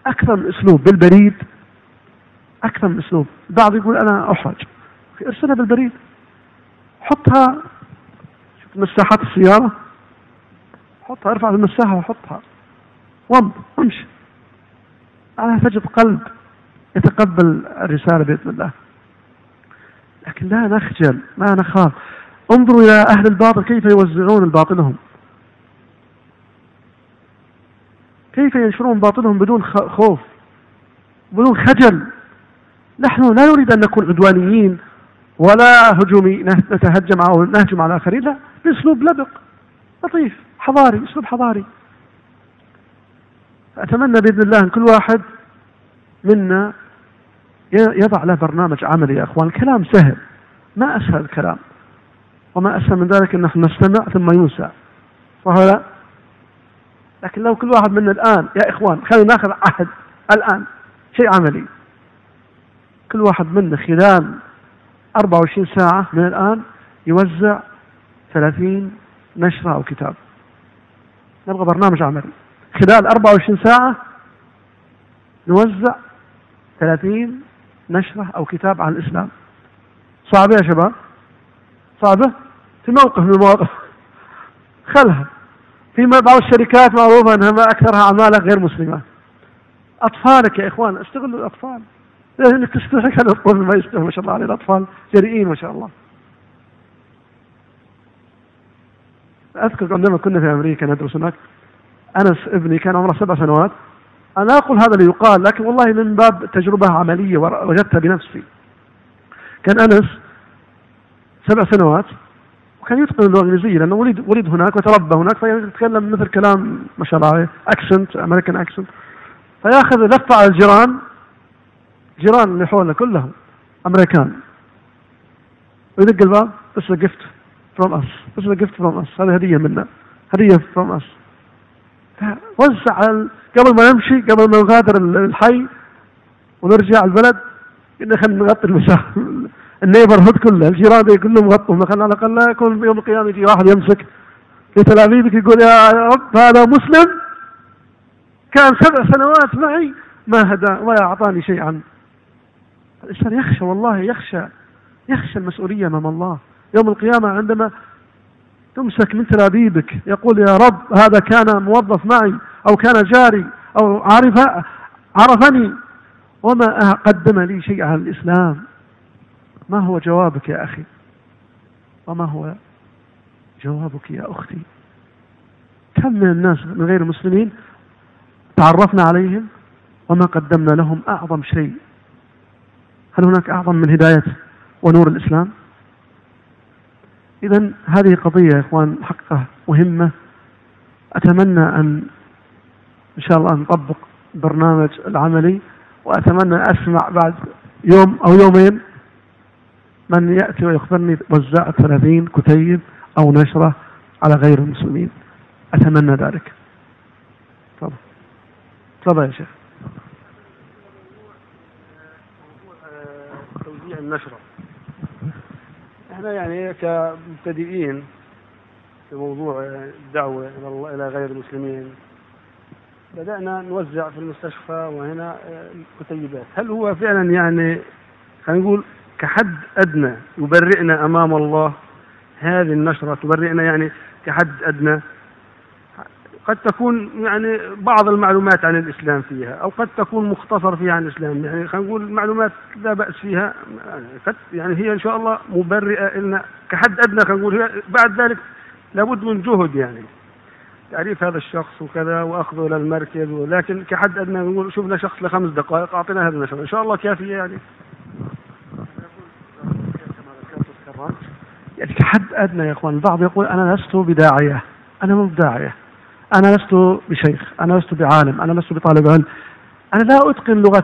أكثر من أسلوب بالبريد. أكثر من أسلوب. البعض يقول أنا أحرج. ارسلها بالبريد. حطها. شوف مساحات السيارة؟ حطها ارفع المساحة وحطها. ومض امشي. أنا تجد قلب يتقبل الرسالة بإذن الله. لكن لا نخجل ما نخاف. انظروا إلى أهل الباطل كيف يوزعون باطلهم كيف ينشرون باطلهم بدون خوف بدون خجل. نحن لا نريد أن نكون عدوانيين ولا هجومي نتهجم أو نهجم على الآخرين لا. بأسلوب لبق لطيف حضاري أسلوب حضاري. أتمنى بإذن الله أن كل واحد منا يضع له برنامج عملي يا أخوان. الكلام سهل. ما أسهل الكلام. وما أسهل من ذلك أن نحن نستمع ثم ينسى. وهو لا؟ لكن لو كل واحد منا الآن يا إخوان خلينا نأخذ عهد الآن. شيء عملي. كل واحد منا خلال 24 ساعة من الآن يوزع 30 نشرة أو كتاب. نبغى برنامج عملي. خلال 24 ساعة نوزع 30 نشرة أو كتاب عن الإسلام. صعبة يا شباب؟ صعبة في موقف من المواقف خلها. في بعض الشركات معروفة أنها ما أكثرها عمالة غير مسلمة. أطفالك يا إخوان استغلوا الأطفال. لأنك تستحق هذا *laughs* الطفل ما يستحق ما شاء الله عليه الأطفال جريئين ما شاء الله. أذكر عندما كنا في أمريكا ندرس هناك أنس ابني كان عمره سبع سنوات. أنا أقول هذا ليقال لكن والله من باب تجربة عملية وجدتها بنفسي. كان أنس سبع سنوات وكان يتقن اللغة الإنجليزية لأنه ولد ولد هناك وتربى هناك فيتكلم مثل كلام ما شاء الله عليه أكسنت أمريكان أكسنت فيأخذ لفة على الجيران جيران اللي حولنا كلهم أمريكان. ويدق الباب this gift from us this gift from us هذه هدية منا. هدية from us وزع قبل ما نمشي قبل ما نغادر الحي ونرجع البلد إن خلينا نغطي المساحة *laughs* ال neighborhood كله الجيران كلهم غطوا. خلينا على الأقل لا يكون يوم القيامة يجي واحد يمسك. لتلاميذك يقول يا رب هذا مسلم كان سبع سنوات معي ما هدى ولا أعطاني شيئا. الإنسان يخشى والله يخشى يخشى المسؤولية أمام الله. يوم القيامة عندما تمسك من تلابيبك. يقول يا رب هذا كان موظف معي أو كان جاري أو عرف عرفني. وما قدم لي شيء على الإسلام. ما هو جوابك يا أخي؟ وما هو جوابك يا أختي؟ كم من الناس من غير المسلمين تعرفنا عليهم وما قدمنا لهم أعظم شيء. هل هناك أعظم من هداية ونور الإسلام؟ إذا هذه قضية يا إخوان حقها مهمة. أتمنى أن إن شاء الله نطبق برنامج العملي وأتمنى أسمع بعد يوم أو يومين من يأتي ويخبرني وزعت 30 كتيب أو نشرة على غير المسلمين. أتمنى ذلك. تفضل. تفضل يا شيخ. توزيع النشرة. إحنا يعني كمبتدئين في موضوع الدعوة إلى غير المسلمين بدأنا نوزع في المستشفى وهنا كتيبات هل هو فعلا يعني خلينا نقول كحد أدنى يبرئنا أمام الله؟ هذه النشرة تبرئنا يعني كحد أدنى؟ قد تكون يعني بعض المعلومات عن الإسلام فيها أو قد تكون مختصر فيها عن الإسلام. يعني خلينا نقول معلومات لا بأس فيها. يعني هي إن شاء الله مبرئة لنا كحد أدنى خلينا نقول. بعد ذلك لابد من جهد يعني. تعريف هذا الشخص وكذا وأخذه إلى المركز ولكن كحد أدنى نقول شفنا شخص لخمس دقائق أعطينا هذا النشر إن شاء الله كافية يعني. يعني كحد أدنى يا إخوان. البعض يقول أنا لست بداعية أنا مو بداعية. أنا لست بشيخ أنا لست بعالم أنا لست بطالب علم أنا لا أتقن لغة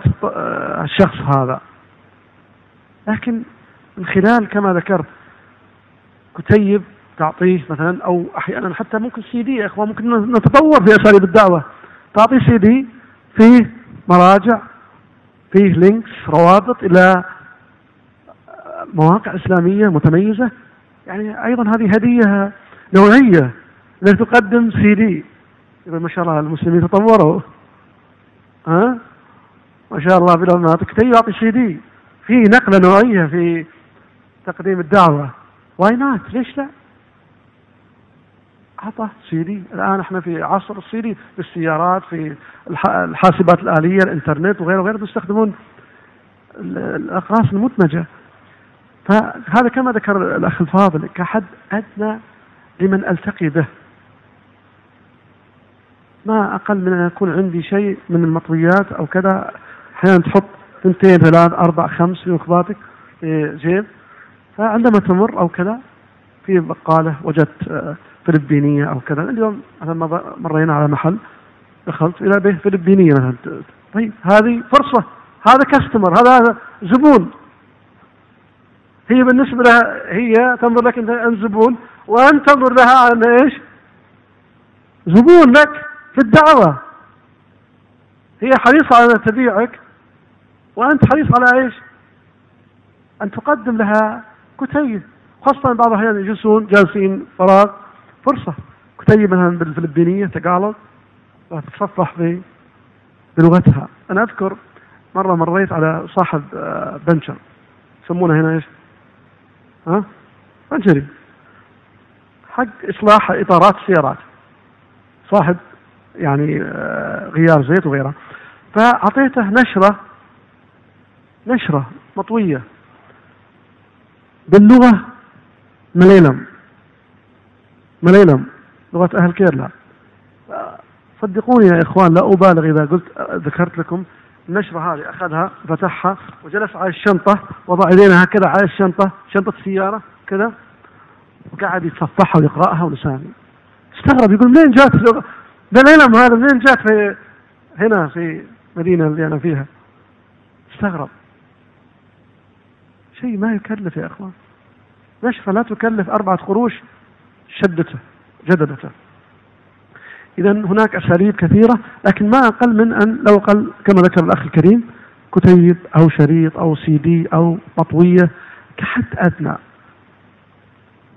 الشخص هذا. لكن من خلال كما ذكرت كتيب تعطيه مثلا أو أحيانا حتى ممكن سي دي يا إخوان ممكن نتطور في أساليب الدعوة. تعطيه سي دي فيه مراجع فيه links روابط إلى مواقع إسلامية متميزة. يعني أيضا هذه هدية نوعية انك تقدم سي دي ما شاء الله المسلمين تطوروا. ها؟ ما شاء الله بلا ما يعطي سي دي. في نقلة نوعية في تقديم الدعوة. why not ليش لا؟ أعطى سيدي الآن إحنا في عصر السيدي في السيارات في الحاسبات الآلية الإنترنت وغيره وغيره بيستخدمون الأقراص المدمجة. فهذا كما ذكر الأخ الفاضل كحد أدنى لمن ألتقي به. ما أقل من أن يكون عندي شيء من المطويات أو كذا. أحيانا تحط ثنتين ثلاث أربع خمس في ركباتك في جيب. فعندما تمر أو كذا في بقالة وجدت آه، فلبينية أو كذا. اليوم مثلا مرينا على محل دخلت إلى به فلبينية مثلا. طيب هذه فرصة هذا كاستمر هذا زبون. هي بالنسبة لها هي تنظر لك أنت زبون وأنت تنظر لها أن إيش؟ زبون لك. في الدعوة. هي حريصة على أن تبيعك وأنت حريص على إيش؟ أن تقدم لها كتيب خاصة بعض الأحيان يجلسون جالسين فراغ فرصة. كتيب مثلا بالفلبينية تقالب وتتصفح بلغتها. أنا أذكر مرة مريت على صاحب آه، بنشر. يسمونه هنا إيش؟ ها؟ بنشري. حق إصلاح إطارات السيارات صاحب يعني آه، غيار زيت وغيره. فأعطيته نشرة نشرة مطوية باللغة مليلم. مليلم لغة أهل كيرلا. صدقوني يا إخوان لا أبالغ إذا قلت ذكرت لكم النشرة هذه. أخذها فتحها وجلس على الشنطة وضع يدينا هكذا على الشنطة شنطة السيارة كذا وقعد يتصفحها ويقرأها ولساني استغرب يقول منين جات اللغة؟ ده العلم هذا منين جات في هنا في المدينة اللي أنا فيها. استغرب. شيء ما يكلف يا إخوان. نشرة لا تكلف أربعة قروش شدته جددته؟ إذا هناك أساليب كثيرة لكن ما أقل من أن لو قل كما ذكر الأخ الكريم كتيب أو شريط أو سي دي أو مطوية كحد أدنى.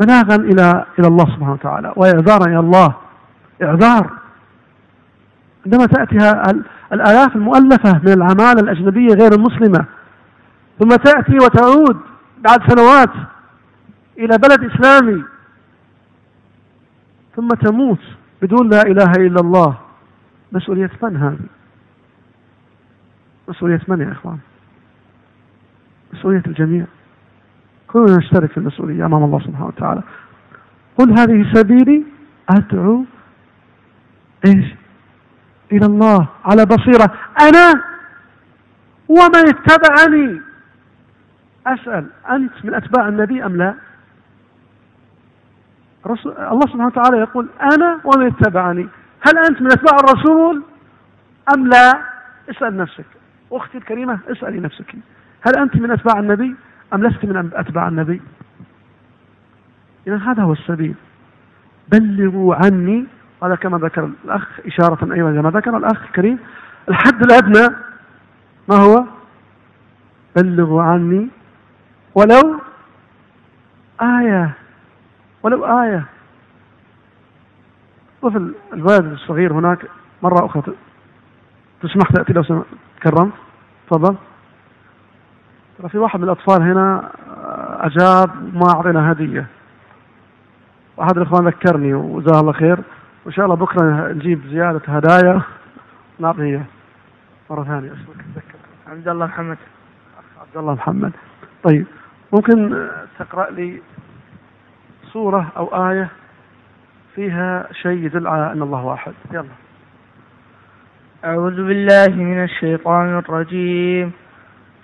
بلاغا إلى إلى الله سبحانه وتعالى. وإعذارا إلى الله. إعذار. عندما تأتي الآلاف المؤلفة من العمالة الأجنبية غير المسلمة ثم تأتي وتعود بعد سنوات إلى بلد إسلامي ثم تموت بدون لا إله إلا الله. مسؤولية من هذه؟ مسؤولية من يا إخوان؟ مسؤولية الجميع. كلنا نشترك في المسؤولية أمام الله سبحانه وتعالى. قل هذه سبيلي أدعو إيش؟ إلى الله على بصيرة. أنا ومن اتبعني. أسأل أنت من أتباع النبي أم لا؟ رسول الله سبحانه وتعالى يقول أنا ومن اتبعني. هل أنت من أتباع الرسول أم لا؟ اسأل نفسك. أختي الكريمة اسألي نفسك. هل أنت من أتباع النبي أم لست من أتباع النبي؟ إذا هذا هو السبيل. بلغوا عني هذا كما ذكر الأخ إشارة أيضا كما ذكر الأخ الكريم. الحد الأدنى ما هو؟ بلغوا عني ولو آية ولو آية. طفل الولد الصغير هناك مرة أخرى تسمح تأتي لو تكرمت تفضل. ترى في واحد من الأطفال هنا آه، أجاب ما أعطينا هدية. وأحد الإخوان ذكرني وجزاه الله خير. وإن شاء الله بكرة نجيب زيادة هدايا. نعطيه مرة ثانية. اسمك تذكر عبد الله محمد. عبد الله محمد. طيب ممكن تقرأ لي سورة أو آية فيها شيء يدل على أن الله واحد. يلا. أعوذ بالله من الشيطان الرجيم.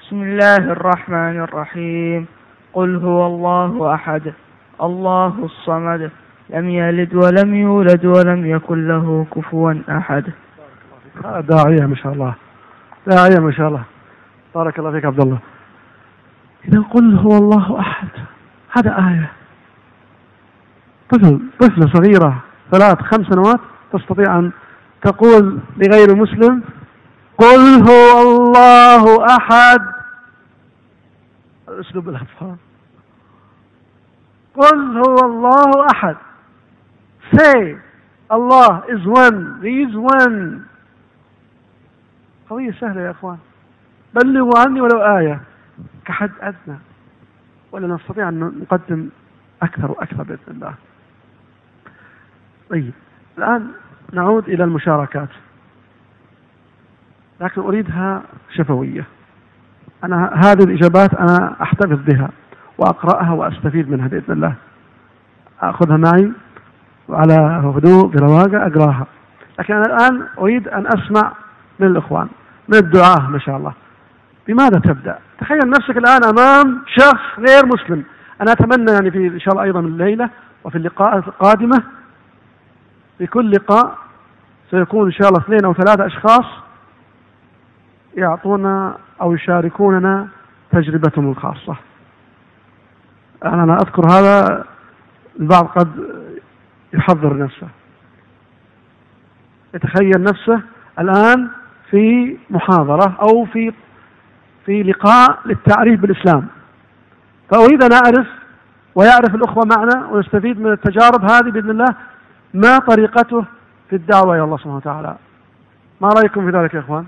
بسم الله الرحمن الرحيم. قل هو الله أحد. الله الصمد. لم يلد ولم يولد ولم يكن له كفوا أحد. داعية ما شاء الله. داعية ما شاء الله. بارك الله فيك عبد الله. إذا قل هو الله أحد هذا آية. طفل طفلة صغيرة ثلاث خمس سنوات تستطيع أن تقول لغير مسلم قل هو الله أحد. أسلوب الأطفال قل هو الله أحد. Say Allah is one He is one. قضية سهلة يا أخوان. بلغوا عني ولو آية كحد أدنى ولا نستطيع أن نقدم أكثر وأكثر بإذن الله. طيب الآن نعود إلى المشاركات. لكن أريدها شفوية. أنا هذه الإجابات أنا أحتفظ بها وأقرأها وأستفيد منها بإذن الله. أخذها معي. وعلى هدوء برواقة أقراها. لكن أنا الآن أريد أن أسمع من الإخوان من الدعاة ما شاء الله. بماذا تبدأ؟ تخيل نفسك الآن أمام شخص غير مسلم. أنا أتمنى يعني في إن شاء الله أيضا الليلة وفي اللقاء القادمة في كل لقاء سيكون إن شاء الله اثنين أو ثلاثة أشخاص يعطونا أو يشاركوننا تجربتهم الخاصة. أنا أذكر هذا البعض قد يحضر نفسه. يتخيل نفسه الآن في محاضرة أو في في لقاء للتعريف بالإسلام. فأريد أن أعرف ويعرف الأخوة معنا ونستفيد من التجارب هذه بإذن الله ما طريقته في الدعوة إلى الله سبحانه وتعالى. ما رأيكم في ذلك يا إخوان؟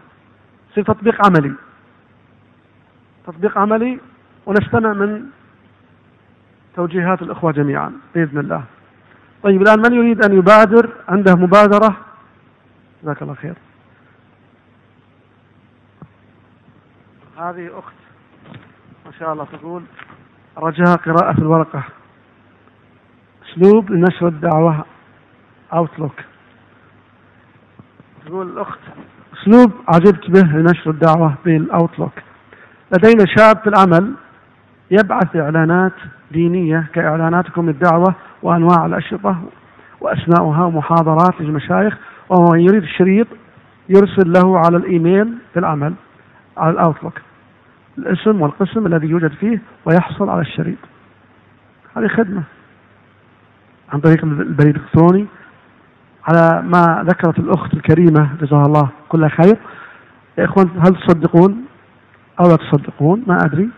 يصير تطبيق عملي. تطبيق عملي ونستمع من توجيهات الأخوة جميعا بإذن الله. طيب الآن من يريد أن يبادر؟ عنده مبادرة؟ جزاك الله خير. هذه أخت ما شاء الله تقول رجاء قراءة الورقة. أسلوب لنشر الدعوة أوتلوك تقول الأخت أسلوب عجبت به لنشر الدعوة بالأوتلوك لدينا شاب في العمل يبعث إعلانات دينية كإعلاناتكم للدعوة وأنواع الأشرطة وأسماؤها ومحاضرات للمشايخ وهو يريد الشريط يرسل له على الإيميل في العمل على الأوتلوك الاسم والقسم الذي يوجد فيه ويحصل على الشريط. هذه خدمة. عن طريق البريد الإلكتروني. على ما ذكرت الأخت الكريمة جزاها الله كل خير. يا إخوان هل تصدقون أو لا تصدقون؟ ما أدري.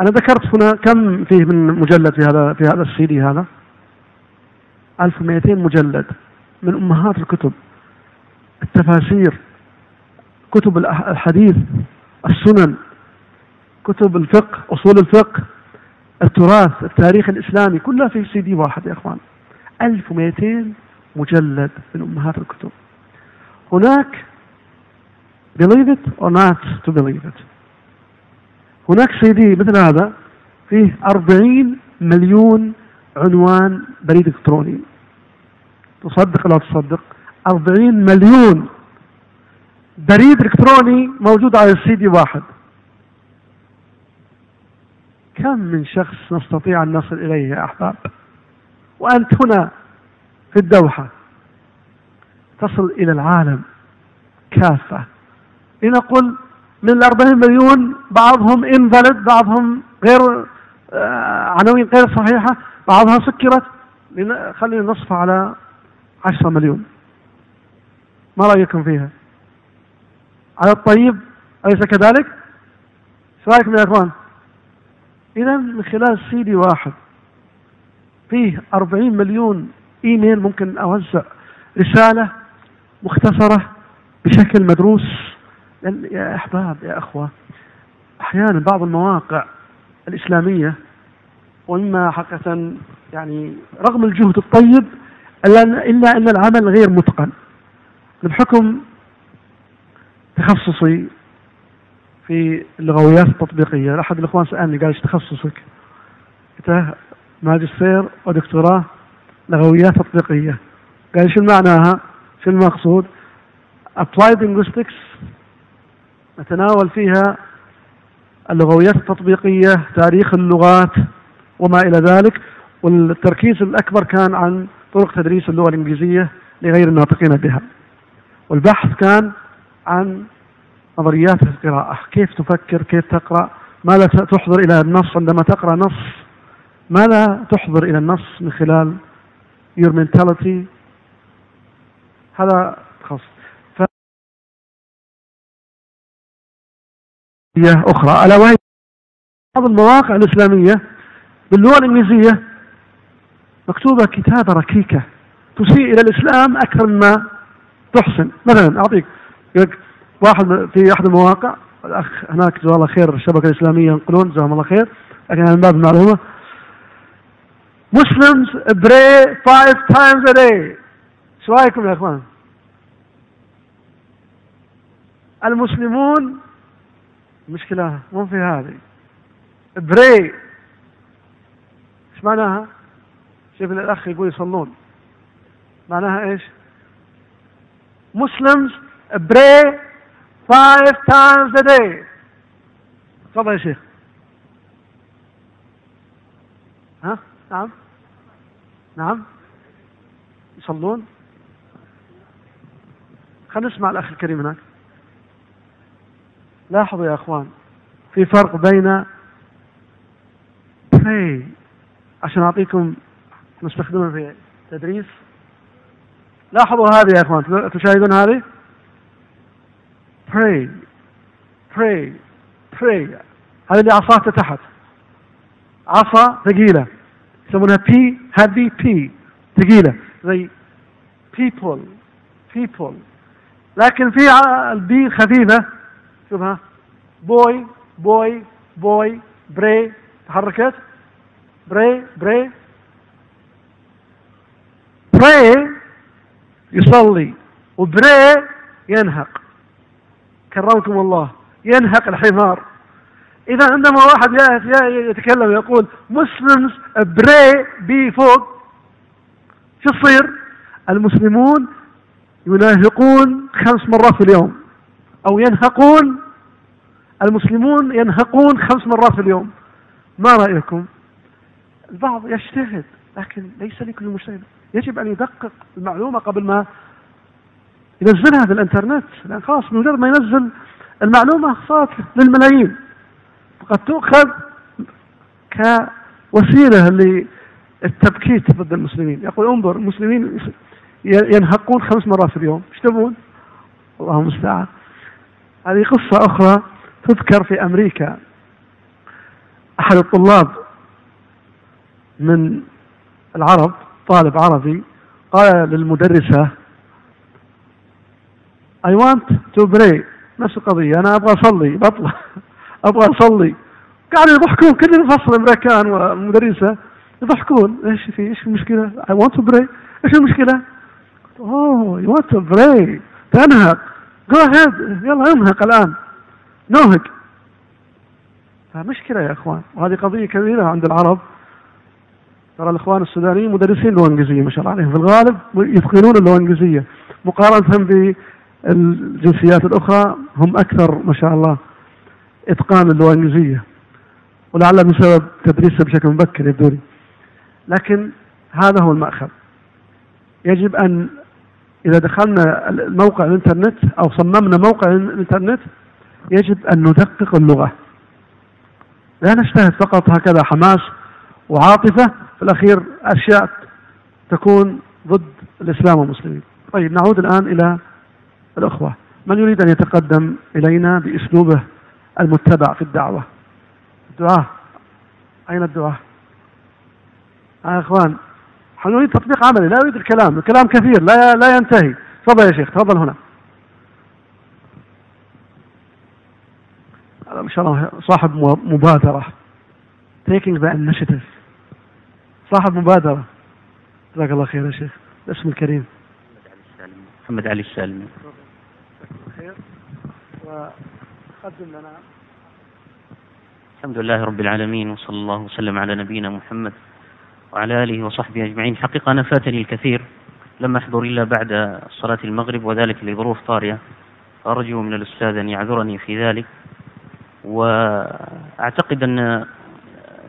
أنا ذكرت هنا كم فيه من مجلد في هذا في هذا السي دي هذا. 1200 مجلد من أمهات الكتب التفاسير كتب الحديث السنن كتب الفقه أصول الفقه التراث التاريخ الإسلامي كلها في سي دي واحد يا إخوان. 1200 مجلد من أمهات الكتب. هناك believe it or not believe it. هناك سي دي مثل هذا فيه 40 مليون عنوان بريد إلكتروني. تصدق لا تصدق؟ 40 مليون بريد إلكتروني موجود على السي دي واحد. كم من شخص نستطيع أن نصل إليه يا أحباب؟ وأنت هنا في الدوحة. تصل إلى العالم كافة. لنقل من الأربعين مليون بعضهم انفلد بعضهم غير آه، عناوين غير صحيحة. بعضها سكرت خلينا نصف على عشرة مليون. ما رأيكم فيها؟ على الطيب أليس كذلك؟ إيش رأيكم يا إخوان؟ اذا من خلال سي دي واحد فيه 40 مليون إيميل ممكن أوزع رسالة مختصرة بشكل مدروس. يا أحباب يا أخوة أحيانا بعض المواقع الإسلامية ومما حقيقة يعني رغم الجهد الطيب إلا إلا أن العمل غير متقن بحكم تخصصي في اللغويات التطبيقية أحد الإخوان سألني قال إيش تخصصك؟ قلت ماجستير ودكتوراه لغويات تطبيقية قال شو معناها؟ شو المقصود؟ Applied Linguistics نتناول فيها اللغويات التطبيقية تاريخ اللغات وما إلى ذلك. والتركيز الأكبر كان عن طرق تدريس اللغة الإنجليزية لغير الناطقين بها. والبحث كان عن نظريات القراءة. كيف تفكر؟ كيف تقرأ؟ ماذا تحضر إلى النص؟ عندما تقرأ نص ماذا تحضر إلى النص من خلال your mentality هذا خاص. ف... أخرى. ألا وهي بعض المواقع الإسلامية باللغة الإنجليزية مكتوبة كتابة ركيكة تسيء إلى الإسلام أكثر مما تحسن. مثلا أعطيك واحد في أحد المواقع الأخ هناك جزاه الله خير الشبكة الإسلامية ينقلون جزاهم الله خير لكن من باب المعلومة. Muslims pray five times a day. إيش رأيكم يا إخوان؟ المسلمون مشكلة مو في هذه. بري معناها؟ شوف الأخ يقول يصلون. معناها إيش؟ Muslims pray five times a day. تفضل يا شيخ. ها؟ نعم. نعم. يصلون. خلينا نسمع الأخ الكريم هناك. لاحظوا يا أخوان في فرق بين pray عشان أعطيكم نستخدمه في تدريس لاحظوا هذه يا أخوان تشاهدون هذه؟ Pray. Pray. Pray. هذه اللي تحت عصا ثقيلة. يسمونها P هذه P ثقيلة. زي people. People. لكن في ال B خفيفة. شوفها. بوي بوي بوي بري تحركت. بري بري بري يصلي وبري ينهق كرمكم الله ينهق الحمار إذا عندما واحد يتكلم يقول مسلمز بري بي فوق شو يصير؟ المسلمون يناهقون خمس مرات في اليوم أو ينهقون المسلمون ينهقون خمس مرات في اليوم ما رأيكم؟ البعض يجتهد لكن ليس لكل مجتهد. يجب أن يدقق المعلومة قبل ما ينزلها في الإنترنت لأن خلاص مجرد ما ينزل المعلومة صارت للملايين. فقد تؤخذ كوسيلة للتبكيت ضد المسلمين. يقول انظر المسلمين ينهقون خمس مرات في اليوم. إيش تبون؟ الله المستعان. هذه قصة أخرى تذكر في أمريكا. أحد الطلاب من العرب طالب عربي قال للمدرسة I want to pray نفس القضية أنا أبغى أصلي بطلع *laughs* أبغى أصلي. قاعدوا يضحكون كل الفصل الأمريكان والمدرسة يضحكون. إيش في إيش المشكلة؟ I want to pray إيش المشكلة؟ اوه you want to pray تنهق جو ahead. يلا انهق الآن. نوهق فمشكلة يا إخوان. وهذه قضية كبيرة عند العرب. ترى الإخوان السودانيين مدرسين الانجليزية ما شاء الله عليهم. في الغالب يتقنون اللغة الانجليزية مقارنة بالجنسيات الأخرى هم أكثر ما شاء الله إتقان اللغة الانجليزية ولعل بسبب تدريسها بشكل مبكر يبدو لي. لكن هذا هو المأخذ. يجب أن إذا دخلنا موقع الإنترنت أو صممنا موقع الإنترنت يجب أن ندقق اللغة. لا نجتهد فقط هكذا حماس وعاطفة الأخير أشياء تكون ضد الإسلام والمسلمين. طيب نعود الآن إلى الأخوة. من يريد أن يتقدم إلينا بأسلوبه المتبع في الدعوة؟ الدعاء أين الدعاء يا إخوان نريد تطبيق عملي؟ لا أريد الكلام. الكلام كثير لا لا ينتهي. تفضل يا شيخ تفضل هنا. ما شاء الله صاحب مبادرة. Taking the initiative. صاحب مبادرة. جزاك الله خير يا شيخ. الاسم الكريم. محمد علي السالمي خير وقدم لنا الحمد لله رب العالمين وصلى الله وسلم على نبينا محمد وعلى آله وصحبه أجمعين. حقيقة أنا فاتني الكثير لم أحضر إلا بعد صلاة المغرب وذلك لظروف طارئة. أرجو من الأستاذ أن يعذرني في ذلك وأعتقد أن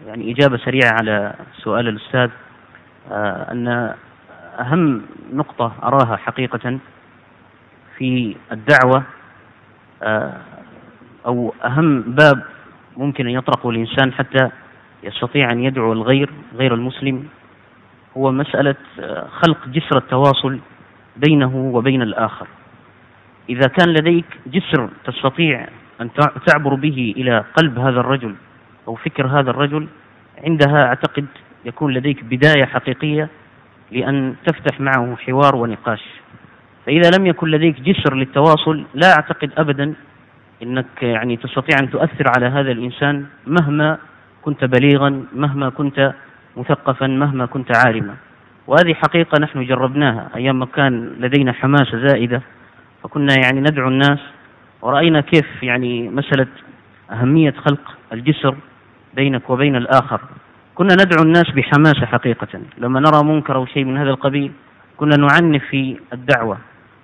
يعني إجابة سريعة على سؤال الأستاذ آه، أن أهم نقطة أراها حقيقة في الدعوة آه، أو أهم باب ممكن أن يطرقه الإنسان حتى يستطيع أن يدعو الغير غير المسلم هو مسألة آه، خلق جسر التواصل بينه وبين الآخر. إذا كان لديك جسر تستطيع أن تعبر به إلى قلب هذا الرجل أو فكر هذا الرجل عندها أعتقد يكون لديك بداية حقيقية لأن تفتح معه حوار ونقاش. فإذا لم يكن لديك جسر للتواصل لا أعتقد أبدا أنك يعني تستطيع أن تؤثر على هذا الإنسان مهما كنت بليغا مهما كنت مثقفا مهما كنت عالما. وهذه حقيقة نحن جربناها أيام ما كان لدينا حماسة زائدة فكنا يعني ندعو الناس ورأينا كيف يعني مسألة أهمية خلق الجسر بينك وبين الآخر. كنا ندعو الناس بحماسة حقيقة. لما نرى منكر أو شيء من هذا القبيل كنا نعنف في الدعوة.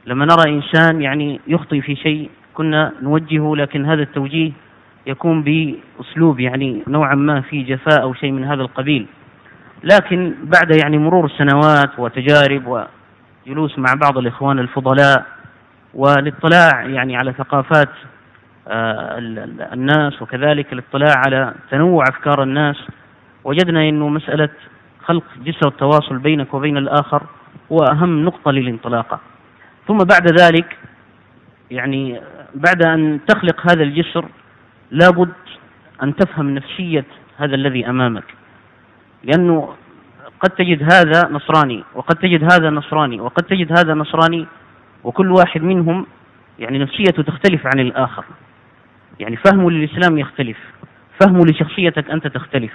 لما نرى إنسان يعني يخطئ في شيء كنا نوجهه لكن هذا التوجيه يكون بأسلوب يعني نوعا ما في جفاء أو شيء من هذا القبيل. لكن بعد يعني مرور السنوات وتجارب وجلوس مع بعض الإخوان الفضلاء والاطلاع يعني على ثقافات الناس وكذلك الاطلاع على تنوع أفكار الناس. وجدنا أنه مسألة خلق جسر التواصل بينك وبين الآخر هو أهم نقطة للانطلاقة. ثم بعد ذلك يعني بعد أن تخلق هذا الجسر لابد أن تفهم نفسية هذا الذي أمامك. لأنه قد تجد هذا نصراني وقد تجد هذا نصراني وقد تجد هذا نصراني وكل واحد منهم يعني نفسيته تختلف عن الآخر. يعني فهمه للإسلام يختلف فهمه لشخصيتك أنت تختلف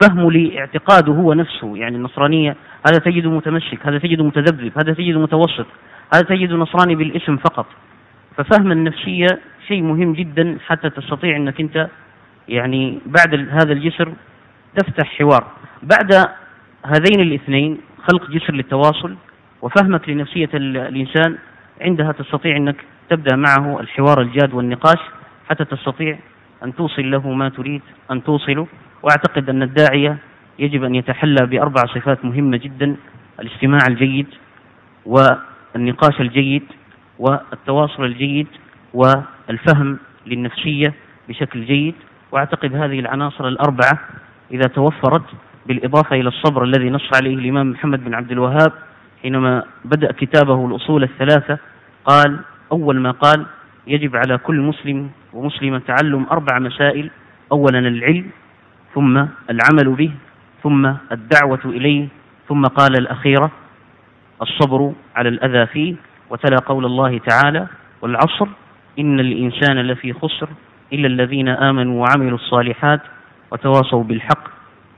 فهمه لاعتقاده هو نفسه يعني النصرانية هذا تجده متمسك هذا تجده متذبذب هذا تجده متوسط هذا تجده نصراني بالاسم فقط. ففهم النفسية شيء مهم جدا حتى تستطيع أنك أنت يعني بعد هذا الجسر تفتح حوار. بعد هذين الاثنين خلق جسر للتواصل وفهمك لنفسية الإنسان عندها تستطيع أنك تبدأ معه الحوار الجاد والنقاش حتى تستطيع أن توصل له ما تريد أن توصله وأعتقد أن الداعية يجب أن يتحلى بأربع صفات مهمة جدا الاستماع الجيد والنقاش الجيد والتواصل الجيد والفهم للنفسية بشكل جيد. وأعتقد هذه العناصر الأربعة إذا توفرت بالإضافة إلى الصبر الذي نص عليه الإمام محمد بن عبد الوهاب حينما بدأ كتابه الأصول الثلاثة قال أول ما قال يجب على كل مسلم ومسلمة تعلم أربع مسائل. أولا العلم ثم العمل به ثم الدعوة إليه ثم قال الأخيرة الصبر على الأذى فيه. وتلا قول الله تعالى والعصر إن الإنسان لفي خسر إلا الذين آمنوا وعملوا الصالحات وتواصوا بالحق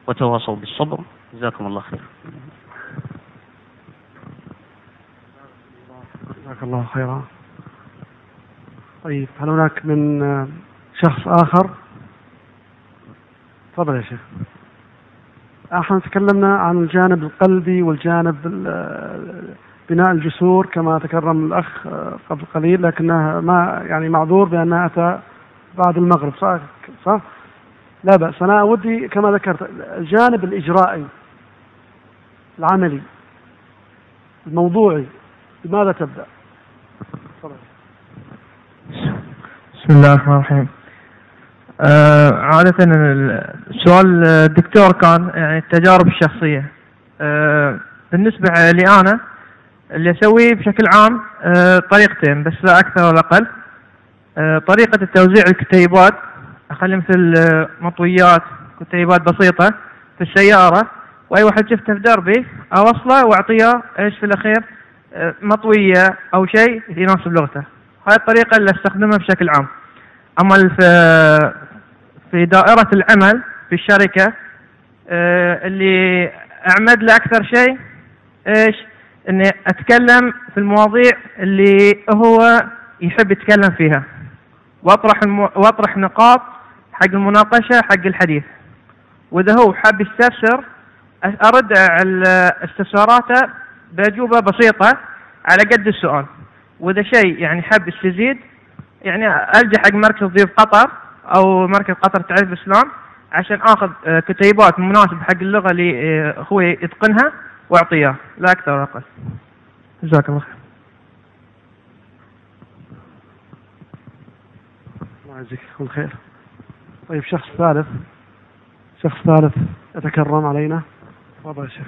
وتواصوا بالصبر. جزاكم الله خير جزاك الله خيرا. طيب هل هناك من شخص آخر؟ تفضل يا شيخ. إحنا تكلمنا عن الجانب القلبي والجانب بناء الجسور كما تكرم الأخ قبل قليل لكنها ما يعني معذور بانها أتى بعد المغرب صح؟ صح؟ لا بأس. أنا ودي كما ذكرت الجانب الإجرائي العملي الموضوعي بماذا تبدأ؟ بسم الله الرحمن الرحيم. آه عادة السؤال الدكتور كان يعني التجارب الشخصية. آه بالنسبة لي أنا اللي أسويه بشكل عام آه طريقتين بس لا أكثر ولا أقل. آه طريقة التوزيع الكتيبات أخلي مثل آه، مطويات كتيبات بسيطة في السيارة وأي واحد شفته في دربي أوصله وأعطيه إيش في الأخير آه مطوية أو شيء يناسب لغته. هاي الطريقة اللي أستخدمها بشكل عام. أما في دائرة العمل في الشركة آه، اللي أعمد له أكثر شيء إيش؟ إني أتكلم في المواضيع اللي هو يحب يتكلم فيها. وأطرح. وأطرح نقاط حق المناقشة حق الحديث. وإذا هو حاب يستفسر أرد على استفساراته بأجوبة بسيطة على قد السؤال. وإذا شيء يعني حاب يستزيد يعني ألجأ حق مركز ضيوف قطر أو مركز قطر تعريف الإسلام عشان آخذ آه، كتيبات مناسبه حق اللغة اللي آه، هو يتقنها وأعطيها لا أكثر ولا أقل. جزاك الله خير. الله يجزيك كل خير. طيب شخص ثالث. شخص ثالث يتكرم علينا. تفضل يا شيخ.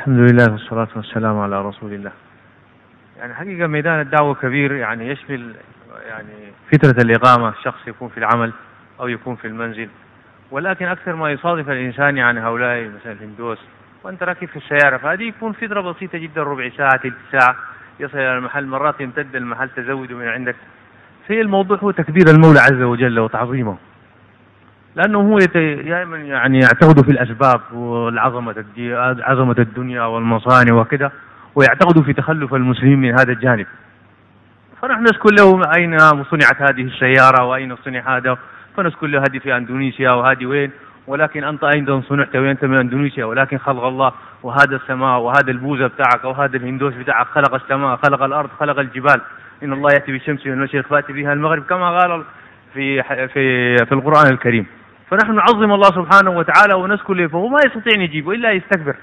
الحمد لله والصلاة والسلام على رسول الله. يعني حقيقة ميدان الدعوة كبير يعني يشمل يعني فترة الإقامة الشخص يكون في العمل أو يكون في المنزل. ولكن أكثر ما يصادف الإنسان يعني هؤلاء مثلا الهندوس وأنت راكب في السيارة فهذه يكون فترة بسيطة جدا ربع ساعة تلت ساعة يصل إلى المحل مرات يمتد المحل تزوده من عندك. في الموضوع هو تكبير المولى عز وجل وتعظيمه. لأنه هو دائما يعني يعتقد في الأسباب والعظمة عظمة الدنيا والمصانع وكذا ويعتقدوا في تخلف المسلمين من هذا الجانب. فنحن نذكر له أين صنعت هذه السيارة وأين صنع هذا فنذكر له هذه في أندونيسيا وهذه وين ولكن أنت أيضا صنعت وأنت من أندونيسيا ولكن خلق الله وهذا السماء وهذا البوزة بتاعك وهذا الهندوس بتاعك خلق السماء خلق الأرض خلق الجبال. إن الله يأتي بالشمس من المشرق فأتي بها المغرب كما قال في في في القرآن الكريم. فنحن نعظم الله سبحانه وتعالى ونذكر له فهو ما يستطيع أن يجيب وإلا يستكبر.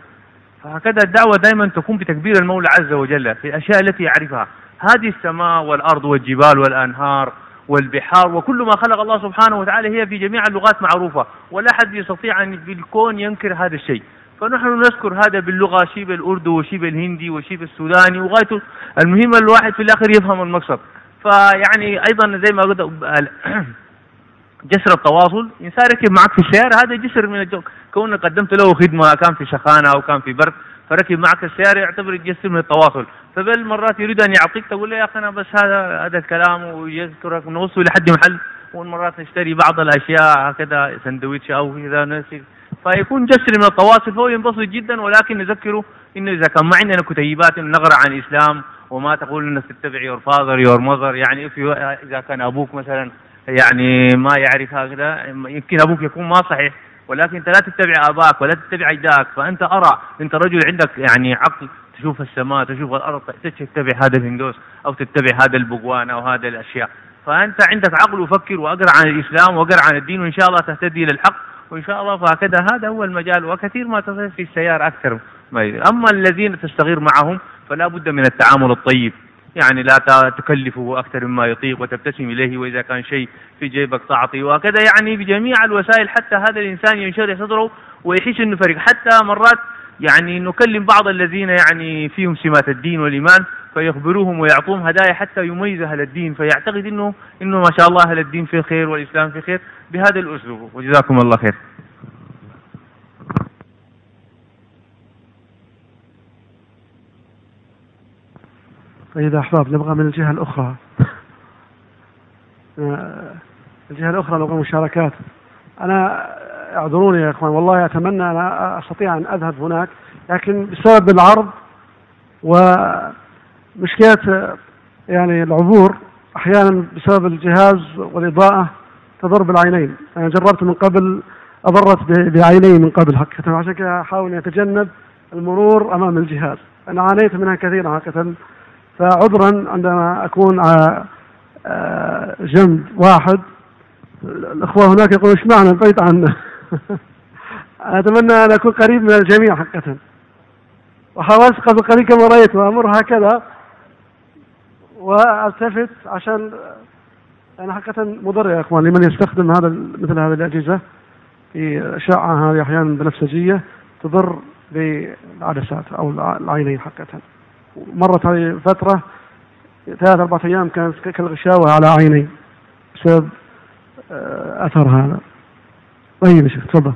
فهكذا الدعوة دائما تكون بتكبير المولى عز وجل في الأشياء التي يعرفها. هذه السماء والأرض والجبال والأنهار والبحار وكل ما خلق الله سبحانه وتعالى هي في جميع اللغات معروفة ولا أحد يستطيع أن في الكون ينكر هذا الشيء. فنحن نذكر هذا باللغة شيب الأردو وشيب الهندي وشيب السوداني وغايته المهم الواحد في الآخر يفهم المقصد. فيعني أيضا زي ما قلت *clears throat* جسر التواصل انسان ركب معك في السيارة هذا جسر من الجو كونك قدمت له خدمة كان في سخانه أو كان في برد فركب معك السيارة يعتبر جسر من التواصل. فبل مرات يريد أن يعطيك تقول له يا أخي أنا بس هذا هذا الكلام ويذكرك نوصل لحد محل ومرات نشتري بعض الأشياء هكذا سندويتش أو كذا نسي فيكون جسر من التواصل فهو ينبسط جدا ولكن نذكره إنه إذا كان ما عندنا كتيبات نقرا عن الإسلام وما تقول إنك تتبع your father your mother يعني إذا كان أبوك مثلا يعني ما يعرف هكذا. يمكن أبوك يكون ما صحيح ولكن أنت لا تتبع آباك ولا تتبع اجدادك فأنت أرى أنت رجل عندك يعني عقل تشوف السماء تشوف الأرض تتبع هذا الهندوس أو تتبع هذا البقوان أو هذه الأشياء. فأنت عندك عقل وفكر وأقرأ عن الإسلام وأقرأ عن الدين وإن شاء الله تهتدي للحق وإن شاء الله فهكذا. هذا هو المجال وكثير ما تصير في السيارة أكثر ما أما الذين تستغير معهم فلا بد من التعامل الطيب. يعني لا تكلفه أكثر مما يطيق وتبتسم إليه وإذا كان شيء في جيبك تعطي. وكذا يعني بجميع الوسائل حتى هذا الإنسان ينشرح صدره ويحس أنه فريق. حتى مرات يعني نكلم بعض الذين يعني فيهم سمات الدين والإيمان فيخبروهم ويعطوهم هدايا حتى يميز أهل الدين. فيعتقد أنه أنه ما شاء الله أهل الدين في خير والإسلام في خير بهذا الأسلوب. وجزاكم الله خير. يا أحباب نبغى من الجهة الأخرى. آه، الجهة الأخرى نبغى مشاركات. أنا اعذروني يا إخوان والله أتمنى أن أستطيع أن أذهب هناك لكن بسبب العرض ومشكلة يعني العبور أحيانا بسبب الجهاز والإضاءة تضر بالعينين. أنا جربت من قبل أضرت بعيني من قبل. حقيقة عشان كذا أحاول أتجنب المرور أمام الجهاز. أنا عانيت منها كثيرا حقيقة فعذرا عندما أكون على آه، جنب واحد الأخوة هناك يقولون إيش معنى؟ انطيت عنه. *laughs* أتمنى أن أكون قريب من الجميع حقا وحاولت قبل قليل كما رأيت وأمر هكذا. وألتفت عشان أنا حقيقة مضر يا إخوان لمن يستخدم هذا مثل هذه الأجهزة في أشعة هذه أحيانا بنفسجية تضر بالعدسات أو العينين حقيقة. مرت هذه فترة ثلاث أربعة أيام كانت كالغشاوة على عيني بسبب آه، أثر هذا. طيب يا شيخ تفضل.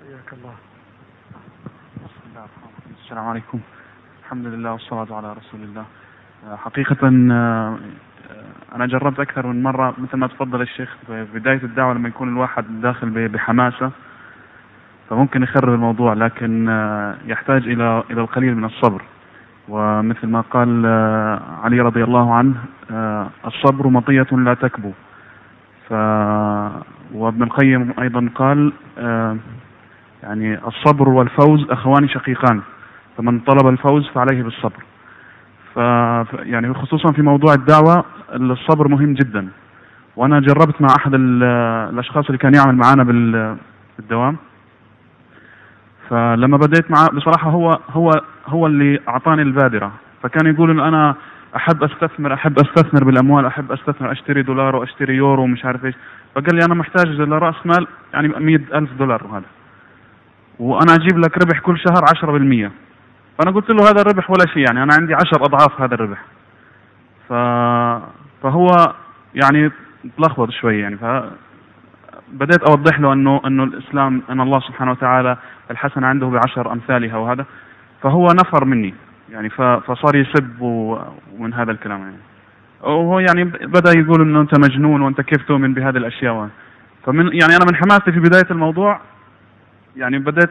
حياك الله. السلام عليكم. الحمد لله والصلاة على رسول الله. حقيقة آه، أنا جربت أكثر من مرة مثل ما تفضل الشيخ في بداية الدعوة لما يكون الواحد داخل بحماسة فممكن يخرب الموضوع لكن آه، يحتاج إلى إلى القليل من الصبر. ومثل ما قال آه، علي رضي الله عنه الصبر مطية لا تكبو. ف وابن القيم أيضا قال يعني الصبر والفوز أخوان شقيقان فمن طلب الفوز فعليه بالصبر. ف يعني خصوصا في موضوع الدعوة الصبر مهم جدا. وأنا جربت مع أحد الأشخاص اللي كان يعمل معانا بالدوام. فلما بديت معه بصراحة هو هو هو اللي أعطاني البادرة. فكان يقول إن أنا أحب أستثمر أحب أستثمر بالأموال أحب أستثمر أشتري دولار وأشتري يورو ومش عارف إيش. فقال لي أنا محتاج لرأس مال يعني مئة ألف دولار وهذا. وأنا أجيب لك ربح كل شهر عشرة بالمية. فأنا قلت له هذا الربح ولا شيء يعني أنا عندي عشر أضعاف هذا الربح ف... فهو يعني تلخبط شوي يعني ف بديت أوضح له انه إنه الإسلام إن الله سبحانه وتعالى الحسنه عنده بعشر أمثالها وهذا فهو نفر مني يعني. فصار يسب ومن هذا الكلام يعني وهو يعني بدأ يقول إنه أنت مجنون وأنت كيف تؤمن بهذه الأشياء فمن يعني أنا من حماستي في بداية الموضوع يعني بدأت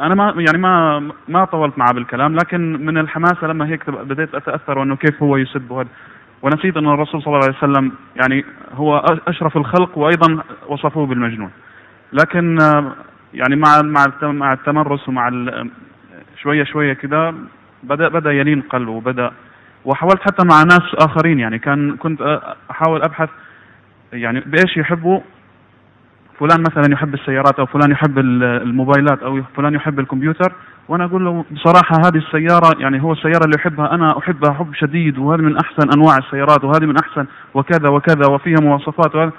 أنا ما يعني ما ما طولت معه بالكلام لكن من الحماسة لما هيك بديت أتأثر وأنه كيف هو يسب ونسيت أن الرسول صلى الله عليه وسلم يعني هو أشرف الخلق وأيضا وصفوه بالمجنون. لكن يعني مع مع مع التمرس ومع شوية شوية كده بدأ بدأ يلين قلبه وبدأ وحاولت حتى مع ناس آخرين يعني كان كنت أحاول أبحث يعني بإيش يحبوا فلان مثلا يحب السيارات أو فلان يحب ال- الموبايلات أو فلان يحب الكمبيوتر وأنا أقول له بصراحة هذه السيارة يعني هو السيارة اللي يحبها أنا أحبها حب شديد وهذه من أحسن أنواع السيارات وهذه من أحسن وكذا وكذا وفيها مواصفات وهذا.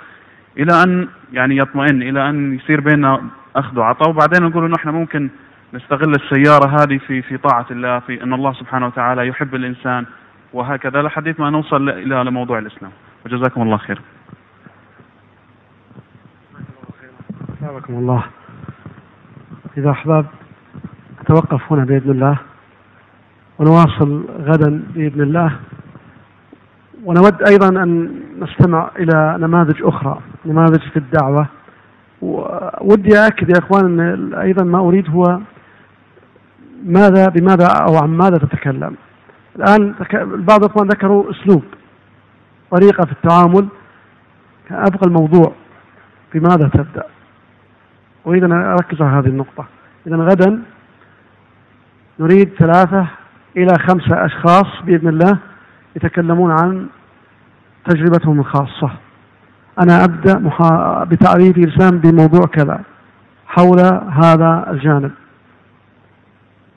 إلى أن يعني يطمئن إلى أن يصير بيننا أخذ وعطاء. وبعدين نقول إنه إحنا ممكن نستغل السيارة هذه في في طاعة الله في أن الله سبحانه وتعالى يحب الإنسان وهكذا لحديث ما نوصل إلى لموضوع الإسلام. وجزاكم الله خير جزاكم الله. إذا أحباب نتوقف هنا بإذن الله. ونواصل غدا بإذن الله. ونود أيضا أن نستمع إلى نماذج أخرى نماذج في الدعوة. ودي أكد يا إخوان أن أيضا ما أريد هو ماذا بماذا أو عن ماذا تتكلم. الآن بعض الإخوان ذكروا أسلوب طريقة في التعامل. أبقى الموضوع بماذا تبدأ؟ أريد أن أركز على هذه النقطة. إذا غدا نريد ثلاثة إلى خمسة أشخاص بإذن الله يتكلمون عن تجربتهم الخاصة. أنا أبدأ محا... بتعريف الإنسان بموضوع كذا حول هذا الجانب.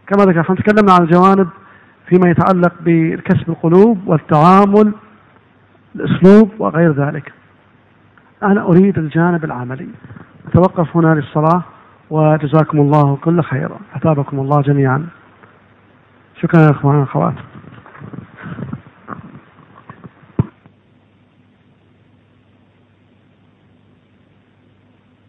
كما ذكرت تكلمنا عن الجوانب فيما يتعلق بكسب القلوب والتعامل الأسلوب وغير ذلك. أنا أريد الجانب العملي. أتوقف هنا للصلاة وجزاكم الله كل خير. أثابكم الله جميعا. شكرا يا أخوان والأخوات